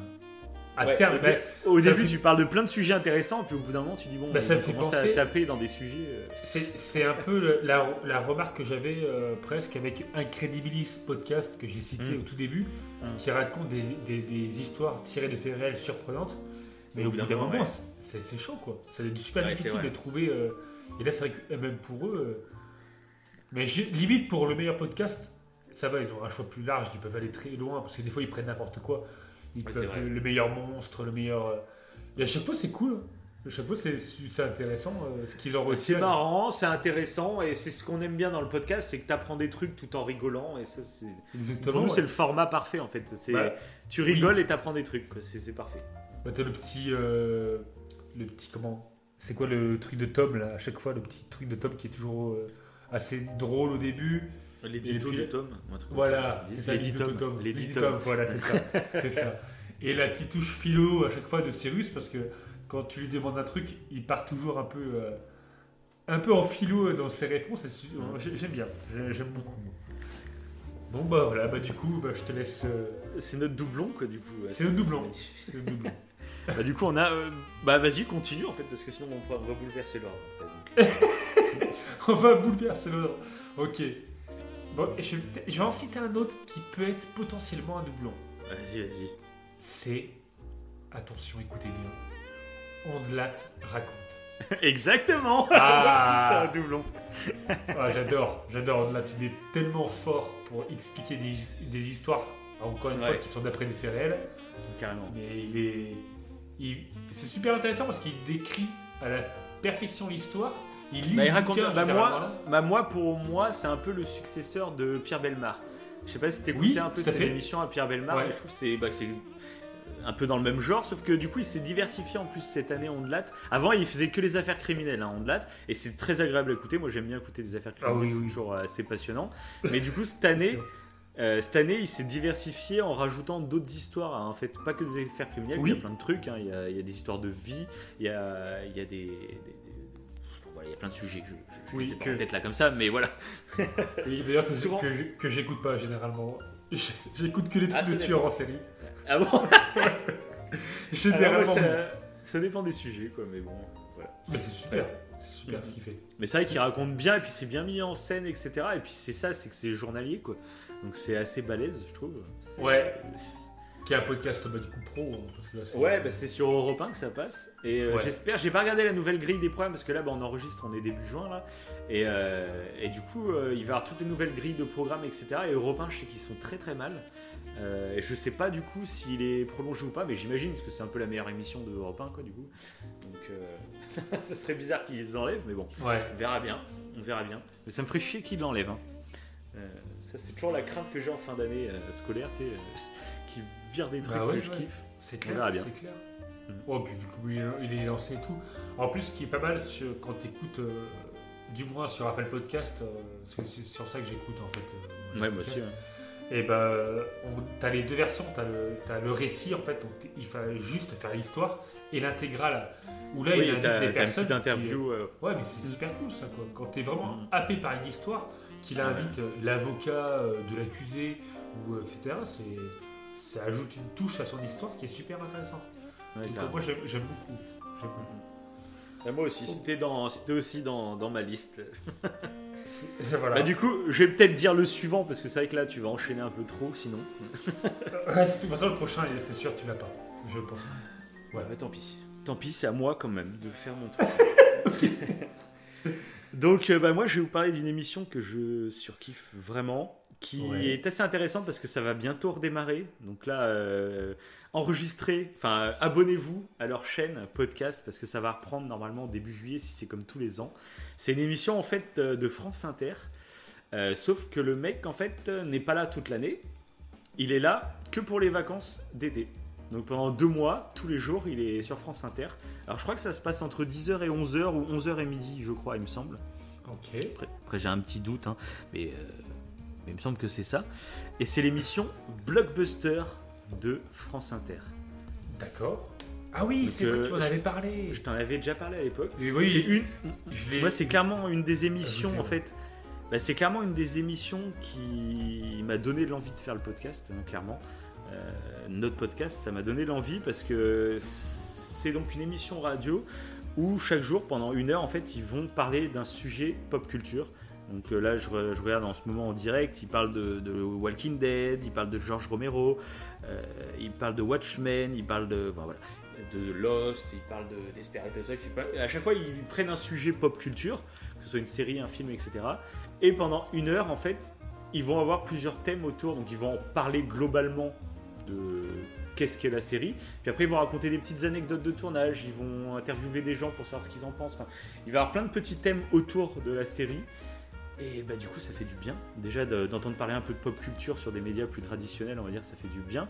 À Ouais, terme, au, début, fait- tu parles de plein de sujets intéressants, puis au bout d'un moment, tu dis bon, Bah, ça on me fait penser- à taper dans des sujets. euh, C'est un peu le- la, la remarque que j'avais euh, presque avec Incredibilis podcast que j'ai cité Mm. au tout début, Mm. qui raconte des, des- des histoires tirées de faits réels surprenantes. Mais au bout d'un moment, ouais. c'est chaud quoi. C'est super Ouais, difficile de trouver. euh, et là, c'est vrai que même pour eux. mais limite pour le meilleur podcast, ça va, ils ont un choix plus large, ils peuvent aller très loin parce que des fois ils prennent n'importe quoi. Ils Ouais, peuvent le meilleur monstre, le meilleur. euh, Et à chaque fois, c'est cool. À chaque fois, c'est intéressant euh, ce qu'ils ont réussi. C'est marrant, c'est intéressant, et c'est ce qu'on aime bien dans le podcast, c'est que tu apprends des trucs tout en rigolant, et ça. Pour nous, ouais. c'est le format parfait en fait. C'est Bah, tu rigoles et t'apprends des trucs. C'est c'est parfait. Bah, t'as le petit, euh, le petit comment c'est quoi le truc de Tom là À chaque fois, le petit truc de Tom qui est toujours euh, assez drôle au début. L'édito de Tom. Voilà, c'est ça, L'édito de Tom. L'édito Tom, voilà, c'est ça. c'est ça. Et la petite touche philo à chaque fois de Cyrus, parce que quand tu lui demandes un truc, il part toujours un peu, euh, un peu en philo dans ses réponses. J'aime bien, j'ai- j'aime beaucoup. Bon bah voilà, bah du coup, bah, je te laisse. euh, C'est notre doublon, quoi, du coup. C'est notre doublon. c'est le doublon. Bah, du coup, on a. euh, Bah, vas-y, continue en fait, parce que sinon on va, bouleverser l'ordre. On va bouleverser l'ordre. Ok. Bon, je, je vais en citer un autre qui peut être potentiellement un doublon. Vas-y, vas-y. C'est, attention, écoutez bien, Ondelat raconte. Exactement Ah. C'est un doublon. Ah, j'adore, j'adore Ondelat. Il est tellement fort pour expliquer des, des histoires, encore une fois, qui sont d'après des faits réels. Carrément. Mais il est. il- c'est super intéressant parce qu'il décrit à la perfection l'histoire. Il lit Bah, il raconte bouquin, Bah, moi, bah, moi, pour moi, c'est un peu le successeur de Pierre Belmar. Je sais pas si t'écoutais Oui, un peu ses émissions à Pierre Belmar, Ouais. mais je trouve que c'est bah, un peu dans le même genre, sauf que du coup, il s'est diversifié en plus cette année Ondelat. Avant, il faisait que les affaires criminelles en Ondelat, et c'est très agréable à écouter. Moi, j'aime bien écouter des affaires Ah criminelles, oui, c'est oui. toujours assez passionnant. Mais du coup, cette année, Euh, cette année, il s'est diversifié en rajoutant d'autres histoires. hein. En fait, pas que des affaires criminelles, Oui. il y a plein de trucs. hein. Il, y a, il y a des histoires de vie, il y a, il y a des. Il y a plein de sujets que je, je, Oui, que- tête là comme ça, mais voilà. Oui, d'ailleurs, que, Souvent- que, que j'écoute pas généralement. J'écoute que les trucs Ah, de tueurs en série. Ah bon Généralement. Alors, moi, oui. ça, ça dépend des sujets, quoi, mais bon, voilà. Mais c'est super. C'est super ce qu'il fait. Mais c'est vrai qu'il raconte bien, et puis c'est bien mis en scène, etc. Et puis c'est ça, c'est que c'est journalier, quoi. Donc c'est assez balèze, je trouve. Ouais. Qui est un podcast bah, du coup pro. c'est- Ouais, bah, c'est sur Europe 1 que ça passe. Et euh, Ouais. j'espère, j'ai pas regardé la nouvelle grille des programmes parce que là, bah, on enregistre, on est début juin là. Et, euh, et du coup, euh, il va y avoir toutes les nouvelles grilles de programmes, etc. Et Europe 1, je sais qu'ils sont très très mal. Et je sais pas du coup s'il est prolongé ou pas, mais j'imagine parce que c'est un peu la meilleure émission de Europe 1, quoi, du coup. Donc, ça serait bizarre qu'ils les enlèvent, mais bon, Ouais. on verra bien. On verra bien. Mais ça me ferait chier qu'ils l'enlèvent. hein. Ça, c'est toujours la crainte que j'ai en fin d'année scolaire, tu sais, qui vire des trucs Bah ouais, que je kiffe. C'est clair. C'est clair. Oh, puis vu qu'il est- il est lancé et tout. En plus, ce qui est pas mal sur- quand tu écoutes, du moins sur Apple Podcast, euh, parce que c'est sur ça que j'écoute en fait. euh, Ouais, moi aussi. ouais. Et bah, on- t'as les deux versions. T'as le, t'as le récit en fait, donc il fallait juste faire l'histoire et l'intégrale. Où là, Oui, il invite des t'as une personnes. petite interview. euh, Ouais, mais c'est super cool ça quoi. Quand t'es vraiment Mm. happé par une histoire, qu'il invite euh, l'avocat euh, de l'accusé ou euh, etc. C'est, ça ajoute une touche à son histoire qui est super intéressante. ouais, Donc, carrément. moi j'aime, beaucoup. J'aime beaucoup. Ah, moi aussi, c'était aussi dans, dans ma liste. Voilà. Bah, du coup, je vais peut-être dire le suivant parce que c'est vrai que là, tu vas enchaîner un peu trop sinon. Ouais, de toute façon, le prochain, c'est sûr, tu l'as pas. Je pense. Ouais, bah tant pis. Tant pis, c'est à moi quand même de faire mon truc. Donc, euh, bah, moi, je vais vous parler d'une émission que je surkiffe vraiment, qui Ouais. est assez intéressante parce que ça va bientôt redémarrer. Donc là, euh, enregistrez, enfin, euh, abonnez-vous à leur chaîne podcast parce que ça va reprendre normalement début juillet si c'est comme tous les ans. C'est une émission en fait euh, de France Inter, Euh, sauf que le mec en fait n'est pas là toute l'année. Il est là que pour les vacances d'été. Donc pendant deux mois, tous les jours, il est sur France Inter. Alors je crois que ça se passe entre 10h et 11h ou 11h et midi, je crois, il me semble. Ok. Après, après, j'ai un petit doute, hein, mais, euh, mais il me semble que c'est ça. Et c'est l'émission Blockbuster de France Inter. D'accord. Ah oui, c'est vrai euh, que tu en je- avais parlé. Je t'en avais déjà parlé à l'époque. Oui, une, moi, c'est clairement une des émissions, Ajouté, en fait. bah, c'est clairement une des émissions qui m'a donné l'envie de faire le podcast, hein, clairement. Euh, notre podcast, ça m'a donné l'envie parce que c'est donc une émission radio où chaque jour, pendant une heure, en fait, ils vont parler d'un sujet pop culture. Donc euh, là, je, re- je regarde en ce moment en direct, ils parlent de, Walking Dead, ils parlent de George Romero, euh, ils parlent de Watchmen, ils parlent de, enfin, voilà, de Lost, ils parlent de Desperate Housewives. À chaque fois, ils prennent un sujet pop culture, que ce soit une série, un film, etc. Et pendant une heure, en fait, ils vont avoir plusieurs thèmes autour. Donc, ils vont parler globalement de qu'est-ce qu'est la série. Puis après, ils vont raconter des petites anecdotes de tournage. Ils vont interviewer des gens pour savoir ce qu'ils en pensent. Il va y avoir plein de petits thèmes autour de la série. Et bah, du coup, ça fait du bien. Déjà, de- d'entendre parler un peu de pop culture sur des médias plus traditionnels, on va dire, ça fait du bien.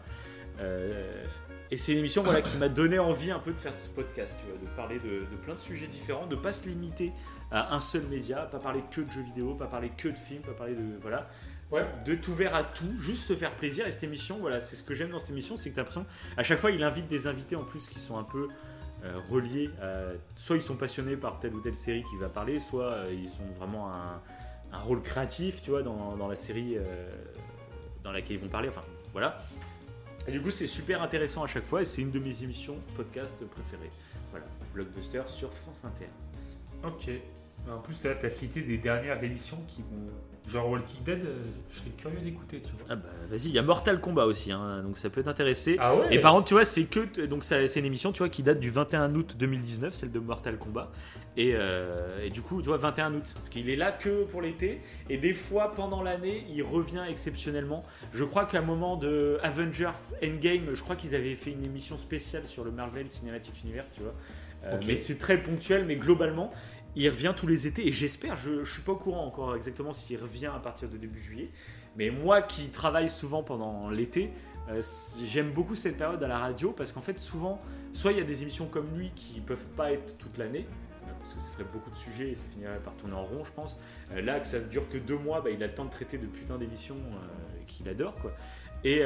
Euh, Et c'est une émission voilà, qui m'a donné envie un peu de faire ce podcast, tu vois, de parler de, de plein de sujets différents, de pas se limiter à un seul média, pas parler que de jeux vidéo, pas parler que de films, pas parler de voilà, Ouais. de tout ouvert à tout, juste se faire plaisir. Et cette émission, voilà, c'est ce que j'aime dans cette émission, c'est que t'as l'impression, à chaque fois, il invite des invités en plus qui sont un peu euh, reliés, à- soit ils sont passionnés par telle ou telle série qui va parler, soit euh, ils ont vraiment un, un rôle créatif, tu vois, dans, la série euh, dans laquelle ils vont parler. Enfin, voilà. Et du coup, c'est super intéressant à chaque fois, et c'est une de mes émissions podcast préférées. Voilà, Blockbuster sur France Inter. Ok. En plus, tu as cité des dernières émissions qui m'ont. Genre Walking Dead, euh, je serais curieux d'écouter, tu vois. Ah bah vas-y, il y a Mortal Kombat aussi, hein, donc ça peut t'intéresser. Ah ouais Et par contre, tu vois, c'est que donc c'est une émission, tu vois, qui date du 21 août 2019, celle de Mortal Kombat. Et, euh, et du coup, tu vois, 21 août, parce qu'il est là que pour l'été. Et des fois, pendant l'année, il revient exceptionnellement. Je crois qu'à un moment de Avengers Endgame, je crois qu'ils avaient fait une émission spéciale sur le Marvel Cinematic Universe, tu vois. Euh, Ok. Mais c'est très ponctuel, mais globalement, il revient tous les étés. Et j'espère, je, je suis pas au courant encore exactement s'il revient à partir de début juillet. Mais moi qui travaille souvent pendant l'été, euh, j'aime beaucoup cette période à la radio parce qu'en fait, souvent, soit il y a des émissions comme lui qui peuvent pas être toute l'année, euh, parce que ça ferait beaucoup de sujets et ça finirait par tourner en rond, je pense. Euh, là, que ça dure que deux mois, bah, il a le temps de traiter de putain d'émissions qu'il adore, quoi. Et,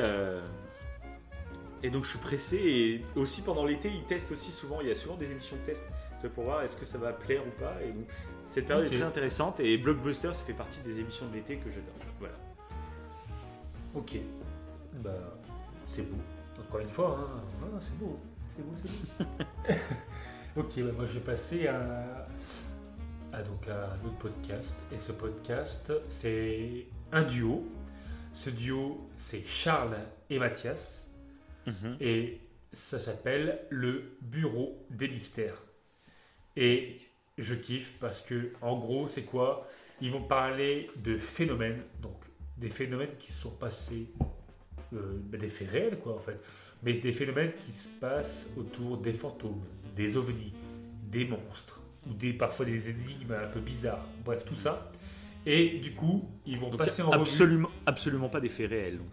et donc, je suis pressé. Et aussi pendant l'été, il teste aussi souvent. Il y a souvent des émissions de test pour voir est-ce que ça va plaire ou pas. Et donc, cette période est très intéressante. Et Blockbuster, ça fait partie des émissions de l'été que j'adore. Voilà. Ok. Bah, c'est beau. Encore une fois, hein. Ah, c'est beau. C'est beau, c'est beau. ok, bah, moi je vais passer à, à, donc, à un autre podcast. Et ce podcast, c'est un duo. Ce duo, c'est Charles et Mathias. Et ça s'appelle le Bureau des mystères. Et je kiffe parce que, en gros, c'est quoi? Ils vont parler de phénomènes, donc des phénomènes qui sont passés, euh, des faits réels, quoi, en fait, mais des phénomènes qui se passent autour des fantômes, des ovnis, des monstres, ou des, parfois des énigmes un peu bizarres, bref, tout ça. Et du coup, ils vont Donc, passer en revue. absolument, absolument pas des faits réels. Donc.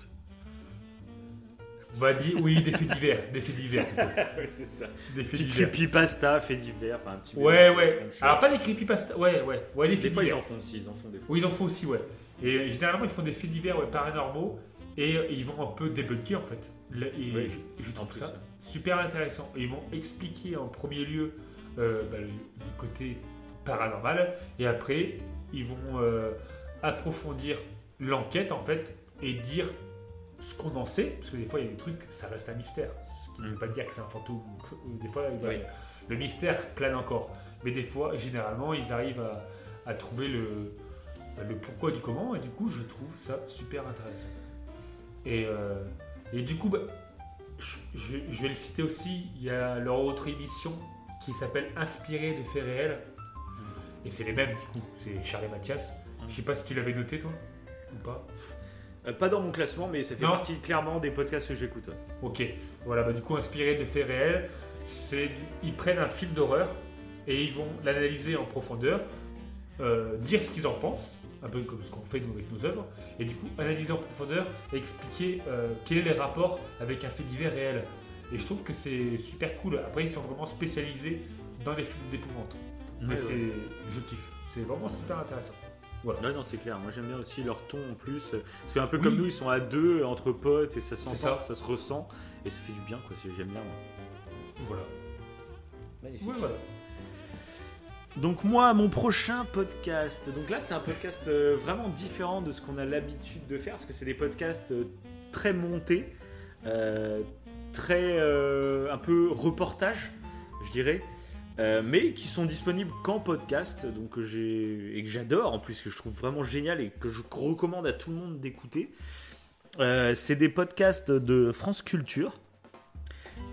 On va dire, oui, des faits divers, des faits divers, plutôt. c'est ça. Des faits Petit divers. creepypasta, faits divers, enfin un petit Ouais, mélange ouais. Alors, pas des creepypasta, ouais, ouais, ouais, des Des faits fois, ils en font aussi, ils en font des fois. Oui, il en faut aussi, ouais. Et euh, généralement, ils font des faits divers ouais, paranormaux et euh, ils vont un peu débunker en fait. Et Oui, je, trouve plus, ça super intéressant. Et ils vont expliquer en premier lieu euh, bah, le, le côté paranormal et après, ils vont euh, approfondir l'enquête en fait et dire ce qu'on en sait, parce que des fois, il y a des trucs, ça reste un mystère. Ce qui ne veut pas dire que c'est un fantôme. Des fois, Oui. le mystère plane encore. Mais des fois, généralement, ils arrivent à, à trouver le, bah, le pourquoi du comment, et du coup, je trouve ça super intéressant. Et, euh, et du coup, bah, je, je- je vais le citer aussi, il y a leur autre émission qui s'appelle Inspiré de faits réels. Et c'est les mêmes, du coup, c'est Charles et Mathias. Je sais pas si tu l'avais noté, toi, ou pas. Euh, pas dans mon classement, mais ça fait Non. partie clairement des podcasts que j'écoute. ouais. Ok, voilà, bah, du coup, inspiré de faits réels, c'est du- ils prennent un film d'horreur et ils vont l'analyser en profondeur, euh, dire ce qu'ils en pensent, un peu comme ce qu'on fait nous avec nos œuvres, et du coup, analyser en profondeur et expliquer euh, quel est les rapports avec un fait divers réel. Et je trouve que c'est super cool. Après, ils sont vraiment spécialisés dans les films d'épouvante. Mais Ouais, c'est, je kiffe. C'est vraiment super intéressant. Voilà. Ouais, non, c'est clair. Moi, j'aime bien aussi leur ton en plus. Parce qu'un peu Oui. comme nous, ils sont à deux, entre potes, et ça s'entend, ça. ça. se ressent, et ça fait du bien, quoi. J'aime bien. moi. Voilà. Magnifique. Voilà. Donc moi, mon prochain podcast. Donc là, c'est un podcast euh, vraiment différent de ce qu'on a l'habitude de faire, parce que c'est des podcasts euh, très montés, euh, très euh, un peu reportage, je dirais, euh, mais qui sont disponibles qu'en podcast, donc j'ai et que j'adore en plus, que je trouve vraiment génial et que je recommande à tout le monde d'écouter. Euh, c'est des podcasts de France Culture.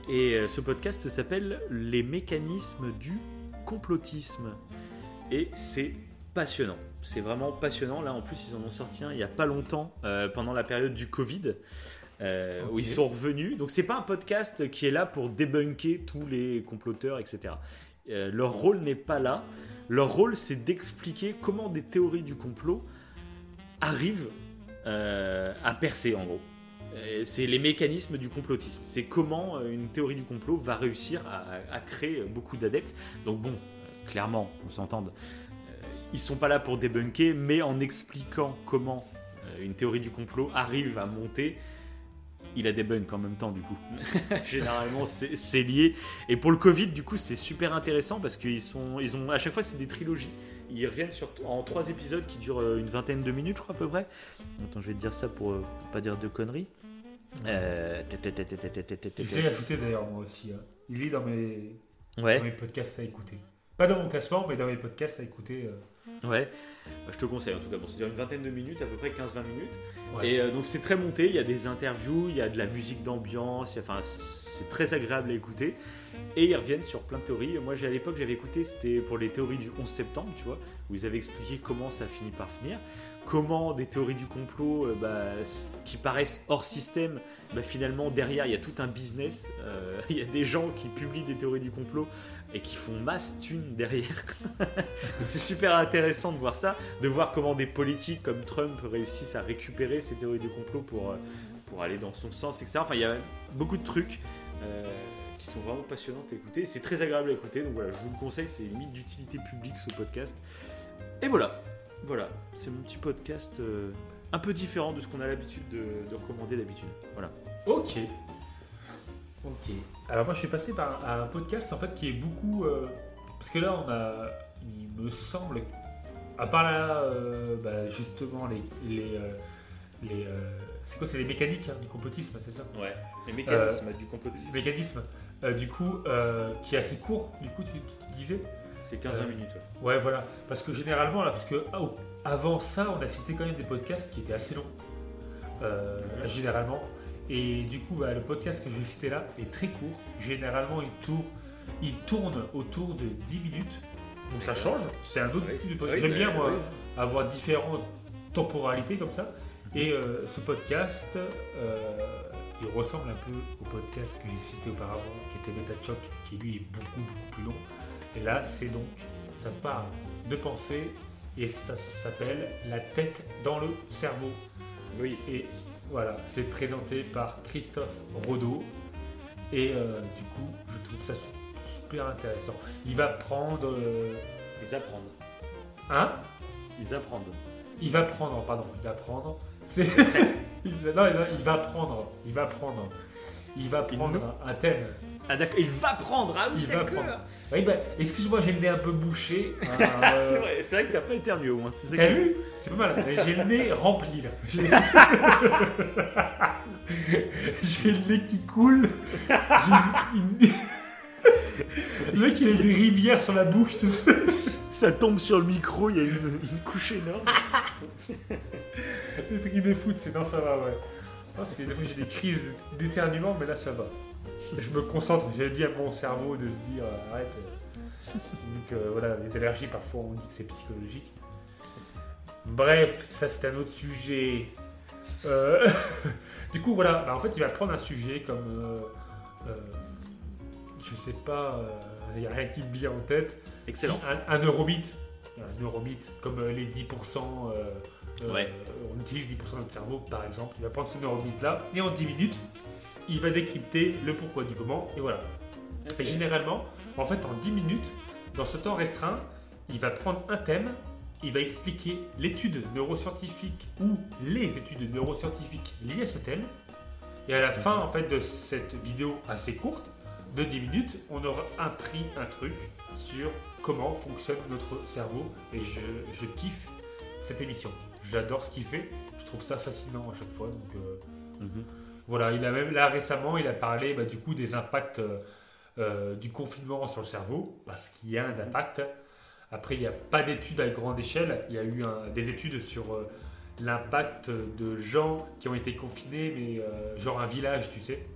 Et euh, ce podcast s'appelle Les mécanismes du complotisme. Et c'est passionnant. C'est vraiment passionnant. Là, en plus, ils en ont sorti un il n'y a pas longtemps, pendant la période du Covid, euh, où ils sont revenus. Donc, c'est pas un podcast qui est là pour débunker tous les comploteurs, etc. Euh, leur rôle n'est pas là. Leur rôle, c'est d'expliquer comment des théories du complot arrivent euh, à percer, en gros. Euh, C'est les mécanismes du complotisme. C'est comment une théorie du complot va réussir à, créer beaucoup d'adeptes. Donc bon, clairement, on s'entende, ils sont pas là pour débunker, mais en expliquant comment une théorie du complot arrive à monter, il a des bugs en même temps, du coup. Généralement, c'est lié. Et pour le Covid, du coup, c'est super intéressant parce qu'ils sont, ils ont, à chaque fois, c'est des trilogies. Ils reviennent sur, en trois épisodes qui durent euh, une vingtaine de minutes, je crois, à peu près. Attends, je vais te dire ça pour, euh, pour pas dire de conneries. Euh... Je l'ai ajouté d'ailleurs, moi aussi. Hein. Il est dans mes podcasts à écouter. Pas dans mon classement, mais dans mes podcasts à écouter. euh, Ouais, Bah, je te conseille en tout cas. Bon, c'est une vingtaine de minutes, à peu près 15-20 minutes. ouais. Et euh, donc c'est très monté, il y a des interviews, il y a de la musique d'ambiance, enfin c'est très agréable à écouter. Et ils reviennent sur plein de théories. Moi j'ai à l'époque j'avais écouté, c'était pour les théories du 11 septembre, tu vois, où ils avaient expliqué comment ça finit par finir. Comment des théories du complot euh, bah, qui paraissent hors système, bah, finalement derrière il y a tout un business. Euh, il y a des gens qui publient des théories du complot et qui font masse thunes derrière. C'est super intéressant de voir ça, de voir comment des politiques comme Trump réussissent à récupérer ces théories du complot pour, euh, pour aller dans son sens, etc. Enfin, il y a beaucoup de trucs euh, qui sont vraiment passionnants à écouter. C'est très agréable à écouter, donc voilà, je vous le conseille, c'est limite d'utilité publique ce podcast. Et voilà, voilà, c'est mon petit podcast euh, un peu différent de ce qu'on a l'habitude de, de recommander d'habitude. Voilà. Ok. Ok. Alors moi je suis passé par un, podcast en fait qui est beaucoup euh, parce que là on a, il me semble, à part là euh, bah, justement les les, euh, les c'est quoi c'est les mécaniques hein, du complotisme c'est ça? Ouais, les mécanismes du complotisme. Mécanisme du coup qui est assez court du coup tu, tu disais? C'est 15 Euh, minutes. ouais. ouais voilà parce que généralement là parce que oh, avant ça on a cité quand même des podcasts qui étaient assez longs euh, généralement et du coup, bah, le podcast que je vais citer là est très court. Généralement, il tourne, il tourne autour de 10 minutes. Donc ça change. C'est un autre Oui. type de Oui, podcast. J'aime bien, moi, oui. avoir différentes temporalités comme ça. Et euh, ce podcast, euh, il ressemble un peu au podcast que j'ai cité auparavant, qui était Beta Choc, qui lui est beaucoup, beaucoup plus long. Et là, c'est donc, ça parle de pensée et ça s'appelle La tête dans le cerveau. Oui. Et voilà, c'est présenté par Christophe Rodeau. Et euh, du coup, je trouve ça su- super intéressant. Il va prendre. euh, Ils apprennent. hein? Ils apprennent. Il va prendre, pardon, il va prendre. C'est. il va- non, il va- il prendre. Il va prendre. Il va Il prendre un, un thème. Ah d'accord, il va prendre. Ah oui, Il va prendre. Oui, bah, excuse-moi, j'ai le nez un peu bouché. Ah, Euh, c'est vrai, c'est vrai que t'as pas éternué au moins. c'est ça T'as qui- vu C'est pas mal. J'ai le nez rempli là. J'ai le nez qui coule. Le mec il a des rivières sur la bouche. tu sais. Ça tombe sur le micro, il y a une, une couche énorme. Des trucs de foot, c'est non ça va ouais. Parce que des fois j'ai des crises d'éternuement, mais là ça va. Je me concentre, j'ai dit à mon cerveau de se dire euh, arrête. euh. Donc euh, voilà, les allergies parfois on dit que c'est psychologique. Bref, ça c'est un autre sujet. Euh, du coup voilà, bah, en fait il va prendre un sujet comme euh, je sais pas, il n'y a rien qui me vient en tête. Excellent. Un, un eurobit, un eurobit, comme les 10%, euh, euh, Ouais. on utilise 10% de notre cerveau par exemple, il va prendre ce eurobit là, et en 10 minutes, il va décrypter le pourquoi du comment, et voilà. Et généralement, en fait, en 10 minutes, dans ce temps restreint, il va prendre un thème, il va expliquer l'étude neuroscientifique ou les études neuroscientifiques liées à ce thème, et à la fin en fait de cette vidéo assez courte, de 10 minutes, on aura appris un truc sur comment fonctionne notre cerveau, et je, kiffe cette émission. J'adore ce qu'il fait, je trouve ça fascinant à chaque fois, donc... euh, Mhm. Voilà, il a même là récemment, il a parlé bah, du coup des impacts euh, euh, du confinement sur le cerveau, parce qu'il y a un impact. Après, il n'y a pas d'études à grande échelle. Il y a eu des études sur euh, l'impact de gens qui ont été confinés, mais genre un village, tu sais.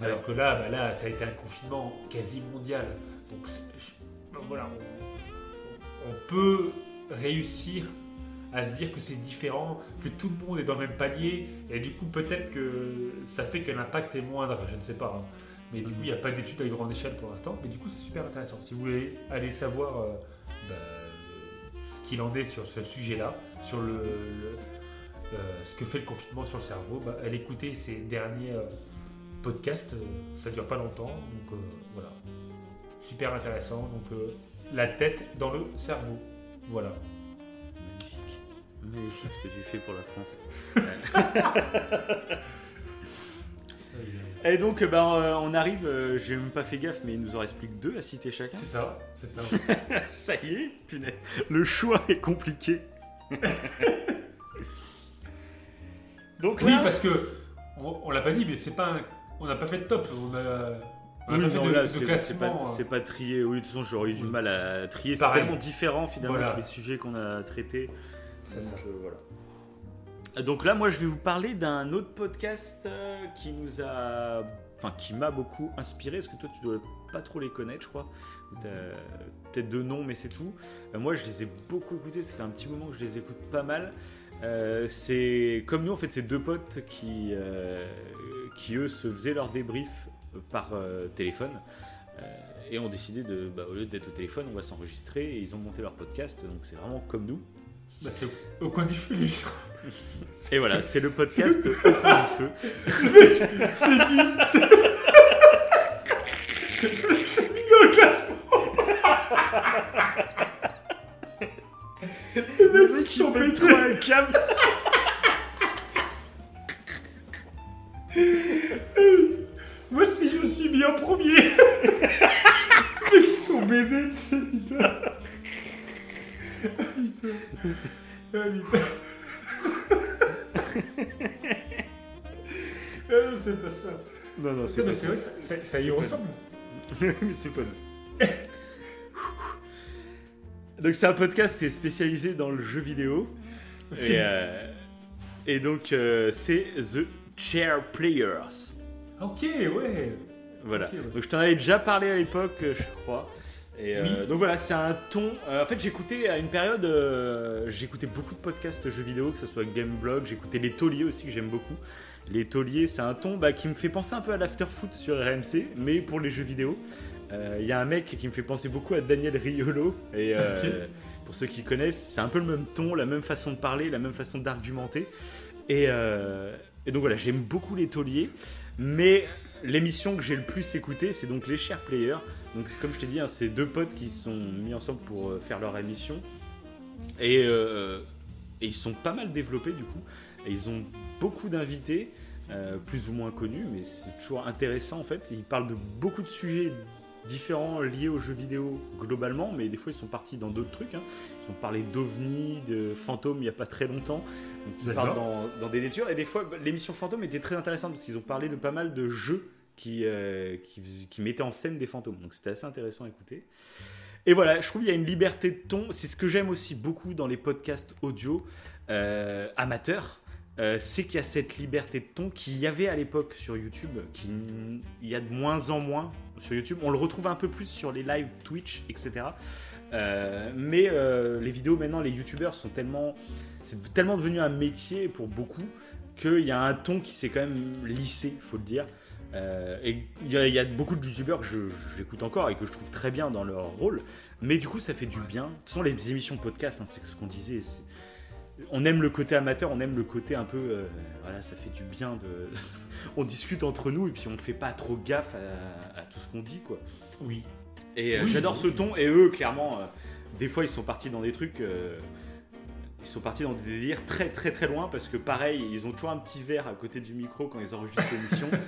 Alors que là, bah, là, ça a été un confinement quasi mondial. Donc voilà, on peut réussir à se dire que c'est différent, que tout le monde est dans le même panier, et du coup peut-être que ça fait que l'impact est moindre, je ne sais pas. hein. Mais du coup, il n'y a pas d'études à grande échelle pour l'instant, mais du coup c'est super intéressant. Si vous voulez aller savoir euh, bah, ce qu'il en est sur ce sujet-là, sur le, euh, ce que fait le confinement sur le cerveau, bah, allez écouter ces derniers euh, podcasts. ça dure pas longtemps, donc voilà. Super intéressant. Donc la tête dans le cerveau. Voilà. Magnifique. Ce que tu fais pour la France. Et donc, ben, euh, on arrive, euh, j'ai même pas fait gaffe, mais il nous en reste plus que deux à citer chacun. C'est ça, c'est ça. Ça y est, punaise. Le choix est compliqué. donc oui, là, parce que on, on l'a pas dit, mais c'est pas un- on n'a pas fait de top. On a, on a Oui, pas fait non, de, là, c'est pas, euh. pas trié. Oui, de toute façon, j'aurais eu du Oui. mal à trier. C'est tellement différent finalement Voilà. tous les sujets qu'on a traités. C'est ça. Donc, euh, voilà. Donc là, moi, je vais vous parler d'un autre podcast euh, qui nous a, enfin, qui m'a beaucoup inspiré. Parce que toi, tu dois pas trop les connaître, je crois? Peut-être deux noms, mais c'est tout. Euh, moi, je les ai beaucoup écoutés. Ça fait un petit moment que je les écoute pas mal. Euh, c'est comme nous, en fait, c'est deux potes qui, euh, qui eux, se faisaient leur débrief par euh, téléphone. Euh, et ont décidé de, bah, au lieu d'être au téléphone, on va s'enregistrer. Et ils ont monté leur podcast. Donc c'est vraiment comme nous. Bah, c'est au, au coin du feu, l'émission. Et voilà, c'est le podcast au coin du feu. C'est mis. c'est- C'est mis dans le classement. Le mec qui pète trop un câble. Moi, si je me suis mis en premier. Ils sont baisés, c'est bizarre. Ah, putain. Ah, putain. Non, c'est pas ça. Non, non, C'est vrai, ça, ça- ça y ressemble. Mais c'est pas nous. Donc c'est un podcast qui est spécialisé dans le jeu vidéo. Et, euh, et donc euh, c'est The Chair Players. Ok, ouais. Voilà. Ouais. Donc je t'en avais déjà parlé à l'époque, je crois. Et euh, donc voilà, c'est un ton. euh, en fait, j'écoutais à une période, euh, j'écoutais beaucoup de podcasts jeux vidéo, que ce soit Gameblog, j'écoutais les tauliers aussi que j'aime beaucoup. Les tauliers, c'est un ton bah, qui me fait penser un peu à l'afterfoot sur RMC, mais pour les jeux vidéo. Il y a un mec qui me fait penser beaucoup à Daniel Riolo. Et pour ceux qui connaissent, c'est un peu le même ton, la même façon de parler, la même façon d'argumenter. Et, et donc voilà, j'aime beaucoup les tauliers. Mais l'émission que j'ai le plus écoutée, c'est donc les Chers Players. Donc comme je t'ai dit, hein, c'est deux potes qui se sont mis ensemble pour euh, faire leur émission. Et, euh, et ils sont pas mal développés du coup. Et ils ont beaucoup d'invités, euh, plus ou moins connus, mais c'est toujours intéressant en fait. Ils parlent de beaucoup de sujets différents liés aux jeux vidéo globalement, mais des fois ils sont partis dans d'autres trucs. hein. Ils ont parlé d'ovnis, de fantômes il n'y a pas très longtemps. Donc ils parlent dans, dans des lectures. Et des fois, l'émission fantôme était très intéressante parce qu'ils ont parlé de pas mal de jeux qui, euh, qui, mettaient en scène des fantômes. Donc c'était assez intéressant à écouter. Et voilà, je trouve qu'il y a une liberté de ton. C'est ce que j'aime aussi beaucoup dans les podcasts audio euh, amateurs. Euh, c'est qu'il y a cette liberté de ton qu'il y avait à l'époque sur YouTube, qu'il y a de moins en moins sur YouTube. On le retrouve un peu plus sur les lives Twitch, etc. Mais les vidéos maintenant, les youtubeurs sont tellement, c'est tellement devenu un métier pour beaucoup qu'il y a un ton qui s'est quand même lissé, faut le dire. Euh, et il y, a- il y a beaucoup de youtubeurs que j'écoute encore et que je trouve très bien dans leur rôle, mais du coup ça fait du bien. Toute façon, les émissions podcast, hein, c'est ce qu'on disait. On aime le côté amateur, on aime le côté un peu. euh, voilà, ça fait du bien de. on discute entre nous et puis on fait pas trop gaffe à, à tout ce qu'on dit, quoi. Oui. Et euh, Oui, j'adore oui. ce ton. Et eux, clairement, des fois, ils sont partis dans des trucs. ils sont partis dans des délires très très très loin parce que pareil, ils ont toujours un petit verre à côté du micro quand ils enregistrent l'émission.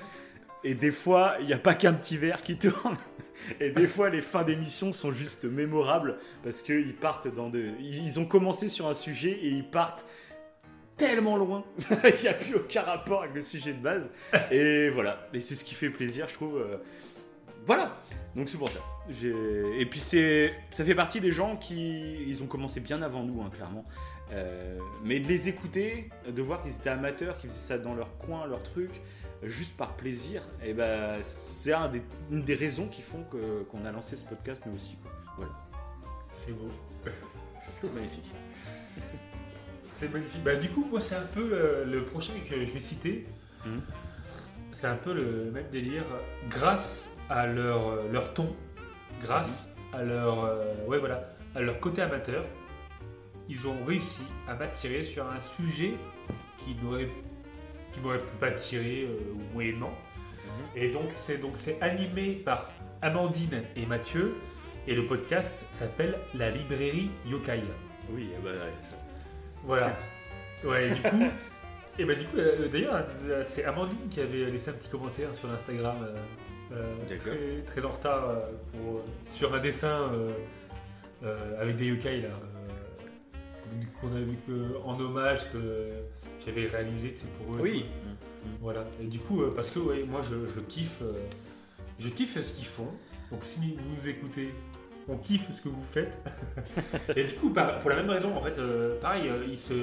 Et des fois, il n'y a pas qu'un petit verre qui tourne. Et des fois, les fins d'émission sont juste mémorables parce qu'ils partent dans de. Ils ont commencé sur un sujet et ils partent tellement loin. Il n'y a plus aucun rapport avec le sujet de base. Et voilà. Et c'est ce qui fait plaisir, je trouve. euh, Voilà. Donc c'est pour ça. Et puis c'est, ça fait partie des gens qui, ils ont commencé bien avant nous, hein, clairement. Euh, mais de les écouter, de voir qu'ils étaient amateurs, qu'ils faisaient ça dans leur coin, leur truc, juste par plaisir, et ben c'est un des- une des raisons qui font que, qu'on a lancé ce podcast nous aussi. quoi. Voilà. C'est beau. C'est magnifique. C'est magnifique. Bah, du coup, moi, c'est un peu euh, le prochain que je vais citer. Mhm. C'est un peu le même délire. Grâce à leur, euh, leur ton, grâce à leur, euh, ouais, voilà, à leur côté amateur, ils ont réussi à m'attirer sur un sujet qui n'auraient qui m'auraient pas tiré euh, moyennement. Et donc c'est donc c'est animé par Amandine et Mathieu et le podcast s'appelle La librairie Yokai. Oui, eh ben, ça. Voilà. Ouais, et du coup, et bah du coup, euh, d'ailleurs, c'est Amandine qui avait laissé un petit commentaire sur l'Instagram, euh, euh, très, très en retard pour, sur un dessin avec des yokai là, qu'on avait que, en hommage que j'avais réalisé, c'est pour eux. Oui. tout. Voilà. Et du coup, euh, parce que ouais, moi je, je kiffe, euh, je kiffe ce qu'ils font. Donc si vous nous écoutez, on kiffe ce que vous faites. et du coup, pour la même raison, en fait, euh, pareil, euh, ils se,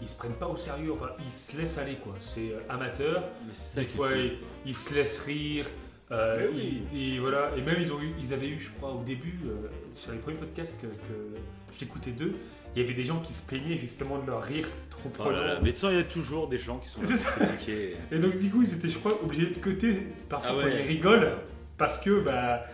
ils se prennent pas au sérieux. Enfin, ils se laissent aller quoi. C'est amateur. Mais c'est ça Des fois, ils, ils se laissent rire. euh, oui. et voilà. Et même ils ont eu, ils avaient eu, je crois, au début, euh, sur les premiers podcasts que, que j'écoutais d'eux, il y avait des gens qui se plaignaient justement de leur rire trop Oh là là. Mais façon, il y a toujours des gens qui sont là pour critiquer. Et donc du coup, ils étaient, je crois, obligés de côté parfois Ah quand ouais. ils rigolent, parce que bah,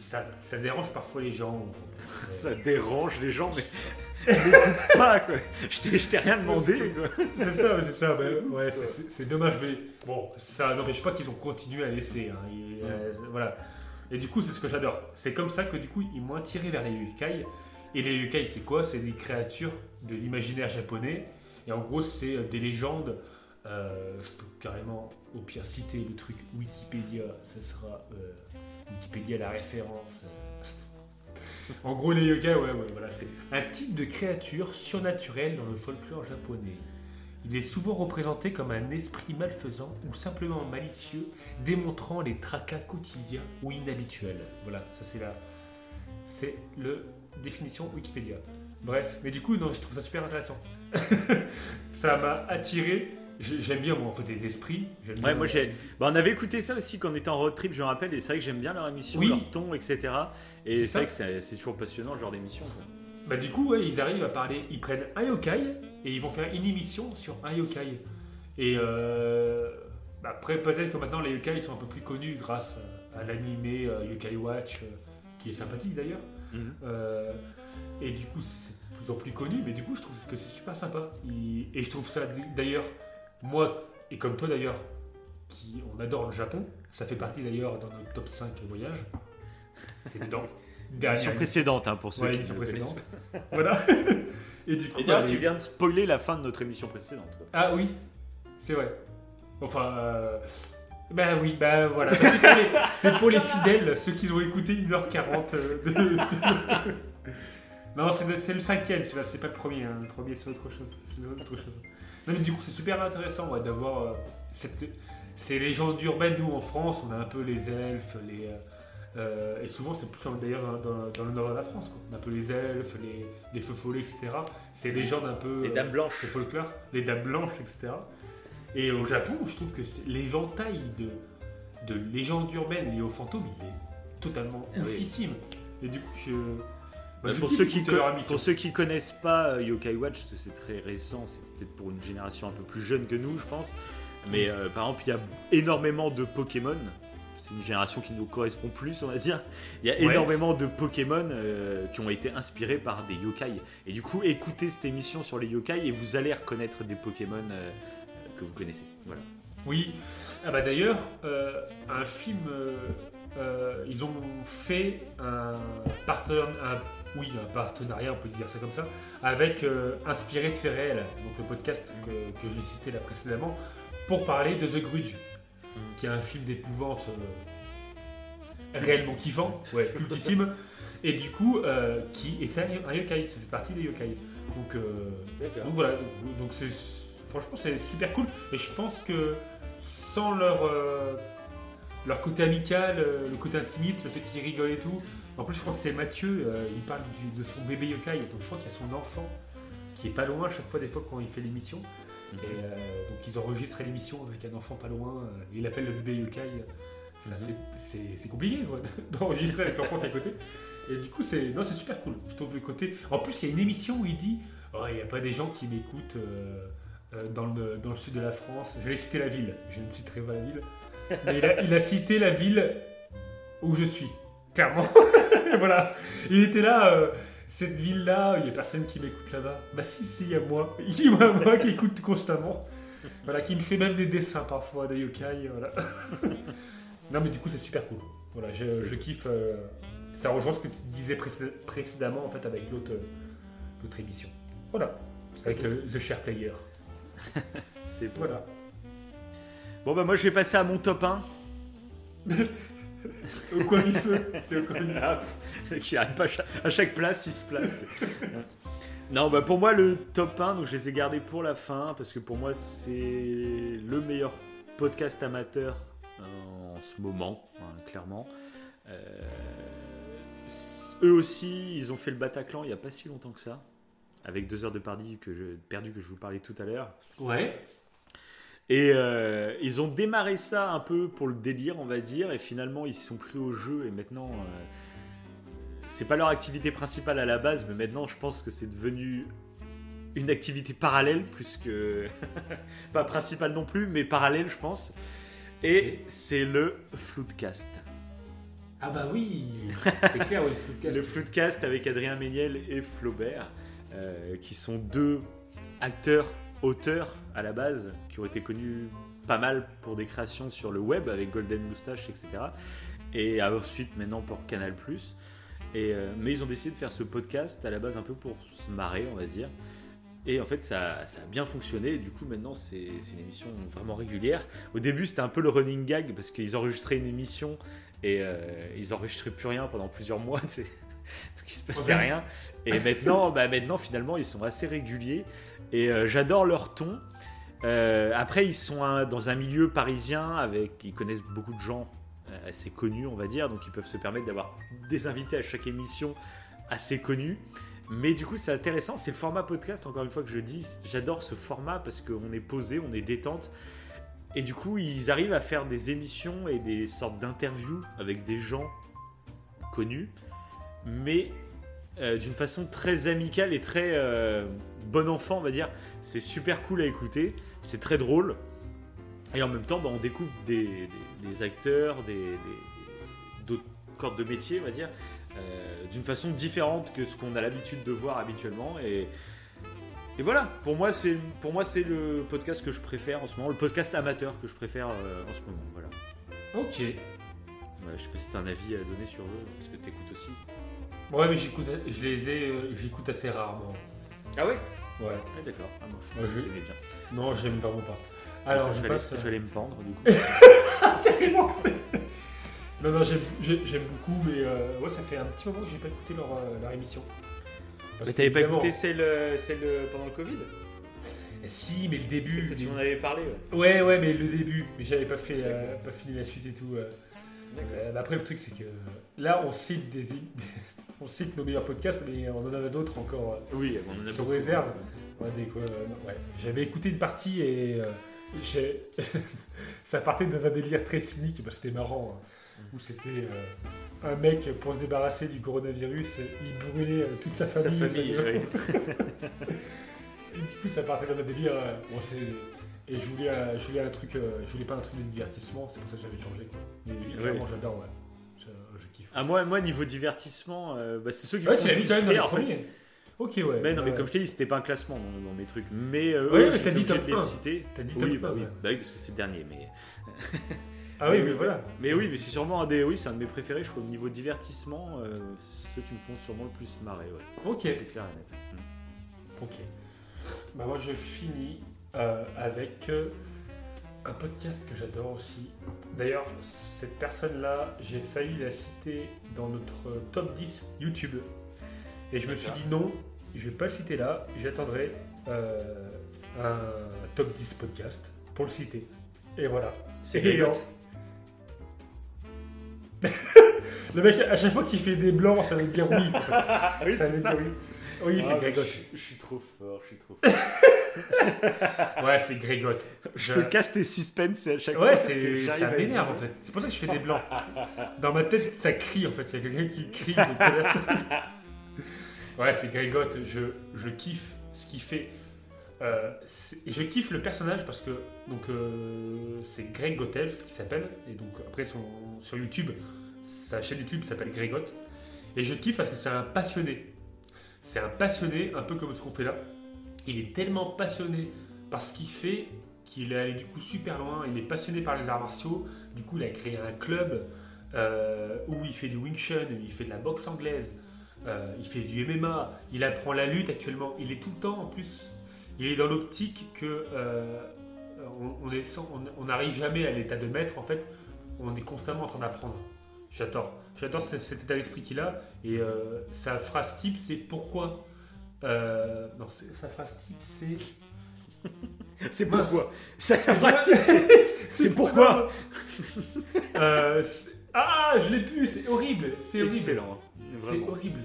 ça, ça dérange parfois les gens. Ça dérange les gens, mais n'écoute pas quoi. Je t'ai- je t'ai rien demandé c'est ça, c'est ça. bah, ouais, c'est dommage, mais bon, ça n'empêche pas qu'ils ont continué à laisser. hein, et, euh, voilà. Et du coup, c'est ce que j'adore. C'est comme ça que du coup, ils m'ont attiré vers les yukai. Et les yukai, c'est quoi? C'est des créatures de l'imaginaire japonais. Et en gros, c'est euh, des légendes. Euh, je peux carrément, au pire, citer le truc Wikipédia. Ça sera euh, Wikipédia la référence. en gros, les yokai, ouais, ouais, voilà, c'est un type de créature surnaturelle dans le folklore japonais. Il est souvent représenté comme un esprit malfaisant ou simplement malicieux, démontrant les tracas quotidiens ou inhabituels. Voilà, ça c'est la, c'est le définition Wikipédia. Bref, mais du coup, non, je trouve ça super intéressant. ça m'a attiré. J'ai- J'aime bien moi en fait les esprits. J'aime Ouais, bien, moi j'ai. Bah, on avait écouté ça aussi quand on était en road trip, je me rappelle, et c'est vrai que j'aime bien leur émission, Oui. leur ton, etc. Et C'est vrai que c'est c'est toujours passionnant ce genre d'émission. quoi. Bah du coup, ouais, ils arrivent à parler, ils prennent un yokai et ils vont faire une émission sur un yokai. Et euh, bah, après, peut-être que maintenant les yokai sont un peu plus connus grâce à, à l'animé euh, Yokai Watch, euh, qui est sympathique d'ailleurs. Mhm. Euh, et du coup, c'est de plus en plus connu, mais du coup, je trouve que c'est super sympa. Et je trouve ça d'ailleurs, moi, et comme toi d'ailleurs, qui on adore le Japon, ça fait partie d'ailleurs dans notre top 5 voyages. C'est dedans. Dernière Émission précédente hein, pour ceux Ouais, qui précédente. Voilà. Et du coup, Et d'ailleurs, bah, tu viens de spoiler la fin de notre émission précédente. quoi. Ah oui, c'est vrai. Enfin, euh... ben oui, ben voilà. Ça, C'est pour, les... c'est pour les fidèles, ceux qui ont écouté 1h40. euh, de- de- non, c'est le, c'est le cinquième, celui-là, c'est pas le premier. hein. Le premier, c'est autre chose. C'est autre chose. Non, mais du coup, c'est super intéressant ouais, d'avoir euh, cette... ces légendes urbaines. Nous, en France, on a un peu les elfes, les. euh, euh, et souvent, c'est plus d'ailleurs dans, dans- dans le nord de la France. Quoi. On a un peu les elfes, les, les feux follets, etc. Ces légendes un peu. Les dames blanches. le folklore, les dames blanches, etc. Et au Japon, je trouve que l'éventail de, de légendes urbaines liées aux fantômes, il est totalement Ah oui. oufissime. Et du coup, je. bah, je pour, ceux qui pour ceux qui connaissent pas euh, Yokai Watch, parce que c'est très récent, c'est peut-être pour une génération un peu plus jeune que nous, je pense. Mais euh, par exemple, il y a énormément de Pokémon. C'est une génération qui nous correspond plus, on va dire. Il y a Ouais. énormément de Pokémon euh, qui ont été inspirés par des yokai. Et du coup, écoutez cette émission sur les yokai et vous allez reconnaître des Pokémon euh, que vous connaissez. Voilà. Oui. Ah bah d'ailleurs, euh, un film. euh, euh, ils ont fait un partenariat, oui, un partenariat, on peut dire ça comme ça, avec euh, Inspiré de faits réels, donc le podcast que, que j'ai cité là précédemment, pour parler de The Grudge, qui est un film d'épouvante réellement kiffant, ouais, cultissime, et du coup, qui et c'est un, un yokai, ça fait partie des yokai. Donc, donc voilà, donc c'est franchement c'est super cool et je pense que sans leur euh, leur côté amical, euh, le côté intimiste, le fait qu'ils rigolent et tout. En plus, je crois que c'est Mathieu, euh, il parle du- de son bébé yokai, donc je crois qu'il y a son enfant qui est pas loin à chaque fois des fois quand il fait l'émission. Et euh, donc ils enregistrent l'émission avec un enfant pas loin, il appelle le bébé yokai. C'est Mhm. c'est- compliqué d'enregistrer avec l'enfant qui est à côté. Et du coup, c'est non, c'est super cool. Je trouve le côté. En plus, il y a une émission où il dit Oh, il n'y a pas des gens qui m'écoutent euh, dans, le, dans le sud de la France. J'allais citer la ville, je ne citerai pas la ville. Mais il a, il a cité la ville où je suis, clairement. voilà. Il était là. euh, cette ville-là, il n'y a personne qui m'écoute là-bas. Bah si, si, il y a moi. Il y a moi qui écoute constamment. Voilà, qui me fait même des dessins parfois de yokai. Voilà. non, mais du coup, c'est super cool. Voilà, je, kiffe. euh, ça rejoint ce que tu disais précé- précédemment en fait avec l'autre euh, l'autre émission. Voilà. Avec le The Share Player. C'est bon. Voilà. Bon, bah, moi, je vais passer à mon top 1. Au coin du feu. C'est au coin du feu. Ah, il arrive pas à chaque, place, il se place. non, bah pour moi, le top 1, donc je les ai gardés pour la fin, parce que pour moi, c'est le meilleur podcast amateur euh, en ce moment, hein, clairement. Euh, eux aussi, ils ont fait le Bataclan il n'y a pas si longtemps que ça, avec deux heures de perdu que je, perdu que je vous parlais tout à l'heure. Ouais. Et euh, ils ont démarré ça un peu pour le délire, on va dire, et finalement ils se sont pris au jeu et maintenant euh, c'est pas leur activité principale à la base, mais maintenant je pense que c'est devenu une activité parallèle plus que pas principale non plus, mais parallèle je pense. Et c'est le Floodcast. Ah bah oui. C'est clair, oui. Floodcast. Le Floodcast avec Adrien Méniel et Flaubert, qui sont deux acteurs, auteurs à la base, qui ont été connus pas mal pour des créations sur le web avec Golden Moustache, etc. Et ensuite maintenant pour Canal+. Et, euh, mais ils ont décidé de faire ce podcast à la base un peu pour se marrer, on va dire. Et en fait, ça, a bien fonctionné. Du coup, maintenant, c'est une émission vraiment régulière. Au début, c'était un peu le running gag parce qu'ils enregistraient une émission et euh, ils enregistraient plus rien pendant plusieurs mois. Donc, il se passait Ouais. rien. Et maintenant, bah, maintenant, finalement, ils sont assez réguliers. Et euh, j'adore leur ton. Euh, après, ils sont un- dans un milieu parisien avec, ils connaissent beaucoup de gens euh, assez connus, on va dire, donc ils peuvent se permettre d'avoir des invités à chaque émission assez connus. Mais du coup, c'est intéressant. C'est le format podcast, encore une fois, que je dis. J'adore ce format parce qu'on est posé, on est détente. Et du coup, ils arrivent à faire des émissions et des sortes d'interviews avec des gens connus, mais euh, d'une façon très amicale et très euh, bon enfant, on va dire. C'est super cool à écouter, c'est très drôle. Et en même temps, bah, on découvre des, des- des acteurs, des- d'autres cordes de métier, on va dire, euh, d'une façon différente que ce qu'on a l'habitude de voir habituellement. Et, et voilà, pour moi, c'est pour moi c'est le podcast que je préfère en ce moment, le podcast amateur que je préfère en ce moment. Voilà. Ok. Ouais, je sais pas si t'as un avis à donner sur eux, parce que t'écoutes aussi. Ouais, mais j'écoute, je les ai, euh, j'écoute assez rarement. Ah ouais Ouais. Ah d'accord. Ah, moi, je que t'aimais bien. Non, j'aime vraiment pas. Alors, je, vais passe. aller, je vais aller me pendre du coup. Carrément, c'est- Non, non, j'aime, j'ai- j'aime beaucoup, mais euh, ouais, ça fait un petit moment que j'ai pas écouté leur, euh, leur émission. Parce Mais t'avais pas qu'évidemment- écouté celle, euh, celle euh, pendant le Covid? Si, mais le début. Tu les- m'en avais parlé, ouais. Ouais, ouais, mais le début. Mais j'avais pas fait, euh, pas fini la suite et tout. euh. D'accord. Euh, bah après, le truc, c'est que là, on cite des, on cite nos meilleurs podcasts, mais on en a d'autres encore. Oui, on en a Sur beaucoup. réserve. Ouais, ouais. J'avais écouté une partie et euh, ça partait dans un délire très cynique, bah, c'était marrant, hein, où c'était euh, un mec pour se débarrasser du coronavirus, il brûlait euh, toute sa Sa famille. Et du coup, ça partait dans un délire. bon, et je voulais, je voulais un truc, je voulais pas un truc de divertissement, c'est pour ça que j'avais changé. Quoi. Mais clairement, j'adore, ouais. Kiffe. Ah, moi, moi, niveau divertissement, euh, bah, c'est ceux qui Ouais, me tu font l'as vu quand même dans les rire, en fait. premiers. Ok, ouais. Mais non, mais ouais. comme je t'ai dit, c'était pas un classement dans, dans mes trucs. Mais euh, Ouais, j'étais t'as dit top de les 1. citer. T'as dit Oui, top bah un, oui. ouais. bah oui, parce que c'est le dernier. Mais, Ah oui, Mais voilà. mais oui, mais c'est sûrement un des, oui, c'est un de mes préférés. Je crois au niveau divertissement, euh, ceux qui me font sûrement le plus marrer. Ouais. Ok. C'est clair et net. Ok. Bah moi je finis euh, avec euh, un podcast que j'adore aussi. D'ailleurs, cette personne-là, j'ai failli la citer dans notre top 10 YouTube. Et je me suis dit non, je vais pas le citer là, j'attendrai euh, un top 10 podcast pour le citer. Et voilà. C'est Le mec, à chaque fois qu'il fait des blancs, ça veut dire oui. en fait. Oui, Ça c'est veut ça. dire oui. Oui, c'est Ah, Grégotte. Je, je suis trop fort, je suis trop fort. Ouais, c'est Grégotte. je te casse tes suspens à chaque fois. Ouais, c'est, ça m'énerve en fait. C'est pour ça que je fais des blancs. Dans ma tête, ça crie en fait. Il y a quelqu'un qui crie. ouais, c'est Grégotte. Je, je kiffe ce qu'il fait. Euh, c'est- et je kiffe le personnage parce que donc euh, c'est Greg Gotelf qui s'appelle et donc après son, sur YouTube sa chaîne YouTube s'appelle Grégotte et je kiffe parce que c'est un passionné c'est un passionné, un peu comme ce qu'on fait là. Il est tellement passionné par ce qu'il fait qu'il est allé du coup super loin. Il est passionné par les arts martiaux. Du coup, il a créé un club euh, où il fait du Wing Chun, il fait de la boxe anglaise, euh, il fait du MMA, il apprend la lutte actuellement. Il est tout le temps en plus. Il est dans l'optique que euh, on n'arrive jamais à l'état de maître. En fait, on est constamment en train d'apprendre. J'adore. J'adore ce- cet état d'esprit qu'il a. Et euh, sa phrase type, c'est pourquoi? euh, non, sa phrase type, c'est. C'est pourquoi? Ça, ça fera- c'est- c'est pourquoi? Euh, ah, je l'ai plus, c'est horrible. C'est horrible. Excellent. hein. C'est horrible.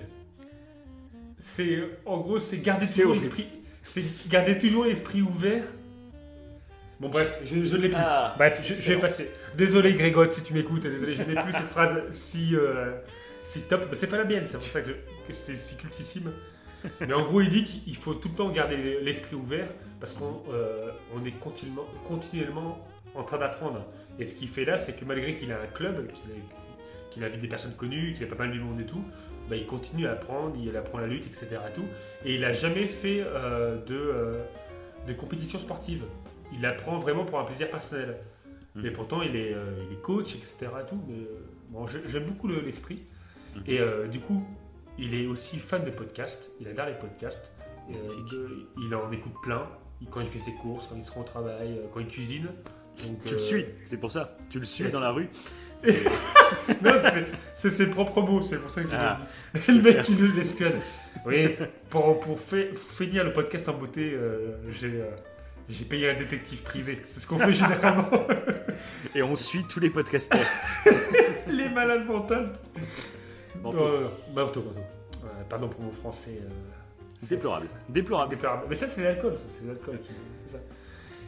C'est en gros, c'est garder toujours l'esprit, c'est garder toujours l'esprit ouvert. Bon bref, je, je ne l'ai plus. Ah, bref, je, je vais passer. Désolé Grégotte si tu m'écoutes, désolé, je n'ai plus cette phrase si euh, si top. Mais c'est pas la mienne, c'est pour ça que, que c'est si cultissime. Mais en gros, il dit qu'il faut tout le temps garder l'esprit ouvert parce qu'on euh, on est continuellement, continuellement en train d'apprendre. Et ce qu'il fait là, c'est que malgré qu'il a un club, qu'il a- qu'il invite des personnes connues, qu'il a pas mal du monde et tout, bah, il continue à apprendre, il apprend la lutte, etc. Et, tout. et il n'a jamais fait euh, de, euh, de compétition sportive. Il apprend vraiment pour un plaisir personnel. Mhm. Et pourtant, il est, euh, il est coach, etc. et tout, mais euh, bon, j'aime beaucoup le- l'esprit. Mhm. Et euh, du coup, il est aussi fan de podcasts. Il adore les podcasts. Et, Magnifique. de- il en écoute plein. Quand il fait ses courses, quand il se rend au travail, quand il cuisine. Donc, Tu le suis, c'est pour ça. Tu le suis dans la rue. non, c'est- ses propres mots, c'est pour ça que je Ah. Le mec qui nous l'espionne. Oui, pour, finir le podcast en beauté, euh, j'ai euh, j'ai payé un détective privé. C'est ce qu'on fait généralement. Et on suit tous les podcasteurs. Les malades mentales. Manteau. Manteau, manteau. Euh, pardon pour mon français. euh, Déplorable. Déplorable. déplorable. Mais ça, c'est l'alcool, ça, c'est l'alcool. qui- c'est ça.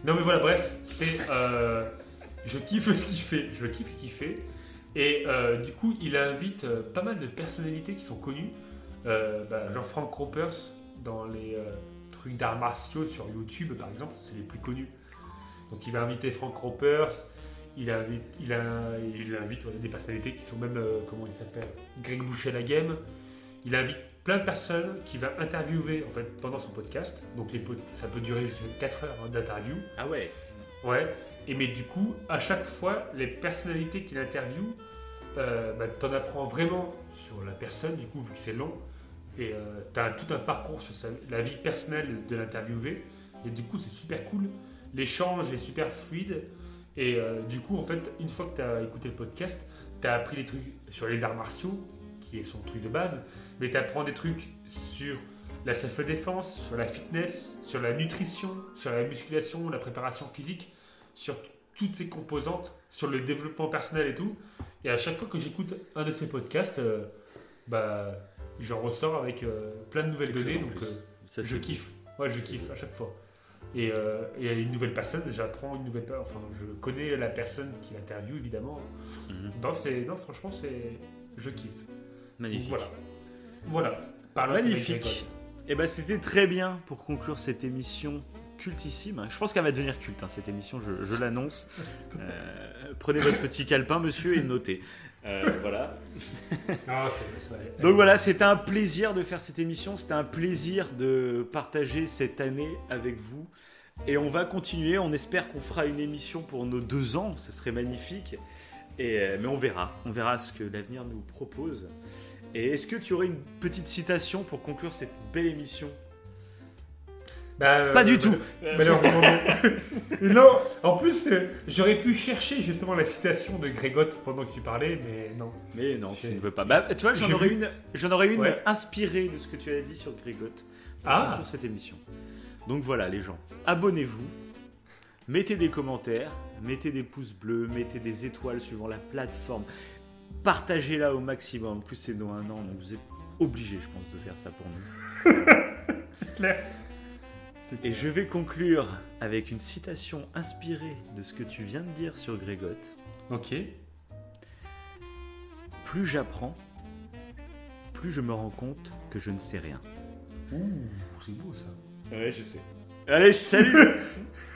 Non, mais voilà, bref, c'est. euh, je kiffe ce qu'il fait. Je kiffe ce qu'il fait. Et euh, du coup, il invite euh, pas mal de personnalités qui sont connues. Euh, bah, genre Frank Ropers dans les euh, trucs d'arts martiaux sur YouTube, par exemple, c'est les plus connus. Donc, il va inviter Frank Ropers. Il invite, il a, il invite voilà, des personnalités qui sont même, euh, comment il s'appelle Greg Boucher la game. Il invite plein de personnes qu'il va interviewer en fait, pendant son podcast. Donc les ça peut durer jusqu'à 4 heures hein, d'interview. Ah ouais. Ouais. Et mais du coup, à chaque fois, les personnalités qu'il interviewe, euh, bah, t'en apprends vraiment sur la personne, du coup, vu que c'est long. Et euh, t'as tout un parcours sur la vie personnelle de l'interviewé. Et du coup, c'est super cool. L'échange est super fluide. Et euh, du coup, en fait, une fois que tu as écouté le podcast, tu as appris des trucs sur les arts martiaux, qui est son truc de base, mais tu apprends des trucs sur la self-défense, sur la fitness, sur la nutrition, sur la musculation, la préparation physique, sur toutes ces composantes, sur le développement personnel et tout. Et à chaque fois que j'écoute un de ces podcasts, euh, bah, j'en ressors avec euh, plein de nouvelles données. Donc, euh, Ça, je kiffe. Ouais, je kiffe à chaque fois. Et, euh, et une nouvelle personne, j'apprends une nouvelle personne. Enfin, je connais la personne qui l'interviewe, évidemment. Non, franchement, c'est, je kiffe. Magnifique. Voilà. Voilà. Parlons Magnifique. Et ben c'était très bien pour conclure cette émission cultissime. Je pense qu'elle va devenir culte, hein, cette émission, je, je l'annonce. Euh, prenez votre petit calepin, monsieur, et notez. Euh, voilà. Non, c'est, c'est- Donc voilà, c'était un plaisir de faire cette émission. C'était un plaisir de partager cette année avec vous. Et on va continuer. On espère qu'on fera une émission pour nos deux ans. Ce serait magnifique. Et, euh, mais on verra. On verra ce que l'avenir nous propose. Et est-ce que tu aurais une petite citation pour conclure cette belle émission? Bah, euh, Pas du bah, tout. Malheureusement, non. non, en plus, euh, j'aurais pu chercher justement la citation de Grégotte pendant que tu parlais, mais non. Mais non, tu ne veux pas. Bah, tu vois, j'en aurais une, j'en aurais une Ouais. inspirée de ce que tu as dit sur Grégotte pour Ah. cette émission. Donc voilà, les gens, abonnez-vous, mettez des commentaires, mettez des pouces bleus, mettez des étoiles suivant la plateforme, partagez-la au maximum. En plus, c'est dans un an, donc vous êtes obligés, je pense, de faire ça pour nous. C'est clair. Et je vais conclure avec une citation inspirée de ce que tu viens de dire sur Grégotte. Ok. Plus j'apprends, plus je me rends compte que je ne sais rien. Ouh, c'est beau ça. Ouais, je sais. Allez, salut